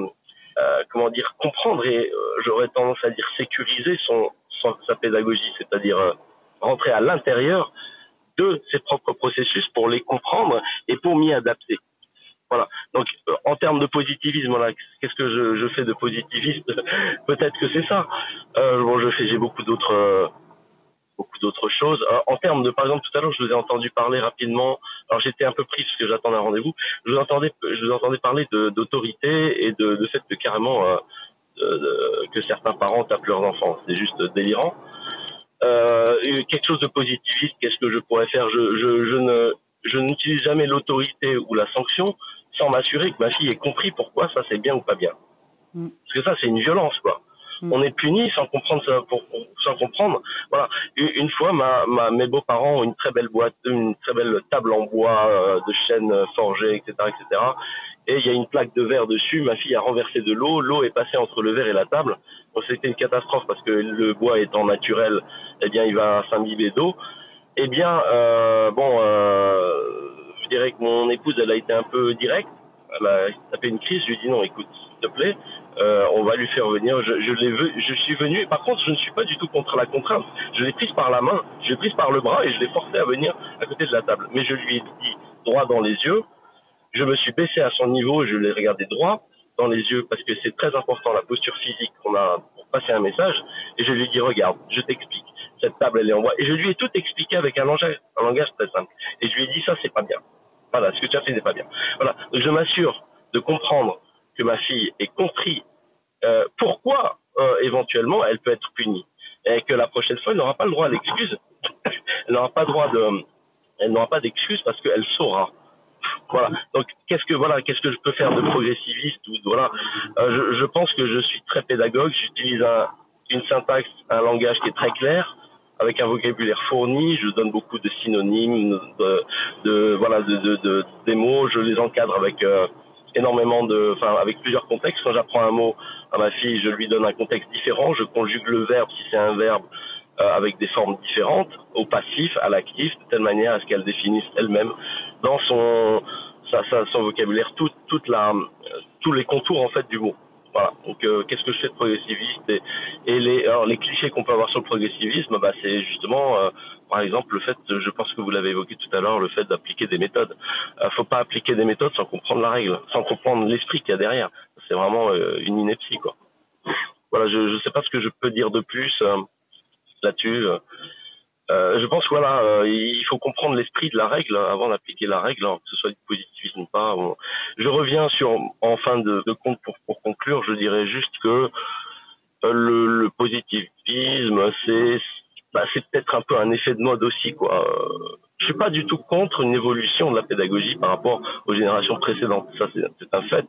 euh, comment dire, comprendre et euh, j'aurais tendance à dire sécuriser son, sa pédagogie, c'est-à-dire euh, rentrer à l'intérieur de ses propres processus pour les comprendre et pour m'y adapter. Voilà. Donc, en termes de positivisme, voilà, qu'est-ce que je, je, fais de positiviste Peut-être que c'est ça. Euh, bon, je fais, j'ai beaucoup d'autres beaucoup d'autres choses. Euh, en termes de, par exemple, tout à l'heure, je vous ai entendu parler rapidement. Alors j'étais un peu pris parce que j'attendais un rendez-vous. Je vous entendais, je vous entendais parler d'autorité et de, de fait que carrément euh, de, que certains parents tapent leurs enfants. C'est juste délirant. Euh, quelque chose de positiviste, qu'est-ce que je pourrais faire? Je, je, je ne, je n'utilise jamais l'autorité ou la sanction sans m'assurer que ma fille ait compris pourquoi ça c'est bien ou pas bien. Mm. Parce que ça c'est une violence quoi. Mm. On est puni sans comprendre pour, sans comprendre. Voilà. Une fois, mes beaux-parents ont une très belle boîte, une très belle table en bois euh, de chêne forgé, etc., etc. Et il y a une plaque de verre dessus. Ma fille a renversé de l'eau. L'eau est passée entre le verre et la table. C'était une catastrophe parce que le bois étant naturel, eh bien, il va s'imbiber d'eau. Eh bien, euh, bon, euh, je dirais que mon épouse, elle a été un peu directe. Elle a tapé une crise. Je lui ai dit non, écoute, s'il te plaît, euh, on va lui faire venir. Je, je l'ai vu, je suis venu. Par contre, je ne suis pas du tout contre la contrainte. Je l'ai prise par la main, je l'ai prise par le bras et je l'ai forcé à venir à côté de la table. Mais je lui ai dit droit dans les yeux. Je me suis baissé à son niveau, je l'ai regardé droit dans les yeux parce que c'est très important la posture physique qu'on a pour passer un message. Et je lui ai dit regarde, je t'explique. Cette table elle est en bois. Et je lui ai tout expliqué avec un langage, un langage très simple. Et je lui ai dit ça c'est pas bien. Voilà, ce que tu as fait n'est pas bien. Voilà. Donc je m'assure de comprendre que ma fille ait compris euh, pourquoi euh, éventuellement elle peut être punie et que la prochaine fois elle n'aura pas le droit à elle n'aura pas droit de, elle n'aura pas d'excuse parce qu'elle saura. Voilà. Donc qu'est-ce que voilà, qu'est-ce que je peux faire de progressiviste voilà. Euh, je, pense que je suis très pédagogue. J'utilise un, une syntaxe, un langage qui est très clair avec un vocabulaire fourni, je donne beaucoup de synonymes, de, voilà, de, de, de, des mots, je les encadre avec énormément de, enfin, avec plusieurs contextes. Quand j'apprends un mot à ma fille, je lui donne un contexte différent. Je conjugue le verbe si c'est un verbe euh, avec des formes différentes, au passif, à l'actif, de telle manière à ce qu'elle définisse elle-même dans son, sa, sa, son vocabulaire toute, toute la, tous les contours en fait du mot. Voilà. Donc, euh, qu'est-ce que je fais de progressiviste et, les, alors, les clichés qu'on peut avoir sur le progressivisme, bah, c'est justement, euh, par exemple, le fait, je pense que vous l'avez évoqué tout à l'heure, le fait d'appliquer des méthodes. Euh, faut pas appliquer des méthodes sans comprendre la règle, sans comprendre l'esprit qu'il y a derrière. C'est vraiment euh, une ineptie, quoi. Voilà, je ne sais pas ce que je peux dire de plus là-dessus. Euh, je pense voilà, euh, il faut comprendre l'esprit de la règle avant d'appliquer la règle, que ce soit du positivisme ou pas. Je reviens sur, en fin de, compte, pour, pour, conclure, je dirais juste que euh, le, le, positivisme, c'est bah, c'est peut-être un peu un effet de mode aussi, quoi. Je suis pas du tout contre une évolution de la pédagogie par rapport aux générations précédentes. Ça, c'est un fait.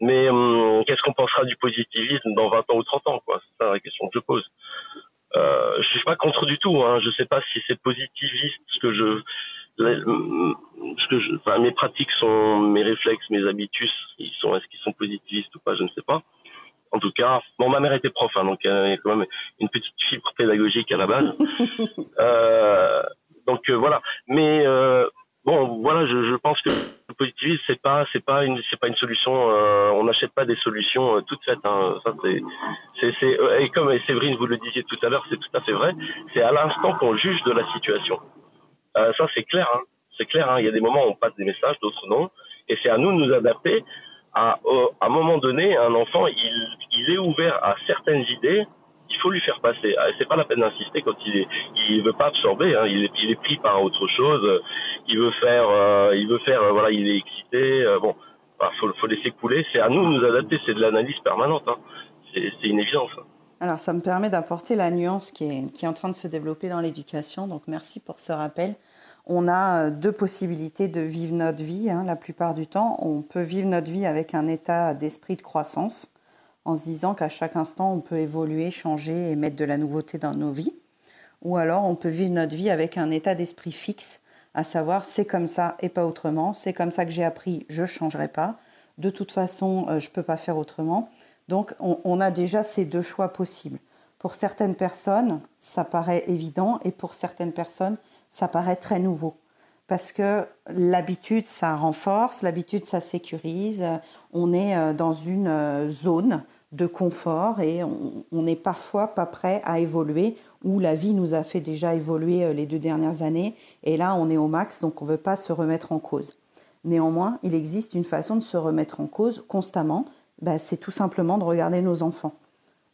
Mais hum, qu'est-ce qu'on pensera du positivisme dans 20 ans ou 30 ans, quoi? C'est ça la question que je pose. Euh, je suis pas contre du tout. Hein. Je sais pas si c'est positiviste ce que je, ce que je, enfin, mes pratiques sont, mes réflexes, mes habitus, ils sont, est-ce qu'ils sont positivistes ou pas, je ne sais pas. En tout cas, bon, ma mère était prof, hein, donc il y a quand même une petite fibre pédagogique à la base. euh, donc euh, voilà. Mais euh, bon, voilà, je, je, pense que le positivisme c'est pas c'est pas une c'est pas une solution. Euh, on n'achète pas des solutions euh, toutes faites. Hein. Ça c'est c'est euh, et comme Séverine vous le disiez tout à l'heure, c'est tout à fait vrai. C'est à l'instant qu'on juge de la situation. Euh, ça c'est clair. Hein. C'est clair. Hein. Il y a des moments où on passe des messages, d'autres non. Et c'est à nous de nous adapter. À, à un moment donné, un enfant, il, il est ouvert à certaines idées il faut lui faire passer. Ah, c'est pas la peine d'insister quand il est, veut pas absorber. Hein. Il, est, pris par autre chose. Il veut faire, euh, il veut faire, euh, voilà, il est excité. Euh, bon, bah, faut, faut laisser couler. C'est à nous de nous adapter. C'est de l'analyse permanente. Hein. C'est une évidence. Alors, ça me permet d'apporter la nuance qui est, en train de se développer dans l'éducation. Donc, merci pour ce rappel. On a deux possibilités de vivre notre vie. Hein, la plupart du temps, on peut vivre notre vie avec un état d'esprit de croissance en se disant qu'à chaque instant, on peut évoluer, changer et mettre de la nouveauté dans nos vies. Ou alors, on peut vivre notre vie avec un état d'esprit fixe, à savoir c'est comme ça et pas autrement, c'est comme ça que j'ai appris, je ne changerai pas, de toute façon, euh, je ne peux pas faire autrement. Donc, on, on a déjà ces deux choix possibles. Pour certaines personnes, ça paraît évident et pour certaines personnes, ça paraît très nouveau parce que l'habitude, ça renforce, l'habitude, ça sécurise. On est euh, dans une euh, zone de confort et on n'est parfois pas prêt à évoluer où la vie nous a fait déjà évoluer euh, les deux dernières années et là on est au max donc on ne veut pas se remettre en cause. Néanmoins, il existe une façon de se remettre en cause constamment, bah, c'est tout simplement de regarder nos enfants.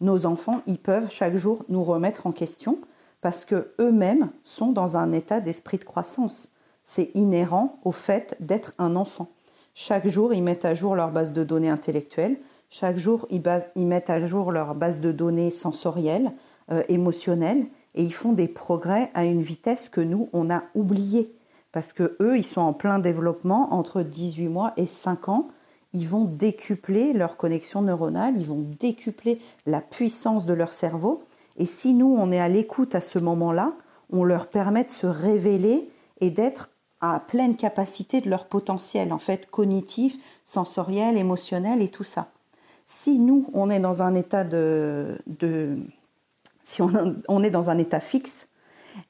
Nos enfants, ils peuvent chaque jour nous remettre en question parce que eux-mêmes sont dans un état d'esprit de croissance. C'est inhérent au fait d'être un enfant. Chaque jour, ils mettent à jour leur base de données intellectuelle, chaque jour, ils, mettent à jour leur base de données sensorielles, euh, émotionnelles, et ils font des progrès à une vitesse que nous, on a oubliée. Parce que eux, ils sont en plein développement entre 18 mois et 5 ans. Ils vont décupler leur connexion neuronale, ils vont décupler la puissance de leur cerveau. Et si nous, on est à l'écoute à ce moment-là, on leur permet de se révéler et d'être à pleine capacité de leur potentiel, en fait, cognitif, sensoriel, émotionnel et tout ça. Si nous, on est dans un état de, si on, est dans un état fixe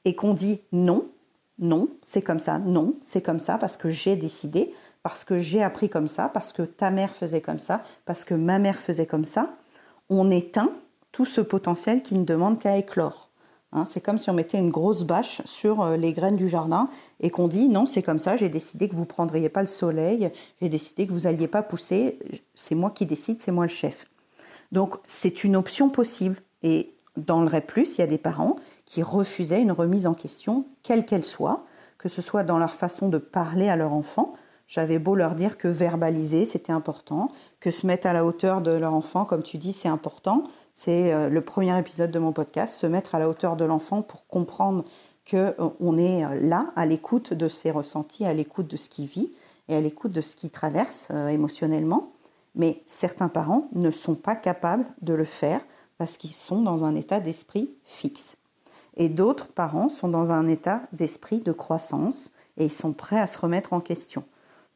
et qu'on dit non, non, c'est comme ça, non, c'est comme ça parce que j'ai décidé, parce que j'ai appris comme ça, parce que ta mère faisait comme ça, parce que ma mère faisait comme ça, on éteint tout ce potentiel qui ne demande qu'à éclore. Hein, c'est comme si on mettait une grosse bâche sur euh, les graines du jardin et qu'on dit non, c'est comme ça, j'ai décidé que vous ne prendriez pas le soleil, j'ai décidé que vous n'alliez pas pousser, c'est moi qui décide, c'est moi le chef. Donc c'est une option possible. Et dans le REP, il y a des parents qui refusaient une remise en question, quelle qu'elle soit, que ce soit dans leur façon de parler à leur enfant. J'avais beau leur dire que verbaliser, c'était important, que se mettre à la hauteur de leur enfant, comme tu dis, c'est important. C'est euh, le premier épisode de mon podcast, se mettre à la hauteur de l'enfant pour comprendre qu'on euh, est euh, là, à l'écoute de ses ressentis, à l'écoute de ce qu'il vit et à l'écoute de ce qu'il traverse émotionnellement. Mais certains parents ne sont pas capables de le faire parce qu'ils sont dans un état d'esprit fixe. Et d'autres parents sont dans un état d'esprit de croissance et ils sont prêts à se remettre en question.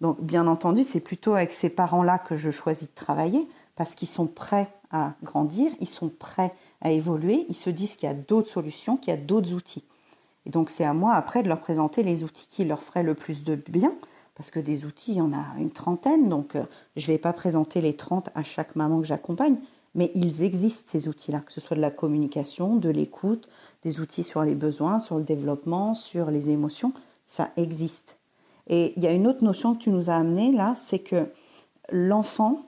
Donc bien entendu, c'est plutôt avec ces parents-là que je choisis de travailler parce qu'ils sont prêts à grandir, ils sont prêts à évoluer, ils se disent qu'il y a d'autres solutions, qu'il y a d'autres outils. Et donc c'est à moi après de leur présenter les outils qui leur feraient le plus de bien, parce que des outils, il y en a une trentaine, donc euh, je ne vais pas présenter les 30 à chaque maman que j'accompagne, mais ils existent, ces outils-là, que ce soit de la communication, de l'écoute, des outils sur les besoins, sur le développement, sur les émotions, ça existe. Et il y a une autre notion que tu nous as amenée là, c'est que l'enfant,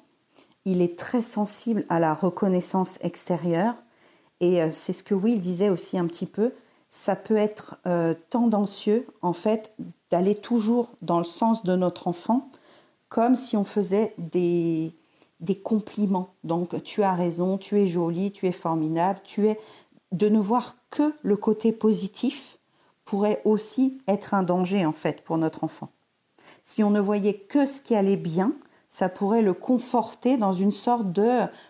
il est très sensible à la reconnaissance extérieure. Et euh, c'est ce que Will disait aussi un petit peu, ça peut être euh, tendancieux, en fait, d'aller toujours dans le sens de notre enfant, comme si on faisait des, des compliments. Donc, tu as raison, tu es jolie, tu es formidable, tu es. De ne voir que le côté positif pourrait aussi être un danger, en fait, pour notre enfant. Si on ne voyait que ce qui allait bien, ça pourrait le conforter dans une sorte de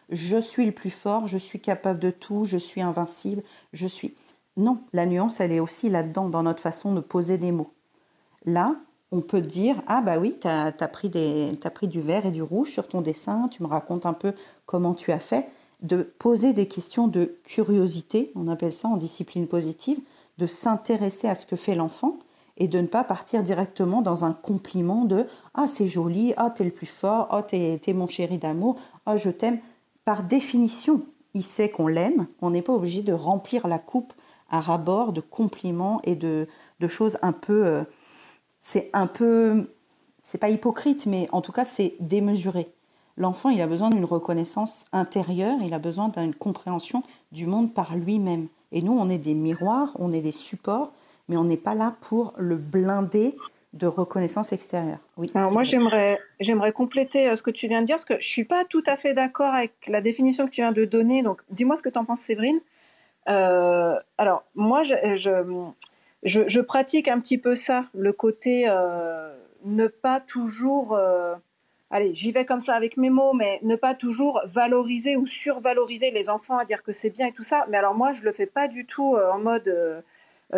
je suis le plus fort, je suis capable de tout, je suis invincible, je suis. Non, la nuance, elle est aussi là-dedans, dans notre façon de poser des mots. Là, on peut dire Ah, bah oui, tu as, as pris du vert et du rouge sur ton dessin, tu me racontes un peu comment tu as fait. De poser des questions de curiosité, on appelle ça en discipline positive, de s'intéresser à ce que fait l'enfant et de ne pas partir directement dans un compliment de Ah, c'est joli, ah, t'es le plus fort, ah, t'es es mon chéri d'amour, ah, je t'aime. Par définition, il sait qu'on l'aime, on n'est pas obligé de remplir la coupe à rabord de compliments et de, choses un peu. Euh, c'est un peu. C'est pas hypocrite, mais en tout cas, c'est démesuré. L'enfant, il a besoin d'une reconnaissance intérieure, il a besoin d'une compréhension du monde par lui-même. Et nous, on est des miroirs, on est des supports, mais on n'est pas là pour le blinder de reconnaissance extérieure. Alors moi, j'aimerais, compléter euh, ce que tu viens de dire, parce que je suis pas tout à fait d'accord avec la définition que tu viens de donner. Donc, dis-moi ce que tu en penses, Séverine. Euh, alors, moi, je, pratique un petit peu ça, le côté euh, ne pas toujours allez, j'y vais comme ça avec mes mots, mais ne pas toujours valoriser ou survaloriser les enfants à dire que c'est bien et tout ça. Mais alors moi, je le fais pas du tout en mode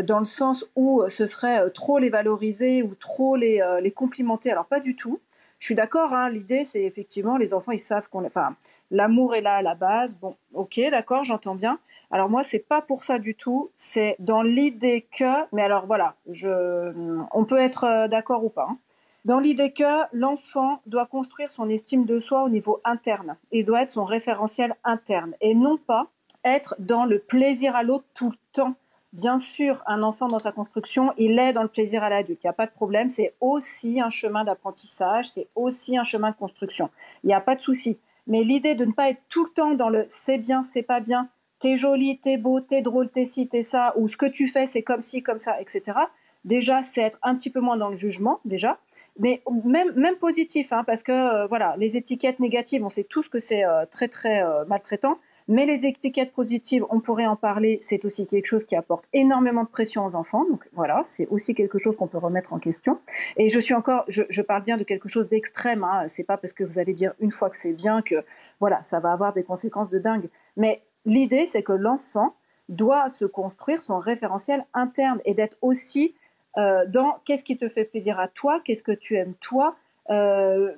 dans le sens où euh, ce serait euh, trop les valoriser ou trop les, complimenter. Alors pas du tout. Je suis d'accord, hein, l'idée c'est effectivement les enfants ils savent qu'on enfin l'amour est là à la base. Bon, OK, d'accord, j'entends bien. Alors moi c'est pas pour ça du tout, c'est dans l'idée que mais alors voilà, on peut être d'accord ou pas. Hein. Dans l'idée que l'enfant doit construire son estime de soi au niveau interne. Il doit être son référentiel interne et non pas être dans le plaisir à l'autre tout le temps Bien sûr, un enfant dans sa construction, il est dans le plaisir à l'adulte. Il n'y a pas de problème. C'est aussi un chemin d'apprentissage, c'est aussi un chemin de construction. Il n'y a pas de souci. Mais l'idée de ne pas être tout le temps dans le c'est bien, c'est pas bien, t'es joli, t'es beau, t'es drôle, t'es ci, t'es ça, ou ce que tu fais, c'est comme ci, comme ça, etc. Déjà, c'est être un petit peu moins dans le jugement, déjà. Mais même, même positif, hein, parce que euh, voilà, les étiquettes négatives, on sait tous que c'est euh, très, très euh, maltraitant. Mais les étiquettes positives, on pourrait en parler, c'est aussi quelque chose qui apporte énormément de pression aux enfants. Donc voilà, c'est aussi quelque chose qu'on peut remettre en question. Et je suis encore, je, parle bien de quelque chose d'extrême. Hein. C'est pas parce que vous allez dire une fois que c'est bien que voilà, ça va avoir des conséquences de dingue. Mais l'idée, c'est que l'enfant doit se construire son référentiel interne et d'être aussi euh, dans qu'est-ce qui te fait plaisir à toi, qu'est-ce que tu aimes toi, euh,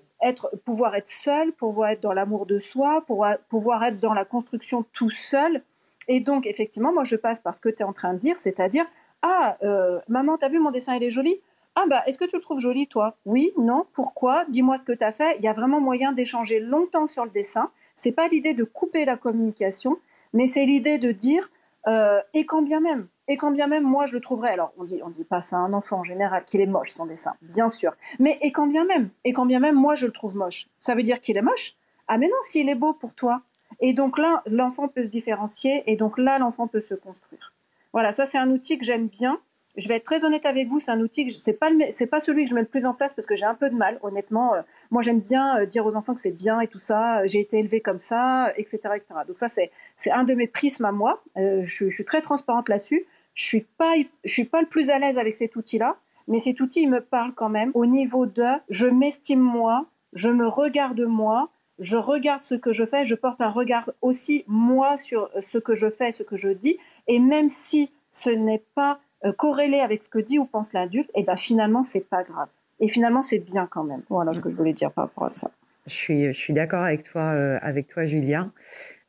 pouvoir être seul, pouvoir être dans l'amour de soi, pouvoir, pouvoir être dans la construction tout seul. Et donc, effectivement, moi, je passe par ce que tu es en train de dire, c'est-à-dire, ah, euh, maman, t'as vu mon dessin, il est joli? Ah, bah, est-ce que tu le trouves joli, toi? Oui, non, pourquoi? Dis-moi ce que tu as fait. Il y a vraiment moyen d'échanger longtemps sur le dessin. C'est pas l'idée de couper la communication, mais c'est l'idée de dire, euh, et quand bien même, et quand bien même moi je le trouverais, alors on dit, on dit pas ça à un enfant en général qu'il est moche son dessin, bien sûr, mais et quand bien même, et quand bien même moi je le trouve moche, ça veut dire qu'il est moche? Ah mais non, s'il est beau pour toi. Et donc là, l'enfant peut se différencier, et donc là, l'enfant peut se construire. Voilà, ça c'est un outil que j'aime bien, je vais être très honnête avec vous, c'est un outil que c'est pas c'est pas celui que je mets le plus en place parce que j'ai un peu de mal, honnêtement. Euh, moi, j'aime bien euh, dire aux enfants que c'est bien et tout ça. Euh, j'ai été élevée comme ça, etc., etc. Donc ça, c'est c'est un de mes prismes à moi. je, suis très transparente là-dessus. Je suis pas je suis pas le plus à l'aise avec cet outil-là, mais cet outil il me parle quand même au niveau de je m'estime moi, je me regarde moi, je regarde ce que je fais, je porte un regard aussi moi sur ce que je fais, ce que je dis, et même si ce n'est pas euh, corrélé avec ce que dit ou pense l'adulte, et eh ben finalement c'est pas grave. Et finalement c'est bien quand même. Voilà ce que je voulais dire par rapport à ça. Je suis, je suis d'accord avec toi, euh, avec toi Julia.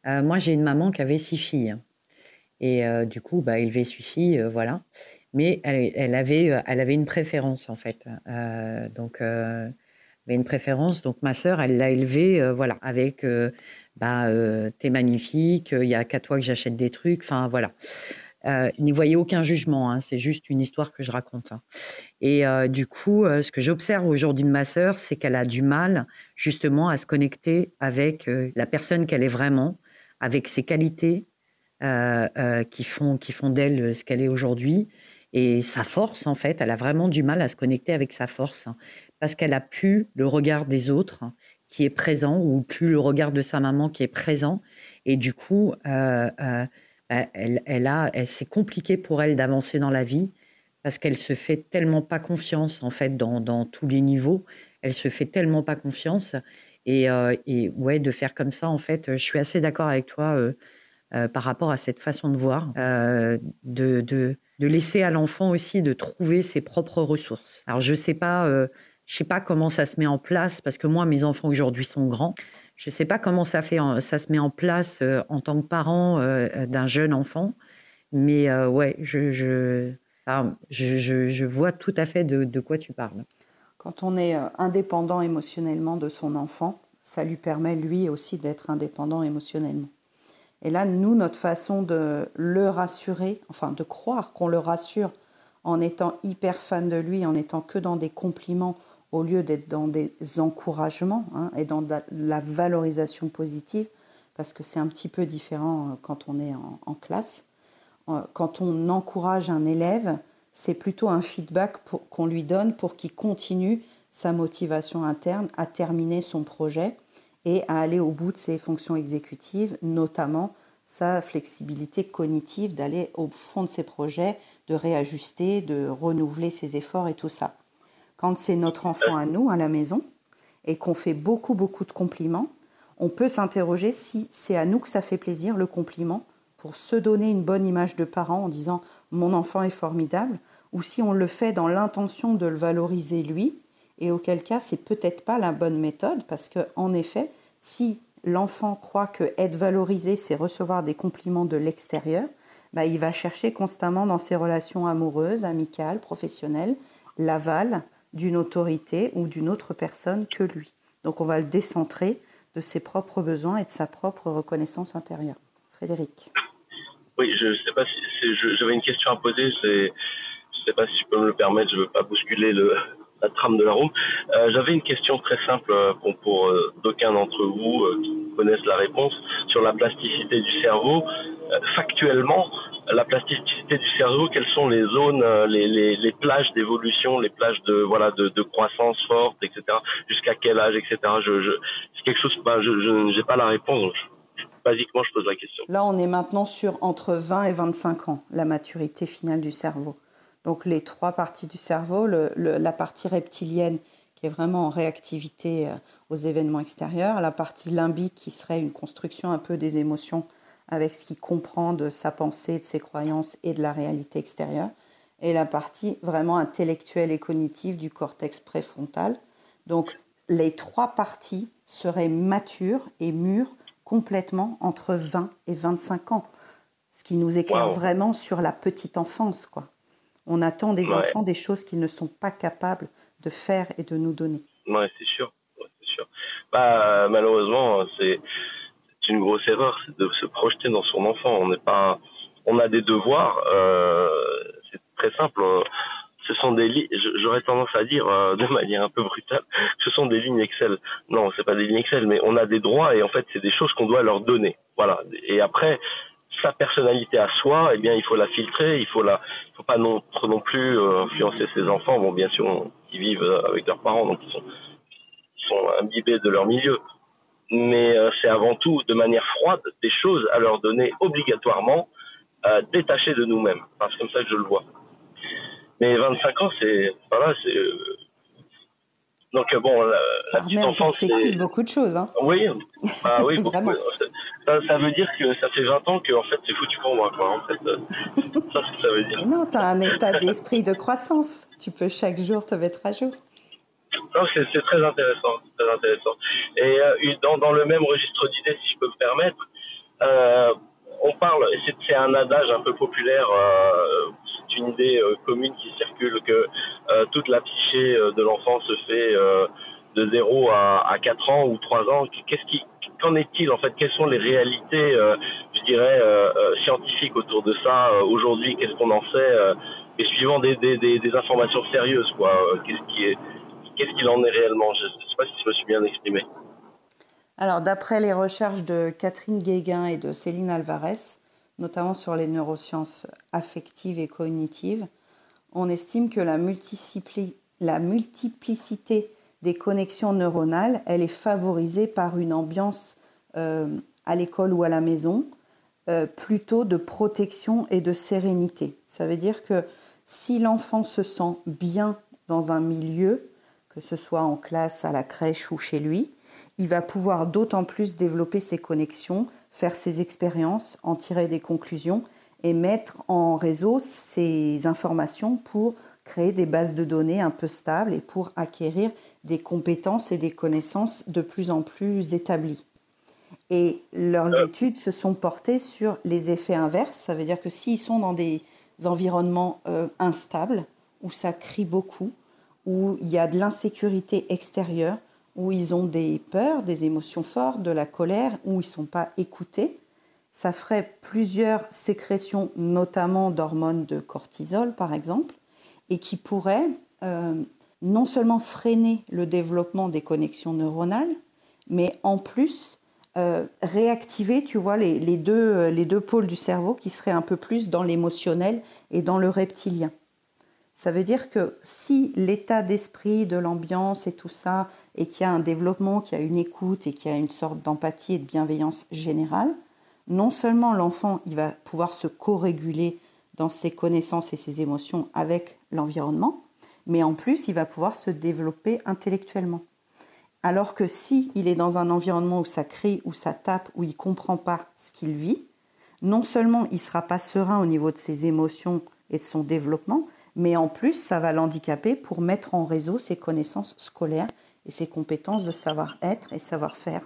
Euh, moi j'ai une maman qui avait six filles. Et du coup, bah, élever six filles, voilà. mais elle, avait, elle avait une préférence en fait. donc, elle une préférence. Donc, ma sœur, elle l'a élevée, voilà, avec bah, t'es magnifique, il y a qu'à toi que j'achète des trucs. Enfin, voilà. Euh, n'y voyez aucun jugement, hein, c'est juste une histoire que je raconte. Hein. Et du coup, ce que j'observe aujourd'hui de ma sœur, c'est qu'elle a du mal justement à se connecter avec la personne qu'elle est vraiment, avec ses qualités qui font, qui font d'elle ce qu'elle est aujourd'hui. Et sa force, en fait, elle a vraiment du mal à se connecter avec sa force, hein, parce qu'elle a plus le regard des autres qui est présent, ou plus le regard de sa maman qui est présent. Et du coup, elle, elle a, c'est compliqué pour elle d'avancer dans la vie parce qu'elle se fait tellement pas confiance en fait dans, tous les niveaux. Elle se fait tellement pas confiance et, euh, et, ouais de faire comme ça en fait. Je suis assez d'accord avec toi euh, euh, par rapport à cette façon de voir, de, de, de, laisser à l'enfant aussi de trouver ses propres ressources. Alors je sais pas, je sais pas comment ça se met en place parce que moi mes enfants aujourd'hui sont grands. Je ne sais pas comment ça, se met en place euh, en tant que parent euh, d'un jeune enfant, mais euh, ouais, je, vois tout à fait de, de, quoi tu parles. Quand on est indépendant émotionnellement de son enfant, ça lui permet lui aussi d'être indépendant émotionnellement. Et là, nous, notre façon de le rassurer, enfin de croire qu'on le rassure en étant hyper fan de lui, en étant que dans des compliments au lieu d'être dans des encouragements hein, et dans la valorisation positive, parce que c'est un petit peu différent euh, quand on est en, classe. Euh, quand on encourage un élève, c'est plutôt un feedback qu'on lui donne pour qu'il continue sa motivation interne à terminer son projet et à aller au bout de ses fonctions exécutives, notamment sa flexibilité cognitive d'aller au fond de ses projets, de réajuster, de renouveler ses efforts et tout ça quand c'est notre enfant à nous, à la maison, et qu'on fait beaucoup, beaucoup de compliments, on peut s'interroger si c'est à nous que ça fait plaisir, le compliment, pour se donner une bonne image de parent en disant mon enfant est formidable, ou si on le fait dans l'intention de le valoriser lui, et auquel cas c'est peut-être pas la bonne méthode, parce que en effet, si l'enfant croit que être valorisé, c'est recevoir des compliments de l'extérieur, bah, il va chercher constamment dans ses relations amoureuses, amicales, professionnelles, l'aval, d'une autorité ou d'une autre personne que lui. Donc on va le décentrer de ses propres besoins et de sa propre reconnaissance intérieure. Frédéric. Oui, je ne sais pas si j'avais une question à poser. Je ne sais pas si je peux me le permettre. Je ne veux pas bousculer le, la trame de la room. Euh, j'avais une question très simple euh, pour, euh, d'aucuns d'entre vous qui connaissent la réponse sur la plasticité du cerveau. factuellement, la plasticité du cerveau, quelles sont les zones, les, plages d'évolution, les plages de voilà de, croissance forte, etc. Jusqu'à quel âge, etc. Je, c'est quelque chose, ben, je n'ai pas la réponse. Basiquement, je pose la question. Là, on est maintenant sur entre 20 et 25 ans, la maturité finale du cerveau. Donc les trois parties du cerveau, le, la partie reptilienne qui est vraiment en réactivité euh, aux événements extérieurs, la partie limbique qui serait une construction un peu des émotions avec ce qu'il comprend de sa pensée, de ses croyances et de la réalité extérieure, et la partie vraiment intellectuelle et cognitive du cortex préfrontal. Donc les trois parties seraient matures et mûres complètement entre 20 et 25 ans, ce qui nous éclaire vraiment sur la petite enfance. Quoi. On attend des enfants des choses qu'ils ne sont pas capables de faire et de nous donner. Oui, c'est sûr. sûr. Bah, malheureusement, c'est une grosse erreur, c'est de se projeter dans son enfant. On n'est pas, on a des devoirs. Euh, c'est très simple. Ce sont des j'aurais tendance à dire euh, de manière un peu brutale, ce sont des lignes Excel. Non, c'est pas des lignes Excel, mais on a des droits et en fait c'est des choses qu'on doit leur donner. Voilà. Et après, sa personnalité à soi, eh bien il faut la filtrer, il faut la, il faut pas non, non plus euh, influencer ses enfants. Bon, bien sûr, ils vivent avec leurs parents, donc ils sont, ils sont imbibés de leur milieu mais euh, c'est avant tout de manière froide des choses à leur donner obligatoirement euh, détachées de nous-mêmes. c'est comme ça que je le vois. Mais 25 ans, c'est voilà, c'est euh, donc bon, la, ça remet en perspective beaucoup de choses. Hein. Oui, bah oui, beaucoup, ça, ça, veut dire que ça fait 20 ans que en fait c'est foutu pour moi, quoi. En fait, ça, ça veut dire. non, tu as un état d'esprit de croissance. Tu peux chaque jour te mettre à jour c'est très intéressant, très intéressant. Et euh, dans, dans, le même registre d'idées, si je peux me permettre, euh, on parle, c'est un adage un peu populaire, euh, une idée commune qui circule que toute la psyché de l'enfant se fait de 0 à, à 4 ans ou 3 ans. Qu'est-ce qu'en est-il en fait? Quelles sont les réalités, je dirais, scientifiques autour de ça aujourd'hui? Qu'est-ce qu'on en sait Et suivant des, informations sérieuses, quoi. Qu'est-ce Qu'est-ce qu'il en est réellement? Je ne sais pas si je me suis bien exprimé. Alors, d'après les recherches de Catherine Guéguin et de Céline Alvarez, notamment sur les neurosciences affectives et cognitives, on estime que la, multiplicité des connexions neuronales, elle est favorisée par une ambiance euh, à l'école ou à la maison, euh, plutôt de protection et de sérénité. Ça veut dire que si l'enfant se sent bien dans un milieu, que ce soit en classe, à la crèche ou chez lui, il va pouvoir d'autant plus développer ses connexions, faire ses expériences, en tirer des conclusions et mettre en réseau ces informations pour créer des bases de données un peu stables et pour acquérir des compétences et des connaissances de plus en plus établies. Et leurs euh. études se sont portées sur les effets inverses. Ça veut dire que s'ils sont dans des environnements euh, instables, où ça crie beaucoup, où il y a de l'insécurité extérieure, où ils ont des peurs, des émotions fortes, de la colère, où ils ne sont pas écoutés. Ça ferait plusieurs sécrétions, notamment d'hormones de cortisol, par exemple, et qui pourraient euh, non seulement freiner le développement des connexions neuronales, mais en plus euh, réactiver, tu vois, les, deux, les deux pôles du cerveau qui seraient un peu plus dans l'émotionnel et dans le reptilien. Ça veut dire que si l'état d'esprit de l'ambiance et tout ça, et qu'il y a un développement, qu'il y a une écoute et qu'il y a une sorte d'empathie et de bienveillance générale, non seulement l'enfant il va pouvoir se co-réguler dans ses connaissances et ses émotions avec l'environnement, mais en plus il va pouvoir se développer intellectuellement. Alors que si il est dans un environnement où ça crie, où ça tape, où il comprend pas ce qu'il vit, non seulement il sera pas serein au niveau de ses émotions et de son développement, mais en plus, ça va l'handicaper pour mettre en réseau ses connaissances scolaires et ses compétences de savoir-être et savoir-faire.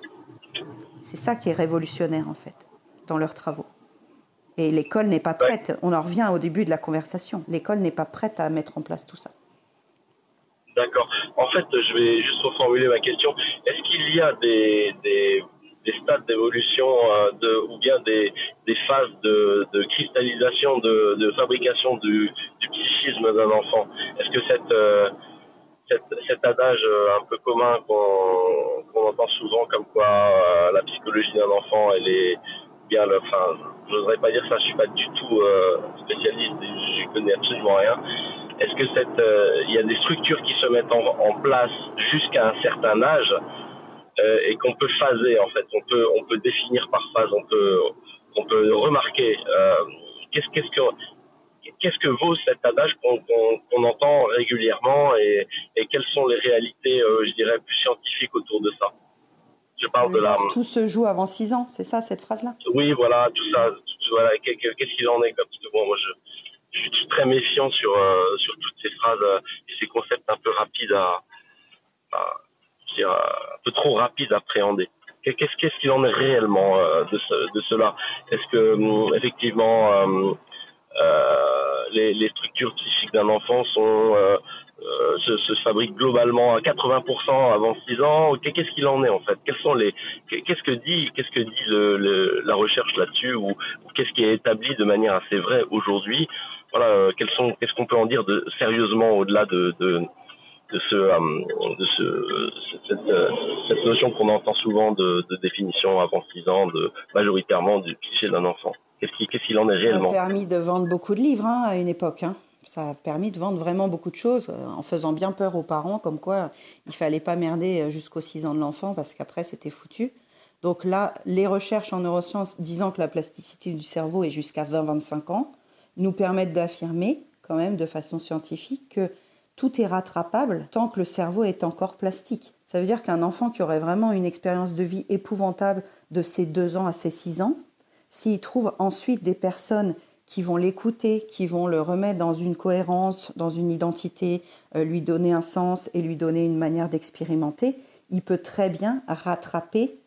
C'est ça qui est révolutionnaire, en fait, dans leurs travaux. Et l'école n'est pas prête, on en revient au début de la conversation, l'école n'est pas prête à mettre en place tout ça. D'accord. En fait, je vais juste reformuler ma question. Est-ce qu'il y a des des stades d'évolution euh, ou bien des, des phases de, cristallisation, de, fabrication du, psychisme d'un enfant. Est-ce que cette, euh, cet adage euh, un peu commun qu'on entend souvent comme quoi la psychologie d'un enfant, elle est bien le, enfin, j'oserais pas dire ça, je suis pas du tout spécialiste, je connais absolument rien. Est-ce que cette, y a des structures qui se mettent en, place jusqu'à un certain âge et qu'on peut phaser en fait. On peut on peut définir par phase, on peut on peut remarquer euh, qu'est-ce qu'est-ce que qu'est-ce que vaut cet adage qu'on entend régulièrement et, et, quelles sont les réalités, euh, je dirais, plus scientifiques autour de ça? Je parle de la... Tout se joue avant 6 ans, c'est ça, cette phrase-là? Oui, voilà, tout ça. voilà, qu'est-ce qu'il en est Parce que bon, moi, je, je, suis très méfiant sur, sur toutes ces phrases et ces concepts un peu rapides à, à un peu trop rapide à appréhender. Qu'est-ce qu'il en est réellement euh, de, cela? Est-ce que hum, effectivement euh, euh, les, structures psychiques d'un enfant se, se, fabriquent globalement à 80% avant 6 ans? Qu'est-ce qu'il en est en fait? Qu'est-ce que dit la recherche là-dessus ou, qu'est-ce qui est établi de manière assez vraie aujourd'hui? Voilà, Qu'est-ce qu'on peut en dire sérieusement au-delà de, de de, ce, euh, de ce, cette, euh, cette, notion qu'on entend souvent de, de, définition avant 6 ans, de, majoritairement du cliché d'un enfant. Qu'est-ce qu'il qu en est réellement Ça a permis de vendre beaucoup de livres hein, à une époque. Hein. Ça a permis de vendre vraiment beaucoup de choses euh, en faisant bien peur aux parents, comme quoi il fallait pas merder jusqu'aux 6 ans de l'enfant parce qu'après c'était foutu. Donc là, les recherches en neurosciences disant que la plasticité du cerveau est jusqu'à 20-25 ans nous permettent d'affirmer quand même de façon scientifique que tout est rattrapable tant que le cerveau est encore plastique. Ça veut dire qu'un enfant qui aurait vraiment une expérience de vie épouvantable de ses 2 ans à ses 6 ans, s'il trouve ensuite des personnes qui vont l'écouter, qui vont le remettre dans une cohérence, dans une identité, euh, lui donner un sens et lui donner une manière d'expérimenter, il peut très bien rattraper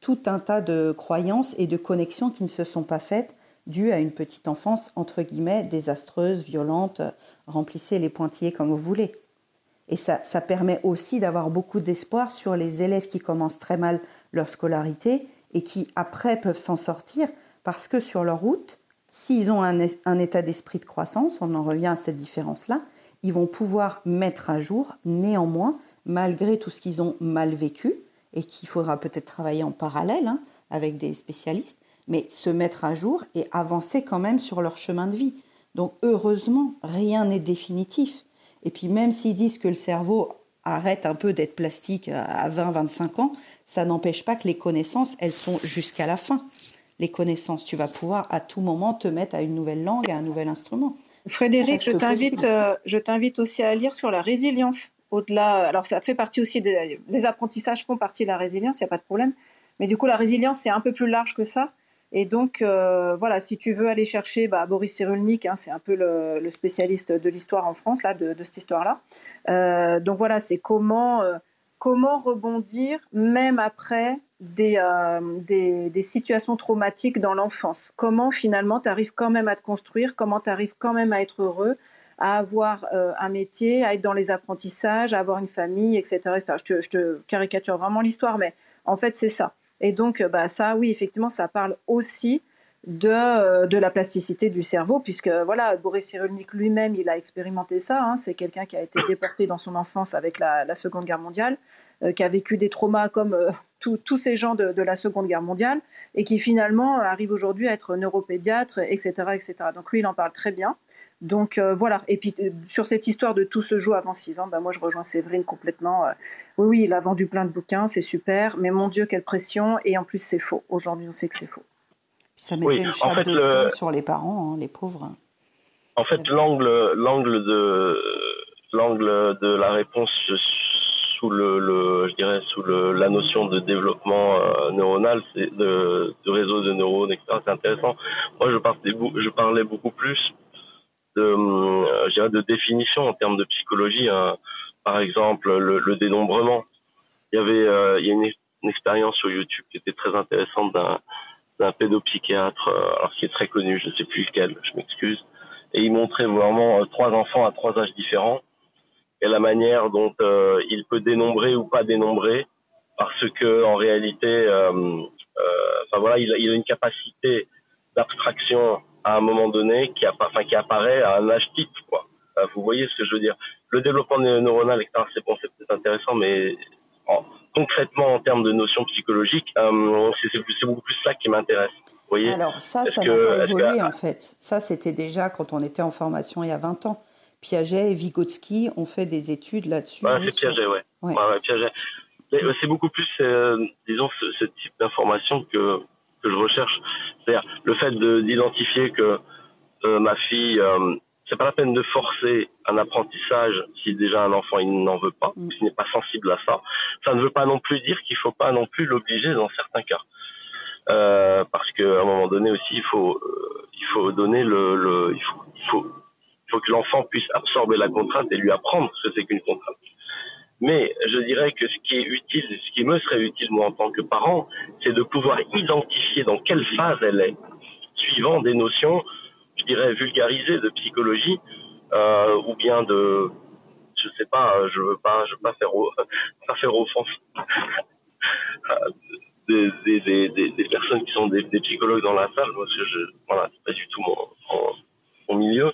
tout un tas de croyances et de connexions qui ne se sont pas faites dû à une petite enfance, entre guillemets, désastreuse, violente, remplissez les pointillés comme vous voulez. Et ça, ça permet aussi d'avoir beaucoup d'espoir sur les élèves qui commencent très mal leur scolarité et qui après peuvent s'en sortir parce que sur leur route, s'ils ont un, état d'esprit de croissance, on en revient à cette différence-là, ils vont pouvoir mettre à jour néanmoins, malgré tout ce qu'ils ont mal vécu, et qu'il faudra peut-être travailler en parallèle hein, avec des spécialistes, mais se mettre à jour et avancer quand même sur leur chemin de vie. Donc heureusement, rien n'est définitif. Et puis même s'ils disent que le cerveau arrête un peu d'être plastique à 20-25 ans, ça n'empêche pas que les connaissances, elles sont jusqu'à la fin. Les connaissances, tu vas pouvoir à tout moment te mettre à une nouvelle langue, à un nouvel instrument. Frédéric, je t'invite, euh, je t'invite aussi à lire sur la résilience. Au-delà, alors ça fait partie aussi des, les apprentissages font partie de la résilience, il n'y a pas de problème. Mais du coup, la résilience c'est un peu plus large que ça. Et donc, euh, voilà, si tu veux aller chercher bah, Boris Cyrulnik, hein, c'est un peu le, spécialiste de l'histoire en France, là, de, cette histoire-là. Euh, donc voilà, c'est comment, euh, comment rebondir même après des, des, situations traumatiques dans l'enfance. Comment finalement tu arrives quand même à te construire, comment tu arrives quand même à être heureux, à avoir un métier, à être dans les apprentissages, à avoir une famille, etc. Je te caricature vraiment l'histoire, mais en fait, c'est ça. Et donc, euh, bah, ça, oui, effectivement, ça parle aussi de, euh, de la plasticité du cerveau, puisque voilà, Boris Cyrulnik lui-même, il a expérimenté ça. Hein. c'est quelqu'un qui a été déporté dans son enfance avec la, Seconde Guerre mondiale, euh, qui a vécu des traumas comme tous ces gens de, de, la Seconde Guerre mondiale, et qui finalement arrive aujourd'hui à être neuropédiatre, etc., etc. Donc lui, il en parle très bien. Donc euh, voilà. Et puis euh, sur cette histoire de tout se joue avant 6 ans, ben moi je rejoins Séverine complètement. Euh, oui, oui, il a vendu plein de bouquins, c'est super, mais mon Dieu, quelle pression. Et en plus, c'est faux. Aujourd'hui, on sait que c'est faux. Ça mettait une chape de sur les parents, hein, les pauvres. En fait, l'angle, l'angle de, l'angle de la réponse sous le, je dirais sous le, la notion de développement neuronal, c'est de, de, réseau de neurones, etc. C'est intéressant. Moi, je parlais, je parlais beaucoup plus de, euh, de définition en termes de psychologie. Hein. Par exemple, le, dénombrement. Il y avait, euh, il y a une, expérience sur YouTube qui était très intéressante d'un pédopsychiatre, euh, alors qui est très connu, je ne sais plus lequel, je m'excuse. Et il montrait vraiment trois enfants à trois âges différents et la manière dont il peut dénombrer ou pas dénombrer, parce que en réalité, enfin voilà, il il a une capacité d'abstraction à un moment donné qui, enfin, qui apparaît à un âge type, quoi. vous voyez ce que je veux dire Le développement neuronal, c'est bon, c'est peut-être intéressant, mais concrètement, en termes de notions psychologiques, euh, c'est beaucoup plus ça qui m'intéresse. Alors ça, ça n'a pas évolué en fait. Ça, c'était déjà quand on était en formation il y a 20 ans. Piaget et Vygotsky ont fait des études là-dessus. Ouais, c'est Piaget, ouais. ouais. Piaget. Euh, c'est beaucoup plus, euh, disons, ce, ce type d'information que que je recherche. C'est-à-dire le fait d'identifier que euh, ma fille, euh, c'est pas la peine de forcer un apprentissage si déjà un enfant il n'en veut pas, mm. s'il n'est pas sensible à ça. Ça ne veut pas non plus dire qu'il faut pas non plus l'obliger dans certains cas. Euh, parce qu'à un moment donné aussi, il faut, euh, il faut donner le, le il faut, il faut, il faut que l'enfant puisse absorber la contrainte et lui apprendre ce que c'est qu'une contrainte. Mais je dirais que ce qui est utile, ce qui me serait utile moi en tant que parent, c'est de pouvoir identifier dans quelle phase elle est, suivant des notions, je dirais vulgarisées de psychologie euh, ou bien de, je sais pas, je veux pas, je veux pas faire, pas faire offense des, des, des, des, personnes qui sont des, psychologues dans la salle, parce que je, voilà, c'est pas du tout mon, mon, mon milieu.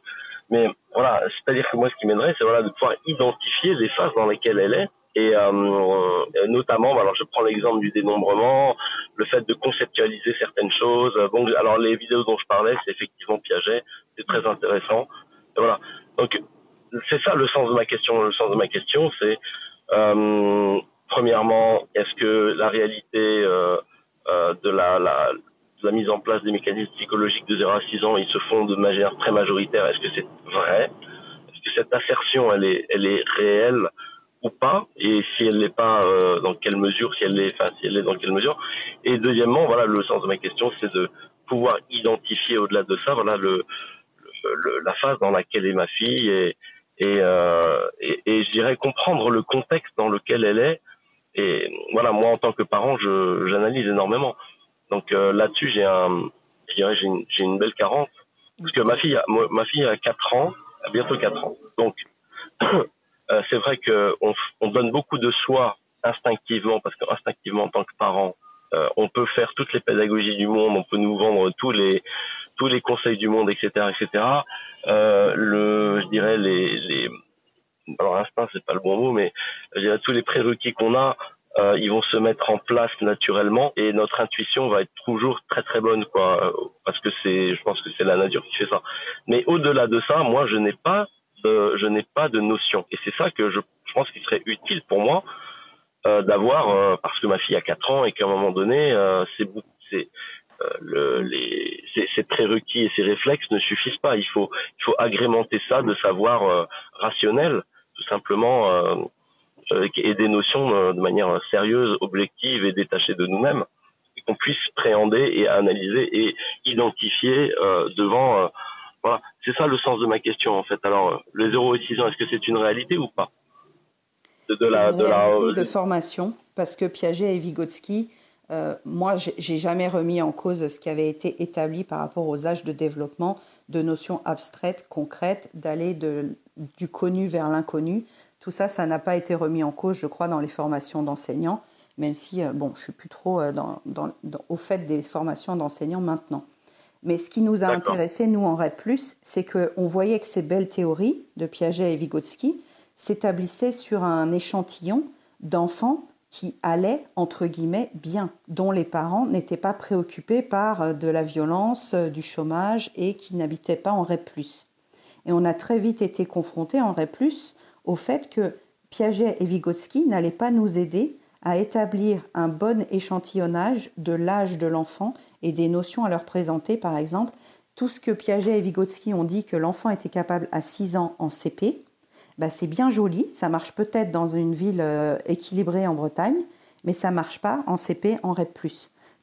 Mais voilà, c'est-à-dire que moi, ce qui m'aiderait, c'est voilà de pouvoir identifier les phases dans lesquelles elle est. Et euh, notamment, bah, alors je prends l'exemple du dénombrement, le fait de conceptualiser certaines choses. Bon, alors les vidéos dont je parlais, c'est effectivement Piaget, c'est très intéressant. Et voilà. Donc c'est ça le sens de ma question. Le sens de ma question, c'est euh, premièrement, est-ce que la réalité euh, euh de la, la, la mise en place des mécanismes psychologiques de 0 à 6 ans, ils se font de manière très majoritaire. Est-ce que c'est vrai? Est-ce que cette assertion, elle est, elle est réelle ou pas? Et si elle n'est pas, euh, dans quelle mesure Si elle est, enfin, si elle est dans quelle mesure? Et deuxièmement, voilà, le sens de ma question, c'est de pouvoir identifier au-delà de ça, voilà, la phase dans laquelle est ma fille euh, et, et je dirais comprendre le contexte dans lequel elle est. Et voilà, moi en tant que parent, j'analyse énormément. Donc euh, là-dessus, j'ai un, j'ai une, une belle carence. Parce que ma fille, a, ma fille a 4 ans, a bientôt 4 ans. Donc, euh, c'est vrai qu'on on donne beaucoup de soi instinctivement, parce qu'instinctivement, en tant que parent, euh, on peut faire toutes les pédagogies du monde, on peut nous vendre tous les tous les conseils du monde, etc., etc. Euh, le, je dirais les, les alors instinct c'est pas le bon mot, mais je dirais tous les prérequis qu'on a, euh, ils vont se mettre en place naturellement et notre intuition va être toujours très très bonne quoi, parce que c'est, je pense que c'est la nature qui fait ça. Mais au-delà de ça, moi je n'ai pas de, je n'ai pas de notion et c'est ça que je, je pense qu'il serait utile pour moi euh, d'avoir, euh, parce que ma fille a 4 ans et qu'à un moment donné, euh, c'est c'est le, les, ces, prérequis et ces réflexes ne suffisent pas. Il faut, il faut agrémenter ça de savoir rationnel, tout simplement, et des notions de manière sérieuse, objective et détachée de nous-mêmes, qu'on puisse préhender et analyser et identifier devant. voilà, c'est ça le sens de ma question en fait. Alors, les 0 et 6 ans, est-ce que c'est une réalité ou pas? De, la, de, la... de formation, parce que Piaget et Vygotsky, euh, moi, j'ai jamais remis en cause ce qui avait été établi par rapport aux âges de développement, de notions abstraites, concrètes, d'aller du connu vers l'inconnu. Tout ça, ça n'a pas été remis en cause, je crois, dans les formations d'enseignants, même si, euh, bon, je suis plus trop euh, dans, au fait des formations d'enseignants maintenant. Mais ce qui nous a intéressé, nous, en REP+, c'est qu'on voyait que ces belles théories de Piaget et Vygotsky, s'établissait sur un échantillon d'enfants qui allaient, entre guillemets, bien, dont les parents n'étaient pas préoccupés par euh, de la violence, du chômage et qui n'habitaient pas en REP. Et on a très vite été confrontés en REP, au fait que Piaget et Vygotsky n'allaient pas nous aider à établir un bon échantillonnage de l'âge de l'enfant et des notions à leur présenter, par exemple, tout ce que Piaget et Vygotsky ont dit que l'enfant était capable à 6 ans en CP, bah, c'est bien joli, ça marche peut-être dans une ville euh, équilibrée en Bretagne, mais ça marche pas en CP, en REP+.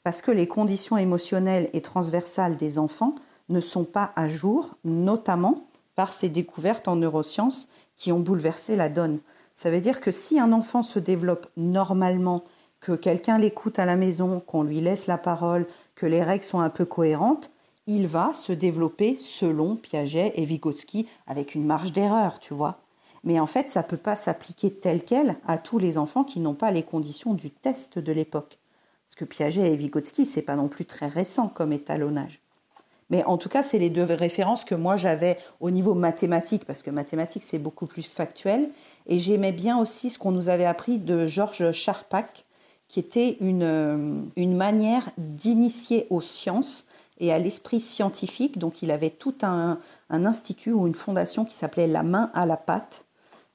Parce que les conditions émotionnelles et transversales des enfants ne sont pas à jour, notamment par ces découvertes en neurosciences qui ont bouleversé la donne. Ça veut dire que si un enfant se développe normalement, que quelqu'un l'écoute à la maison, qu'on lui laisse la parole, que les règles sont un peu cohérentes, il va se développer selon Piaget et Vygotsky avec une marge d'erreur, tu vois. Mais en fait, ça ne peut pas s'appliquer tel quel à tous les enfants qui n'ont pas les conditions du test de l'époque. Parce que Piaget et Vygotsky, c'est pas non plus très récent comme étalonnage. Mais en tout cas, c'est les deux références que moi j'avais au niveau mathématique, parce que mathématiques, c'est beaucoup plus factuel. Et j'aimais bien aussi ce qu'on nous avait appris de Georges Charpak, qui était une, euh, une manière d'initier aux sciences et à l'esprit scientifique. Donc il avait tout un, un institut ou une fondation qui s'appelait La main à la pâte,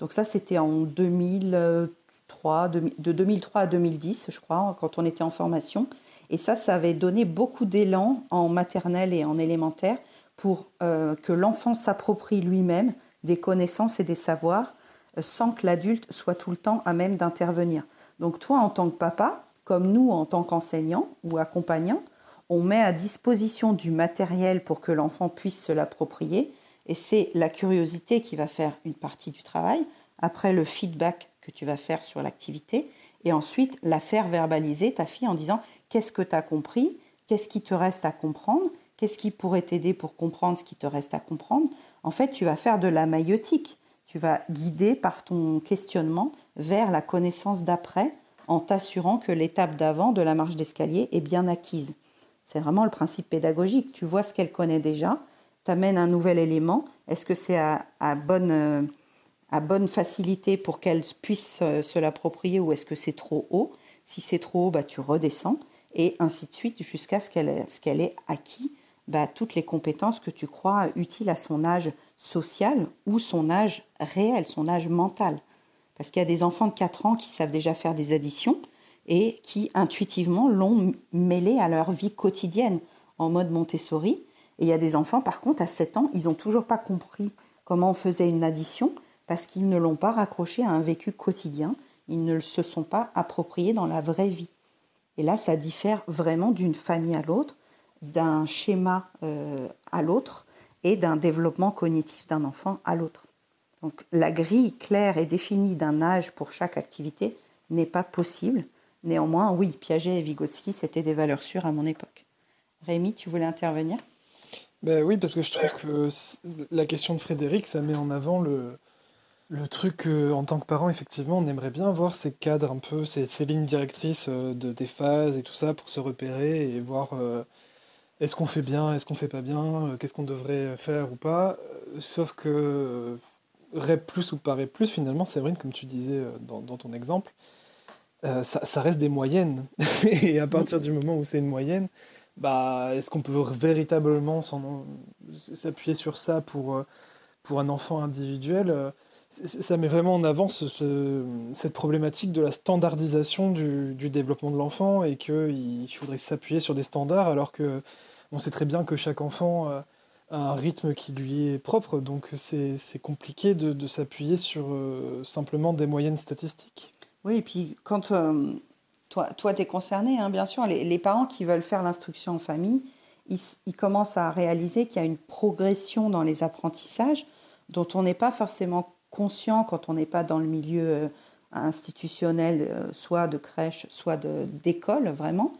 donc ça, c'était en 2003, de 2003 à 2010, je crois, quand on était en formation. Et ça, ça avait donné beaucoup d'élan en maternelle et en élémentaire pour euh, que l'enfant s'approprie lui-même des connaissances et des savoirs euh, sans que l'adulte soit tout le temps à même d'intervenir. Donc toi, en tant que papa, comme nous, en tant qu'enseignant ou accompagnant, on met à disposition du matériel pour que l'enfant puisse se l'approprier et c'est la curiosité qui va faire une partie du travail, après le feedback que tu vas faire sur l'activité, et ensuite la faire verbaliser, ta fille, en disant qu'est-ce que tu as compris, qu'est-ce qui te reste à comprendre, qu'est-ce qui pourrait t'aider pour comprendre ce qui te reste à comprendre? En fait, tu vas faire de la maïotique. Tu vas guider par ton questionnement vers la connaissance d'après en t'assurant que l'étape d'avant de la marche d'escalier est bien acquise. C'est vraiment le principe pédagogique. Tu vois ce qu'elle connaît déjà, t'amène un nouvel élément, est-ce que c'est à, bonne, à bonne facilité pour qu'elle puisse euh, se l'approprier ou est-ce que c'est trop haut? Si c'est trop haut, bah, tu redescends et ainsi de suite jusqu'à ce qu'elle ait acquis bah, toutes les compétences que tu crois utiles à son âge social ou son âge réel, son âge mental. Parce qu'il y a des enfants de 4 ans qui savent déjà faire des additions et qui intuitivement l'ont mêlé à leur vie quotidienne en mode Montessori et il y a des enfants, par contre, à 7 ans, ils n'ont toujours pas compris comment on faisait une addition parce qu'ils ne l'ont pas raccroché à un vécu quotidien. Ils ne se sont pas appropriés dans la vraie vie. Et là, ça diffère vraiment d'une famille à l'autre, d'un schéma euh, à l'autre et d'un développement cognitif d'un enfant à l'autre. Donc la grille claire et définie d'un âge pour chaque activité n'est pas possible. Néanmoins, oui, Piaget et Vygotsky, c'était des valeurs sûres à mon époque. Rémi, tu voulais intervenir? Ben oui, parce que je trouve que la question de Frédéric, ça met en avant le, le truc en tant que parent, effectivement, on aimerait bien voir ces cadres un peu, ces, lignes directrices euh, de, des phases et tout ça pour se repérer et voir euh, est-ce qu'on fait bien, est-ce qu'on fait pas bien, euh, qu'est-ce qu'on devrait faire ou pas. Sauf que REP plus ou pas REP plus, finalement, Séverine, comme tu disais dans, dans ton exemple, ça, ça, reste des moyennes. et à partir du moment où c'est une moyenne, bah, est-ce qu'on peut véritablement s'appuyer sur ça pour, pour un enfant individuel ça met vraiment en avant cette problématique de la standardisation du, développement de l'enfant et qu'il faudrait s'appuyer sur des standards alors que on sait très bien que chaque enfant a un rythme qui lui est propre, donc c'est compliqué de, s'appuyer sur euh, simplement des moyennes statistiques. Oui, et puis quand euh, toi, toi tu es concerné, hein, bien sûr, les, parents qui veulent faire l'instruction en famille, ils, commencent à réaliser qu'il y a une progression dans les apprentissages dont on n'est pas forcément conscient quand on n'est pas dans le milieu euh, institutionnel, euh, soit de crèche, soit d'école, vraiment.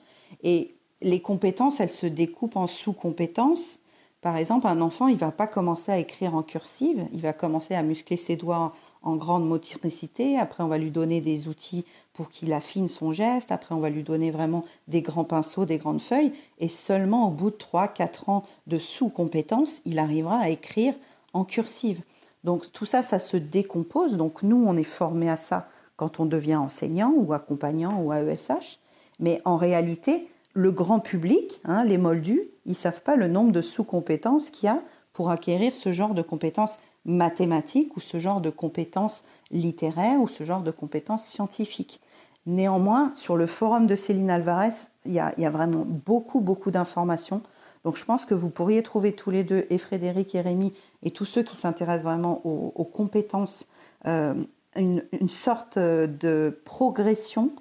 Et les compétences, elles se découpent en sous-compétences. Par exemple, un enfant, il va pas commencer à écrire en cursive, il va commencer à muscler ses doigts en grande motricité. Après, on va lui donner des outils pour qu'il affine son geste. Après, on va lui donner vraiment des grands pinceaux, des grandes feuilles. Et seulement au bout de 3-4 ans de sous-compétences, il arrivera à écrire en cursive. Donc tout ça, ça se décompose. Donc nous, on est formé à ça quand on devient enseignant ou accompagnant ou AESH. Mais en réalité, le grand public, hein, les moldus, ils savent pas le nombre de sous-compétences qu'il y a pour acquérir ce genre de compétences mathématiques ou ce genre de compétences littéraires ou ce genre de compétences scientifiques. Néanmoins, sur le forum de Céline Alvarez, il y a vraiment beaucoup, beaucoup d'informations donc je pense que vous pourriez trouver tous les deux, et Frédéric et Rémi, et tous ceux qui s'intéressent vraiment aux, compétences, euh, une, sorte de progression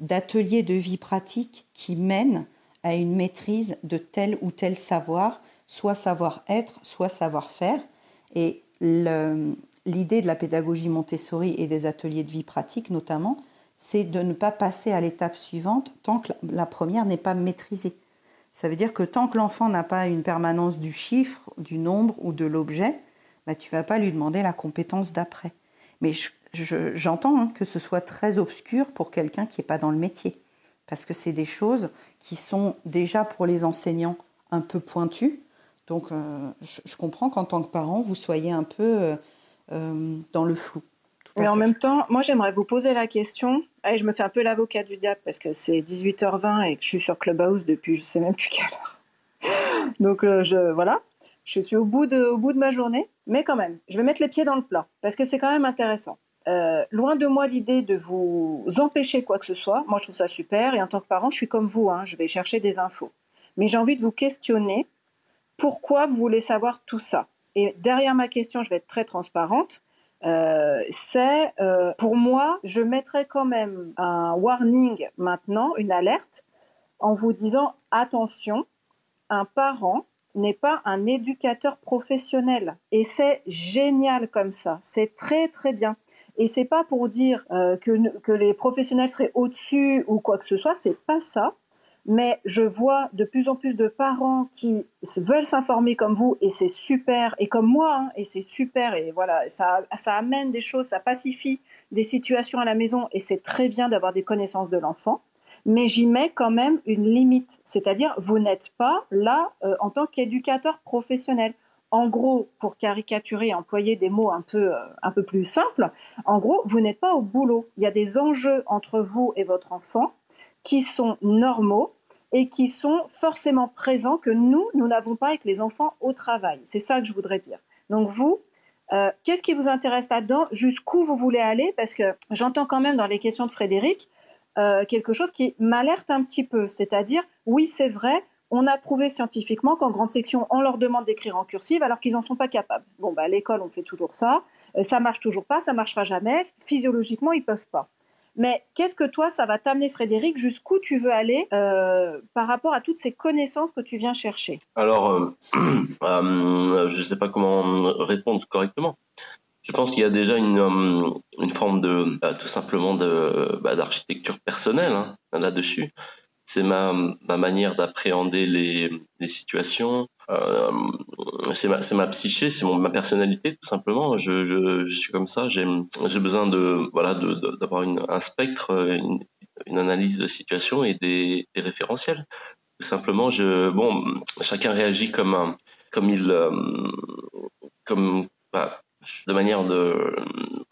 d'ateliers de vie pratique qui mène à une maîtrise de tel ou tel savoir, soit savoir-être, soit savoir-faire. Et l'idée de la pédagogie Montessori et des ateliers de vie pratique notamment, c'est de ne pas passer à l'étape suivante tant que la première n'est pas maîtrisée. Ça veut dire que tant que l'enfant n'a pas une permanence du chiffre, du nombre ou de l'objet, bah, tu vas pas lui demander la compétence d'après. Mais j'entends hein, que ce soit très obscur pour quelqu'un qui n'est pas dans le métier. Parce que c'est des choses qui sont déjà pour les enseignants un peu pointues. Donc euh, je, comprends qu'en tant que parent, vous soyez un peu euh, euh, dans le flou. Mais en même temps, moi, j'aimerais vous poser la question. Allez, je me fais un peu l'avocat du diable parce que c'est 18h20 et que je suis sur Clubhouse depuis je sais même plus quelle heure. Donc, euh, je, voilà, je suis au bout, de, au bout de ma journée. Mais quand même, je vais mettre les pieds dans le plat parce que c'est quand même intéressant. Euh, loin de moi l'idée de vous empêcher quoi que ce soit. Moi, je trouve ça super. Et en tant que parent, je suis comme vous. Hein, je vais chercher des infos. Mais j'ai envie de vous questionner pourquoi vous voulez savoir tout ça? Et derrière ma question, je vais être très transparente. Euh, c'est euh, pour moi, je mettrais quand même un warning maintenant, une alerte, en vous disant attention, un parent n'est pas un éducateur professionnel. Et c'est génial comme ça, c'est très très bien. Et c'est pas pour dire euh, que, que les professionnels seraient au-dessus ou quoi que ce soit, c'est pas ça mais je vois de plus en plus de parents qui veulent s'informer comme vous et c'est super et comme moi hein, et c'est super et voilà ça amène des choses ça pacifie des situations à la maison et c'est très bien d'avoir des connaissances de l'enfant mais j'y mets quand même une limite c'est-à-dire vous n'êtes pas là euh, en tant qu'éducateur professionnel en gros, pour caricaturer et employer des mots un peu, euh, un peu plus simples, en gros, vous n'êtes pas au boulot. Il y a des enjeux entre vous et votre enfant qui sont normaux et qui sont forcément présents que nous, nous n'avons pas avec les enfants au travail. C'est ça que je voudrais dire. Donc vous, euh, qu'est-ce qui vous intéresse là-dedans? Jusqu'où vous voulez aller? Parce que j'entends quand même dans les questions de Frédéric euh, quelque chose qui m'alerte un petit peu. C'est-à-dire, oui, c'est vrai, on a prouvé scientifiquement qu'en grande section, on leur demande d'écrire en cursive alors qu'ils n'en sont pas capables. Bon, bah, à l'école, on fait toujours ça. Euh, ça marche toujours pas, ça marchera jamais. Physiologiquement, ils peuvent pas. Mais qu'est-ce que toi, ça va t'amener, Frédéric, jusqu'où tu veux aller euh, par rapport à toutes ces connaissances que tu viens chercher? Alors, euh, euh, je ne sais pas comment répondre correctement. Je pense qu'il y a déjà une, forme de, bah, tout simplement bah, d'architecture personnelle hein, là-dessus. C'est ma, ma manière d'appréhender les, les situations, euh, c'est ma, ma psyché, c'est ma personnalité tout simplement. Je, je, suis comme ça, j'ai besoin de voilà d'avoir un spectre, une, une, analyse de situation et des, des référentiels. Tout simplement, je bon, chacun réagit comme comme il euh, comme bah, de manière de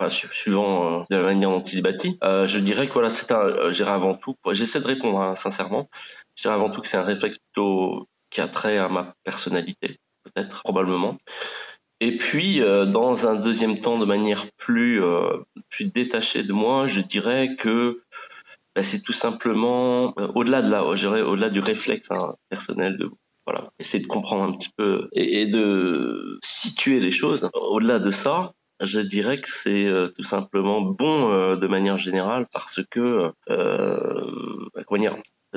suivant euh, de la manière dont il est bâti. Euh, je dirais que voilà, c'est un, euh, j'irai avant tout. J'essaie de répondre hein, sincèrement. Je dirais avant tout que c'est un réflexe plutôt qui a trait à ma personnalité, peut-être, probablement. Et puis, dans un deuxième temps, de manière plus plus détachée de moi, je dirais que bah, c'est tout simplement au-delà de là, au-delà du réflexe hein, personnel de voilà, essayer de comprendre un petit peu et, de situer les choses. Au-delà de ça, je dirais que c'est euh, tout simplement bon euh, de manière générale parce que euh, comment dire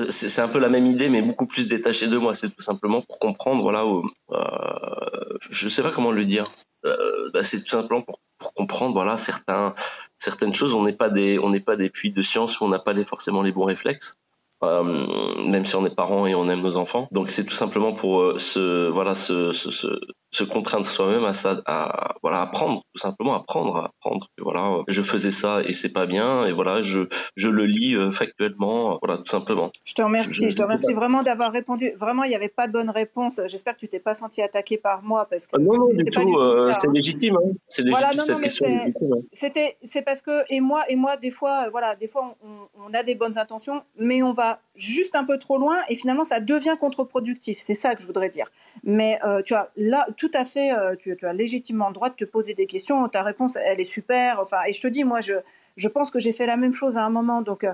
c'est un peu la même idée mais beaucoup plus détachée de moi. C'est tout simplement pour comprendre voilà euh, je sais pas comment le dire. Bah, c'est tout simplement pour, pour, comprendre voilà certains certaines choses. On n'est pas des on n'est pas des puits de science où on n'a pas forcément les bons réflexes. euh, même si on est parents et on aime nos enfants. Donc c'est tout simplement pour euh, se voilà se, se, se, contraindre soi-même à ça, à voilà apprendre tout simplement apprendre, apprendre que voilà je faisais ça et c'est pas bien et voilà je je le lis euh, factuellement voilà tout simplement. Je te remercie, je, te remercie vraiment d'avoir répondu. Vraiment il n'y avait pas de bonne réponse. J'espère que tu t'es pas senti attaqué par moi parce que ah, non non du tout, c'est légitime hein. c'est légitime voilà, question. Hein. C'était c'est parce que et moi et moi des fois voilà des fois on, on a des bonnes intentions mais on va juste un peu trop loin et finalement ça devient contre-productif. C'est ça que je voudrais dire. Mais euh, tu as là tout à fait, euh, tu, as légitimement le droit de te poser des questions. Ta réponse, elle est super. Enfin, et je te dis, moi, je, je pense que j'ai fait la même chose à un moment. Donc, euh,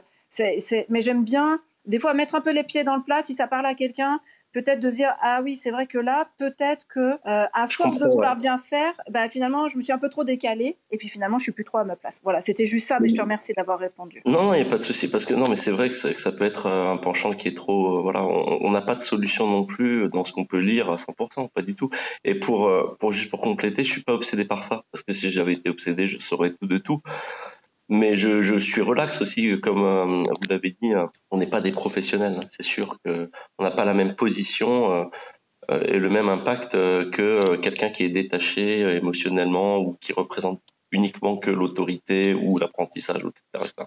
mais j'aime bien des fois mettre un peu les pieds dans le plat si ça parle à quelqu'un peut-être de dire ah oui c'est vrai que là peut-être que euh, à force de vouloir bien faire bah, finalement je me suis un peu trop décalée et puis finalement je suis plus trop à ma place. Voilà c'était juste ça mais je te remercie d'avoir répondu. Non non il n'y a pas de souci parce que non mais c'est vrai que, ça peut être euh, un penchant qui est trop euh, voilà on n'a pas de solution non plus dans ce qu'on peut lire à 100% pas du tout. Et pour pour juste pour compléter je suis pas obsédé par ça parce que si j'avais été obsédé je saurais tout de tout mais je, je, suis relax aussi, comme euh, vous l'avez dit, hein. on n'est pas des professionnels. Hein. C'est sûr qu'on n'a pas la même position euh, euh, et le même impact que quelqu'un qui est détaché émotionnellement ou qui représente uniquement que l'autorité ou l'apprentissage, etc.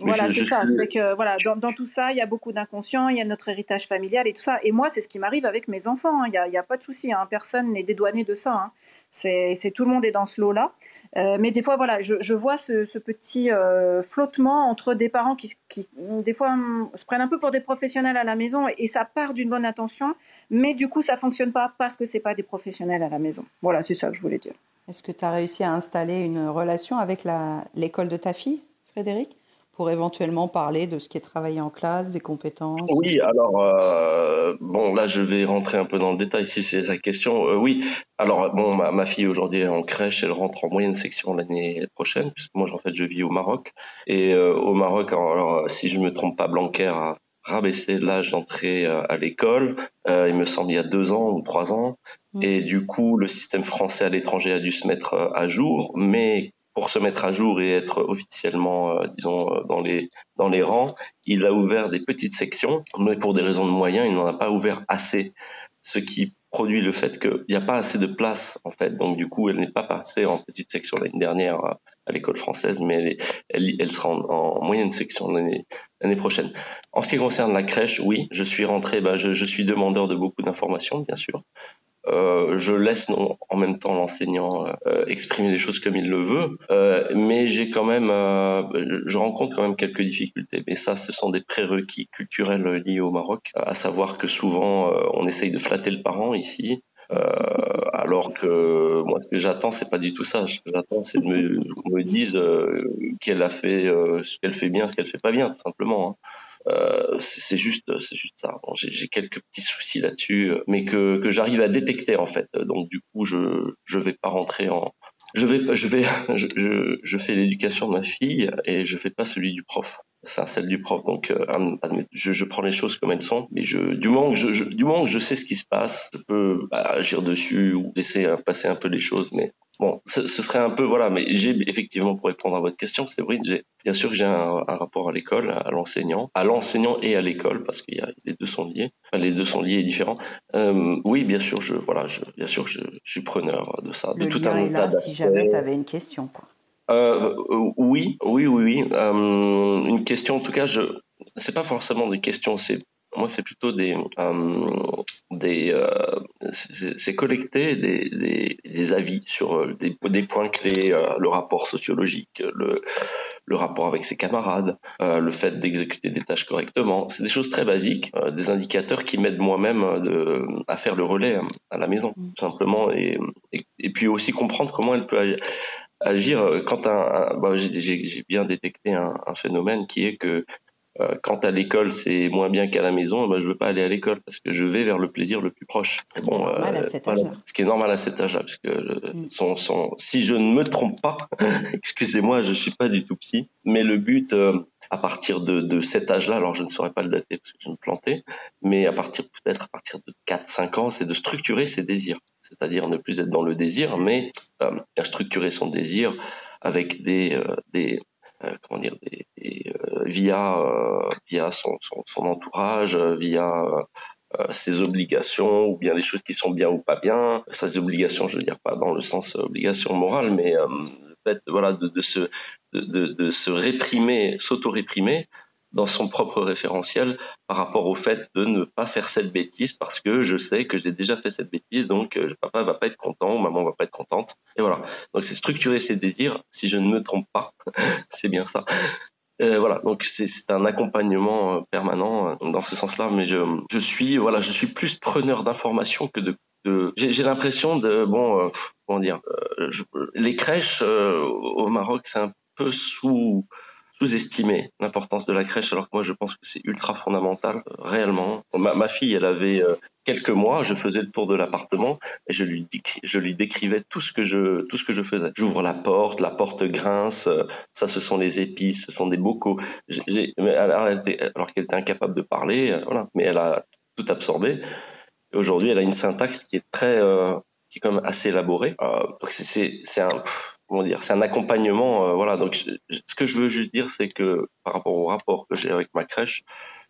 Voilà, c'est ça. C'est que voilà, dans, dans, tout ça, il y a beaucoup d'inconscient, il y a notre héritage familial et tout ça. Et moi, c'est ce qui m'arrive avec mes enfants. Hein. Il n'y a, a, pas de souci. Hein. Personne n'est dédouané de ça. Hein. C'est tout le monde est dans ce lot-là. Euh, mais des fois, voilà, je, je vois ce, ce petit euh, flottement entre des parents qui, qui, des fois, hum, se prennent un peu pour des professionnels à la maison et, ça part d'une bonne intention, mais du coup, ça fonctionne pas parce que c'est pas des professionnels à la maison. Voilà, c'est ça que je voulais dire. Est-ce que tu as réussi à installer une relation avec l'école de ta fille, Frédéric? Pour éventuellement parler de ce qui est travaillé en classe, des compétences? Oui, alors, euh, bon, là, je vais rentrer un peu dans le détail si c'est la question. Euh, oui, alors, bon, ma, fille aujourd'hui est en crèche, elle rentre en moyenne section l'année prochaine, puisque moi, en fait, je vis au Maroc. Et euh, au Maroc, alors, si je ne me trompe pas, Blanquer a rabaissé l'âge d'entrée à l'école, il me semble, il y a deux ans ou trois ans. Mmh. Et du coup, le système français à l'étranger a dû se mettre à jour, mais pour se mettre à jour et être officiellement, euh, disons, euh, dans les dans les rangs, il a ouvert des petites sections, mais pour des raisons de moyens, il n'en a pas ouvert assez, ce qui produit le fait qu'il n'y a pas assez de place en fait. Donc du coup, elle n'est pas passée en petite section l'année dernière à l'école française, mais elle, elle, sera en, moyenne section l'année prochaine. En ce qui concerne la crèche, oui, je suis rentré, bah, je suis demandeur de beaucoup d'informations, bien sûr. Euh, je laisse en même temps l'enseignant euh, exprimer les choses comme il le veut, euh, mais j'ai quand même, je rencontre quand même quelques difficultés. Mais ça, ce sont des prérequis culturels liés au Maroc, à savoir que souvent on essaye de flatter le parent ici, alors que moi ce que j'attends c'est pas du tout ça. Ce que j'attends c'est qu'on me dise qu'elle a fait ce qu'elle fait bien, ce qu'elle fait pas bien, tout simplement. Hein. Euh, c'est juste, c'est juste ça. J'ai quelques petits soucis là-dessus, euh, mais que, que j'arrive à détecter en fait. Donc du coup, je je vais pas rentrer en, je vais je vais je, je, fais l'éducation de ma fille et je fais pas celui du prof. c'est celle du prof. Donc, euh, je, je, prends les choses comme elles sont, mais je, du moment que je, du moment que je sais ce qui se passe, je peux bah, agir dessus ou laisser passer un peu les choses. Mais bon, ce, serait un peu voilà. Mais j'ai effectivement pour répondre à votre question, Séverine, j'ai bien sûr que j'ai un, un, rapport à l'école, à l'enseignant, à l'enseignant et à l'école parce a les deux sont liés. Enfin, les deux sont liés et différents. Euh, oui, bien sûr, je voilà, je, bien sûr, je, je suis preneur de ça, de tout un est là, Si jamais tu avais une question, quoi. Euh, oui, oui, oui, oui. Euh, une question, en tout cas, je, c'est pas forcément des questions, c'est moi, c'est plutôt des, euh, des, euh, c'est collecter des, des, des, avis sur euh, des, des points clés, euh, le rapport sociologique, le, le rapport avec ses camarades, le fait d'exécuter des tâches correctement. C'est des choses très basiques, des indicateurs qui m'aident moi-même de, à faire le relais à la maison, tout simplement, et, et, et, puis aussi comprendre comment elle peut agir quand un, un j'ai bien détecté un, un, phénomène qui est que euh, quand à l'école c'est moins bien qu'à la maison, ben, je veux pas aller à l'école parce que je vais vers le plaisir le plus proche. Ce bon, euh, Ce qui est normal à cet âge-là, parce que euh, mm. son, son, si je ne me trompe pas, excusez-moi, je suis pas du tout psy, mais le but à partir de, de cet âge-là, alors je ne saurais pas le dater parce que je me plantais, mais à partir peut-être à partir de 4-5 ans, c'est de structurer ses désirs, c'est-à-dire ne plus être dans le désir, mais euh, structurer son désir avec des, des comment dire, des, euh, via euh, via son, son, entourage, via ses obligations ou bien les choses qui sont bien ou pas bien. Ses obligations, je veux dire pas dans le sens obligation morale, mais le fait voilà de, de se de, de, se réprimer, s'auto-réprimer dans son propre référentiel par rapport au fait de ne pas faire cette bêtise parce que je sais que j'ai déjà fait cette bêtise, donc euh, papa va pas être content maman va pas être contente. Et voilà. Donc c'est structurer ses désirs. Si je ne me trompe pas, c'est bien ça. Euh, voilà, donc c'est un accompagnement euh, permanent euh, dans ce sens-là, mais je, je suis voilà, je suis plus preneur d'informations que de, j'ai l'impression de bon comment dire, je, les crèches au Maroc c'est un peu sous sous-estimer l'importance de la crèche, alors que moi je pense que c'est ultra fondamental, euh, réellement. Ma, fille, elle avait euh, quelques mois, je faisais le tour de l'appartement et je lui, je lui décrivais tout ce que je, tout ce que je faisais. J'ouvre la porte, la porte grince, euh, ça ce sont les épices, ce sont des bocaux. alors, qu'elle était incapable de parler, voilà, mais elle a tout absorbé. Aujourd'hui, elle a une syntaxe qui est très, qui est quand même assez élaborée. donc c'est un comment dire, c'est un accompagnement. Euh, voilà. Donc, ce que je veux juste dire, c'est que par rapport au rapport que j'ai avec ma crèche,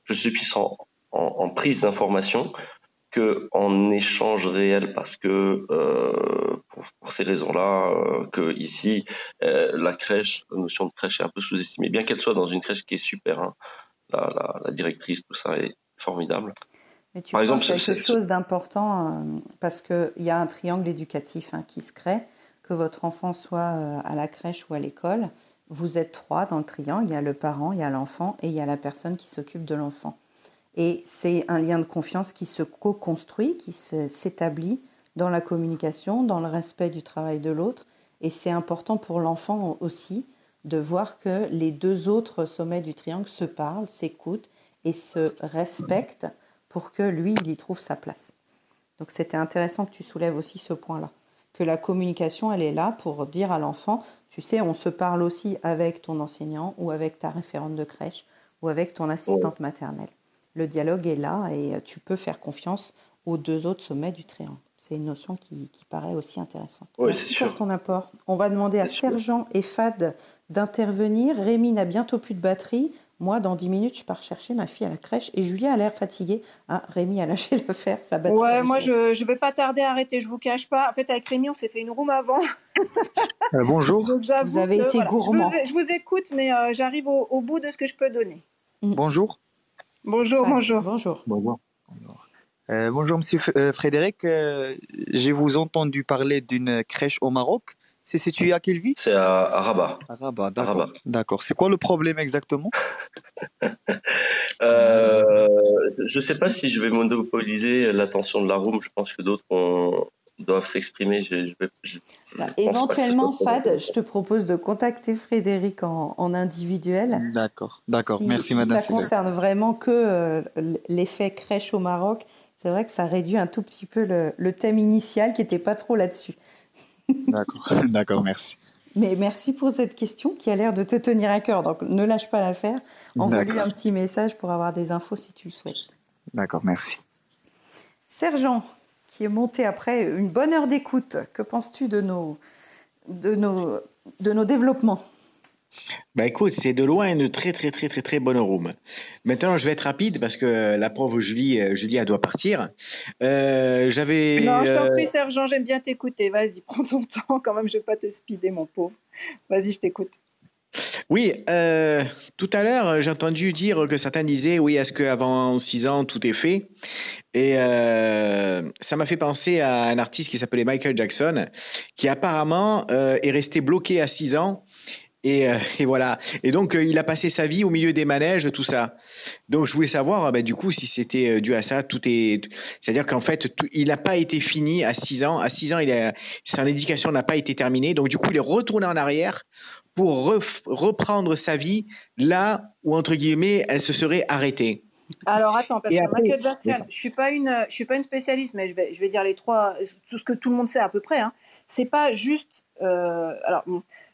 je suis plus en, en, prise d'information que en échange réel parce que euh, pour, ces raisons-là, euh, que ici la crèche, la notion de crèche est un peu sous-estimée, bien qu'elle soit dans une crèche qui est super. Hein, la, la, la, directrice, tout ça est formidable. Mais tu Par exemple, quelque chose d'important euh, parce qu'il y a un triangle éducatif hein, qui se crée que votre enfant soit euh, à la crèche ou à l'école, vous êtes trois dans le triangle. Il y a le parent, il y a l'enfant et il y a la personne qui s'occupe de l'enfant. Et c'est un lien de confiance qui se co-construit, qui s'établit dans la communication, dans le respect du travail de l'autre. Et c'est important pour l'enfant aussi de voir que les deux autres sommets du triangle se parlent, s'écoutent et se respectent pour que lui, il y trouve sa place. Donc c'était intéressant que tu soulèves aussi ce point-là que la communication, elle est là pour dire à l'enfant, tu sais, on se parle aussi avec ton enseignant ou avec ta référente de crèche ou avec ton assistante maternelle. Le dialogue est là et tu peux faire confiance aux deux autres sommets du triangle. C'est une notion qui, paraît aussi intéressante. Oui, Merci pour ton apport. On va demander à Sergent et Fad d'intervenir. Rémi n'a bientôt plus de batterie. Moi, dans 10 minutes, je pars chercher ma fille à la crèche et Julia a l'air fatiguée. Ah, Rémi a lâché l'affaire, ça bat. Ouais, moi, je ne vais pas tarder à arrêter, je vous cache pas. En fait, avec Rémi, on s'est fait une room avant. Euh, bonjour. vous avez été gourmand. Je vous, écoute, mais euh, j'arrive au, bout de ce que je peux donner. Mm. Bonjour. Bonjour, bonjour. Bonjour. Bonjour. Euh, bonjour, monsieur Frédéric. J'ai vous entendu parler d'une crèche au Maroc. C'est situé à quelle ville? C'est à, Rabat. À Rabat, d'accord. D'accord. C'est quoi le problème exactement? Euh, Je ne sais pas si je vais monopoliser l'attention de la room. Je pense que d'autres doivent s'exprimer. Bah, éventuellement, Fad, je te propose de contacter Frédéric en, individuel. D'accord, d'accord. Merci, madame. Si ça concerne vraiment que euh, l'effet crèche au Maroc, c'est vrai que ça réduit un tout petit peu le, le thème initial qui n'était pas trop là-dessus. D'accord, d'accord, merci. Mais merci pour cette question qui a l'air de te tenir à cœur. Donc ne lâche pas l'affaire. Envoie-lui un petit message pour avoir des infos si tu le souhaites. D'accord, merci. Sergent, qui est monté après une bonne heure d'écoute, que penses-tu de nos, de, nos, de nos développements? Bah écoute, c'est de loin une très très très très très bonne room. Maintenant, je vais être rapide parce que la pauvre Julie, euh, Julie, elle doit partir. Euh, j'avais. Non, je t'en prie, euh, Sergent, j'aime bien t'écouter. Vas-y, prends ton temps. Quand même, je vais pas te speeder, mon pauvre. Vas-y, je t'écoute. Oui, tout à l'heure, j'ai entendu dire que certains disaient oui, est-ce qu'avant 6 ans, tout est fait? Et ça m'a fait penser à un artiste qui s'appelait Michael Jackson, qui apparemment est resté bloqué à 6 ans et, euh, et, voilà. Et donc, euh, il a passé sa vie au milieu des manèges, tout ça. Donc, je voulais savoir, bah, du coup, si c'était euh, dû à ça. Tout est, c'est-à-dire qu'en fait, il n'a pas été fini à 6 ans. À 6 ans, il a, son éducation n'a pas été terminée. Donc, du coup, il est retourné en arrière pour reprendre sa vie là où entre guillemets, elle se serait arrêtée. Alors attends, parce que Michael Jackson, je suis pas une, je suis pas une spécialiste, mais je vais, je vais dire les trois, tout ce que tout le monde sait à peu près. Hein. C'est pas juste, euh, alors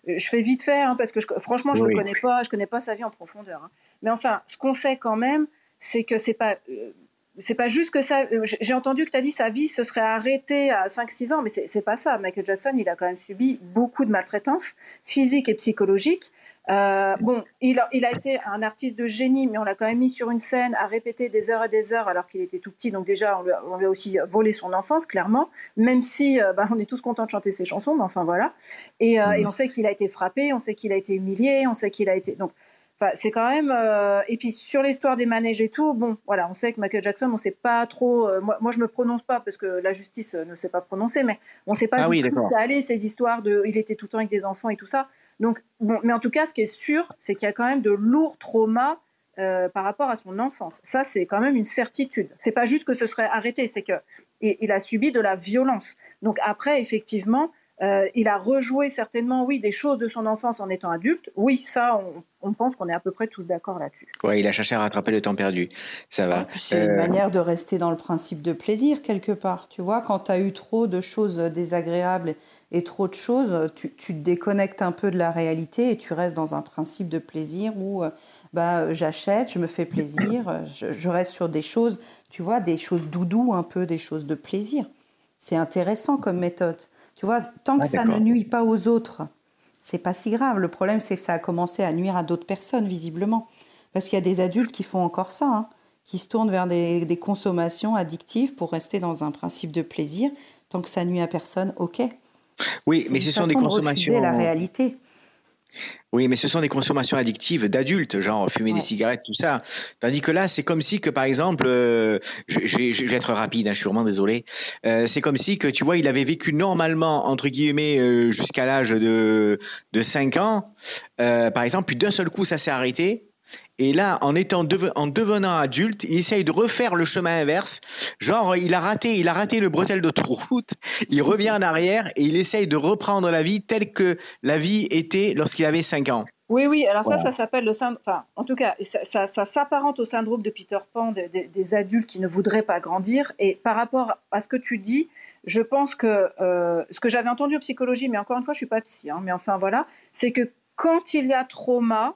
je fais vite fait, hein, parce que franchement, je ne connais pas, je connais pas sa vie en profondeur. Hein. Mais enfin, ce qu'on sait quand même, c'est que c'est pas, euh, c'est pas juste que ça. Euh, j'ai entendu que tu as dit sa vie se serait arrêtée à 5-6 ans, mais c'est pas ça. Michael Jackson, il a quand même subi beaucoup de maltraitance physique et psychologique. Euh, bon, il a, il a, été un artiste de génie, mais on l'a quand même mis sur une scène à répéter des heures et des heures alors qu'il était tout petit. Donc déjà, on lui, a, aussi volé son enfance, clairement, même si euh, bah, on est tous contents de chanter ses chansons, mais enfin voilà. Et, euh, et mmh. on sait qu'il a été frappé, on sait qu'il a été humilié, on sait qu'il a été... Donc, Enfin, c'est quand même. Euh, et puis sur l'histoire des manèges et tout, bon, voilà, on sait que Michael Jackson, on ne sait pas trop. Euh, moi, moi, je me prononce pas parce que la justice ne sait pas prononcer, mais on ne sait pas ah jusqu'où ça allait ces histoires de. Il était tout le temps avec des enfants et tout ça. Donc, bon, mais en tout cas, ce qui est sûr, c'est qu'il y a quand même de lourds traumas euh, par rapport à son enfance. Ça, c'est quand même une certitude. C'est pas juste que ce serait arrêté, c'est que il a subi de la violence. Donc après, effectivement, euh, il a rejoué certainement, oui, des choses de son enfance en étant adulte. Oui, ça, on, pense qu'on est à peu près tous d'accord là-dessus. Oui, il a cherché à rattraper le temps perdu. Ça va. C'est une euh, manière de rester dans le principe de plaisir quelque part. Tu vois, quand tu as eu trop de choses désagréables et trop de choses, tu, te déconnectes un peu de la réalité et tu restes dans un principe de plaisir où euh, bah, j'achète, je me fais plaisir, je, je, reste sur des choses, tu vois, des choses doudou un peu, des choses de plaisir. C'est intéressant comme méthode. Tu vois, tant que ah, ça ne nuit pas aux autres, c'est pas si grave. Le problème, c'est que ça a commencé à nuire à d'autres personnes, visiblement. Parce qu'il y a des adultes qui font encore ça, hein, qui se tournent vers des, consommations addictives pour rester dans un principe de plaisir. Tant que ça nuit à personne, ok. Oui, mais ce sont des consommations. la réalité. Oui, mais ce sont des consommations addictives d'adultes, genre fumer des cigarettes, tout ça. Tandis que là, c'est comme si que, par exemple, euh, je, vais, être rapide, hein, je suis vraiment désolé. Euh, c'est comme si que, tu vois, il avait vécu normalement, entre guillemets, euh, jusqu'à l'âge de, de 5 ans, par exemple, puis d'un seul coup, ça s'est arrêté. Et là, en étant en devenant adulte, il essaye de refaire le chemin inverse. Genre, il a raté, il a raté le bretel d'autoroute. Il revient en arrière et il essaye de reprendre la vie telle que la vie était lorsqu'il avait 5 ans. Oui, oui. Alors ça, ça s'appelle le syndrome. Enfin, en tout cas, ça, ça, s'apparente au syndrome de Peter Pan des adultes qui ne voudraient pas grandir. Et par rapport à ce que tu dis, je pense que euh, ce que j'avais entendu en psychologie, mais encore une fois, je suis pas psy, hein, mais enfin voilà, c'est que quand il y a trauma,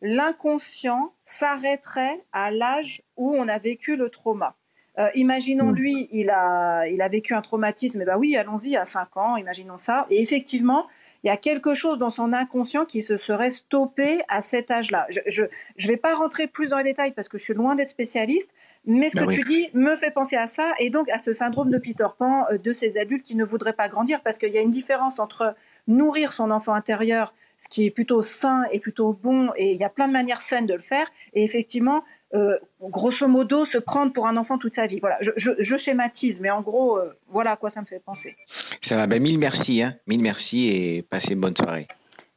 l'inconscient s'arrêterait à l'âge où on a vécu le trauma. Euh, imaginons hmm. lui, il a, il a vécu un traumatisme, et eh ben oui, allons-y, à 5 ans, imaginons ça. Et effectivement, il y a quelque chose dans son inconscient qui se serait stoppé à cet âge-là. Je ne vais pas rentrer plus dans les détails parce que je suis loin d'être spécialiste, mais ce ben que tu dis me fait penser à ça et donc à ce syndrome de Peter Pan euh, de ces adultes qui ne voudraient pas grandir parce qu'il y a une différence entre nourrir son enfant intérieur ce qui est plutôt sain et plutôt bon, et il y a plein de manières saines de le faire, et effectivement, euh, grosso modo, se prendre pour un enfant toute sa vie. Voilà, je, schématise, mais en gros, euh, voilà à quoi ça me fait penser. Ça va, ben mille merci, hein, mille merci, et passez une bonne soirée.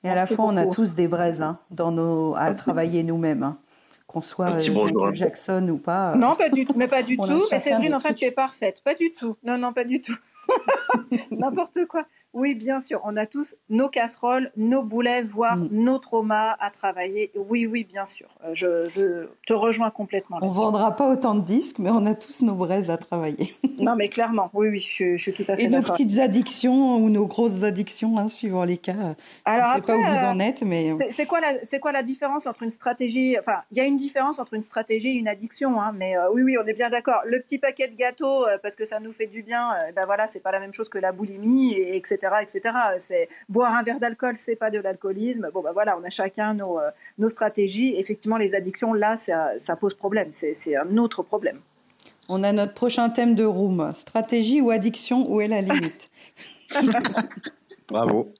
Et à la fois, on a tous des braises hein, dans nos, à travailler nous-mêmes. Hein. Qu'on soit euh, Jackson ou pas. Non, pas du tout, mais pas du tout. Mais Séverine, enfin, tu es parfaite. Pas du tout. Non, non, pas du tout. N'importe quoi. Oui, bien sûr. On a tous nos casseroles, nos boulets, voire mm. nos traumas à travailler. Oui, oui, bien sûr. Euh, je, te rejoins complètement. On vendra pas autant de disques, mais on a tous nos braises à travailler. non, mais clairement, oui, oui, je, suis tout à fait Et nos petites addictions ou nos grosses addictions, hein, suivant les cas. Alors, je ne sais pas où vous en êtes, mais. C'est quoi, la, quoi la différence entre une stratégie. Enfin, il y a une différence entre une stratégie et une addiction, hein, mais euh, oui, oui, on est bien d'accord. Le petit paquet de gâteaux, euh, parce que ça nous fait du bien, ben voilà, c'est pas la même chose que la boulimie, et, etc etc., C'est boire un verre d'alcool, c'est pas de l'alcoolisme. Bon, ben voilà, on a chacun nos, euh, nos stratégies. Effectivement, les addictions, là, ça, ça pose problème. C'est un autre problème. On a notre prochain thème de room. Stratégie ou addiction, où est la limite? Bravo.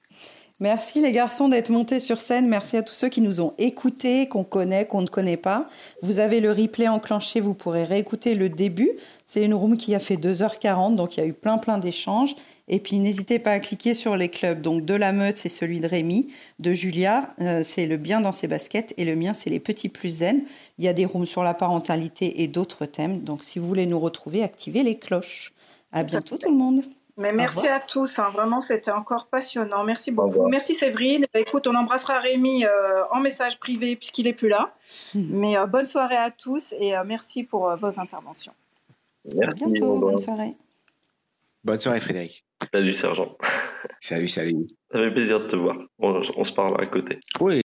Merci les garçons d'être montés sur scène. Merci à tous ceux qui nous ont écoutés, qu'on connaît, qu'on ne connaît pas. Vous avez le replay enclenché, vous pourrez réécouter le début. C'est une room qui a fait 2h40, donc il y a eu plein plein d'échanges. Et puis n'hésitez pas à cliquer sur les clubs. Donc de la meute, c'est celui de Rémi. De Julia, euh, c'est le bien dans ses baskets. Et le mien, c'est les petits plus zen. Il y a des rooms sur la parentalité et d'autres thèmes. Donc si vous voulez nous retrouver, activez les cloches. À bientôt tout le monde. Mais merci à tous, hein. vraiment c'était encore passionnant. Merci beaucoup. Merci Séverine. Bah, écoute, on embrassera Rémi euh, en message privé puisqu'il n'est plus là. Hmm. Mais euh, bonne soirée à tous et merci pour vos interventions. Merci. À bientôt, bonne soirée. Bonne soirée Frédéric. Salut sergent. Salut, salut. Ça fait plaisir de te voir. On, on se parle à côté. Oui.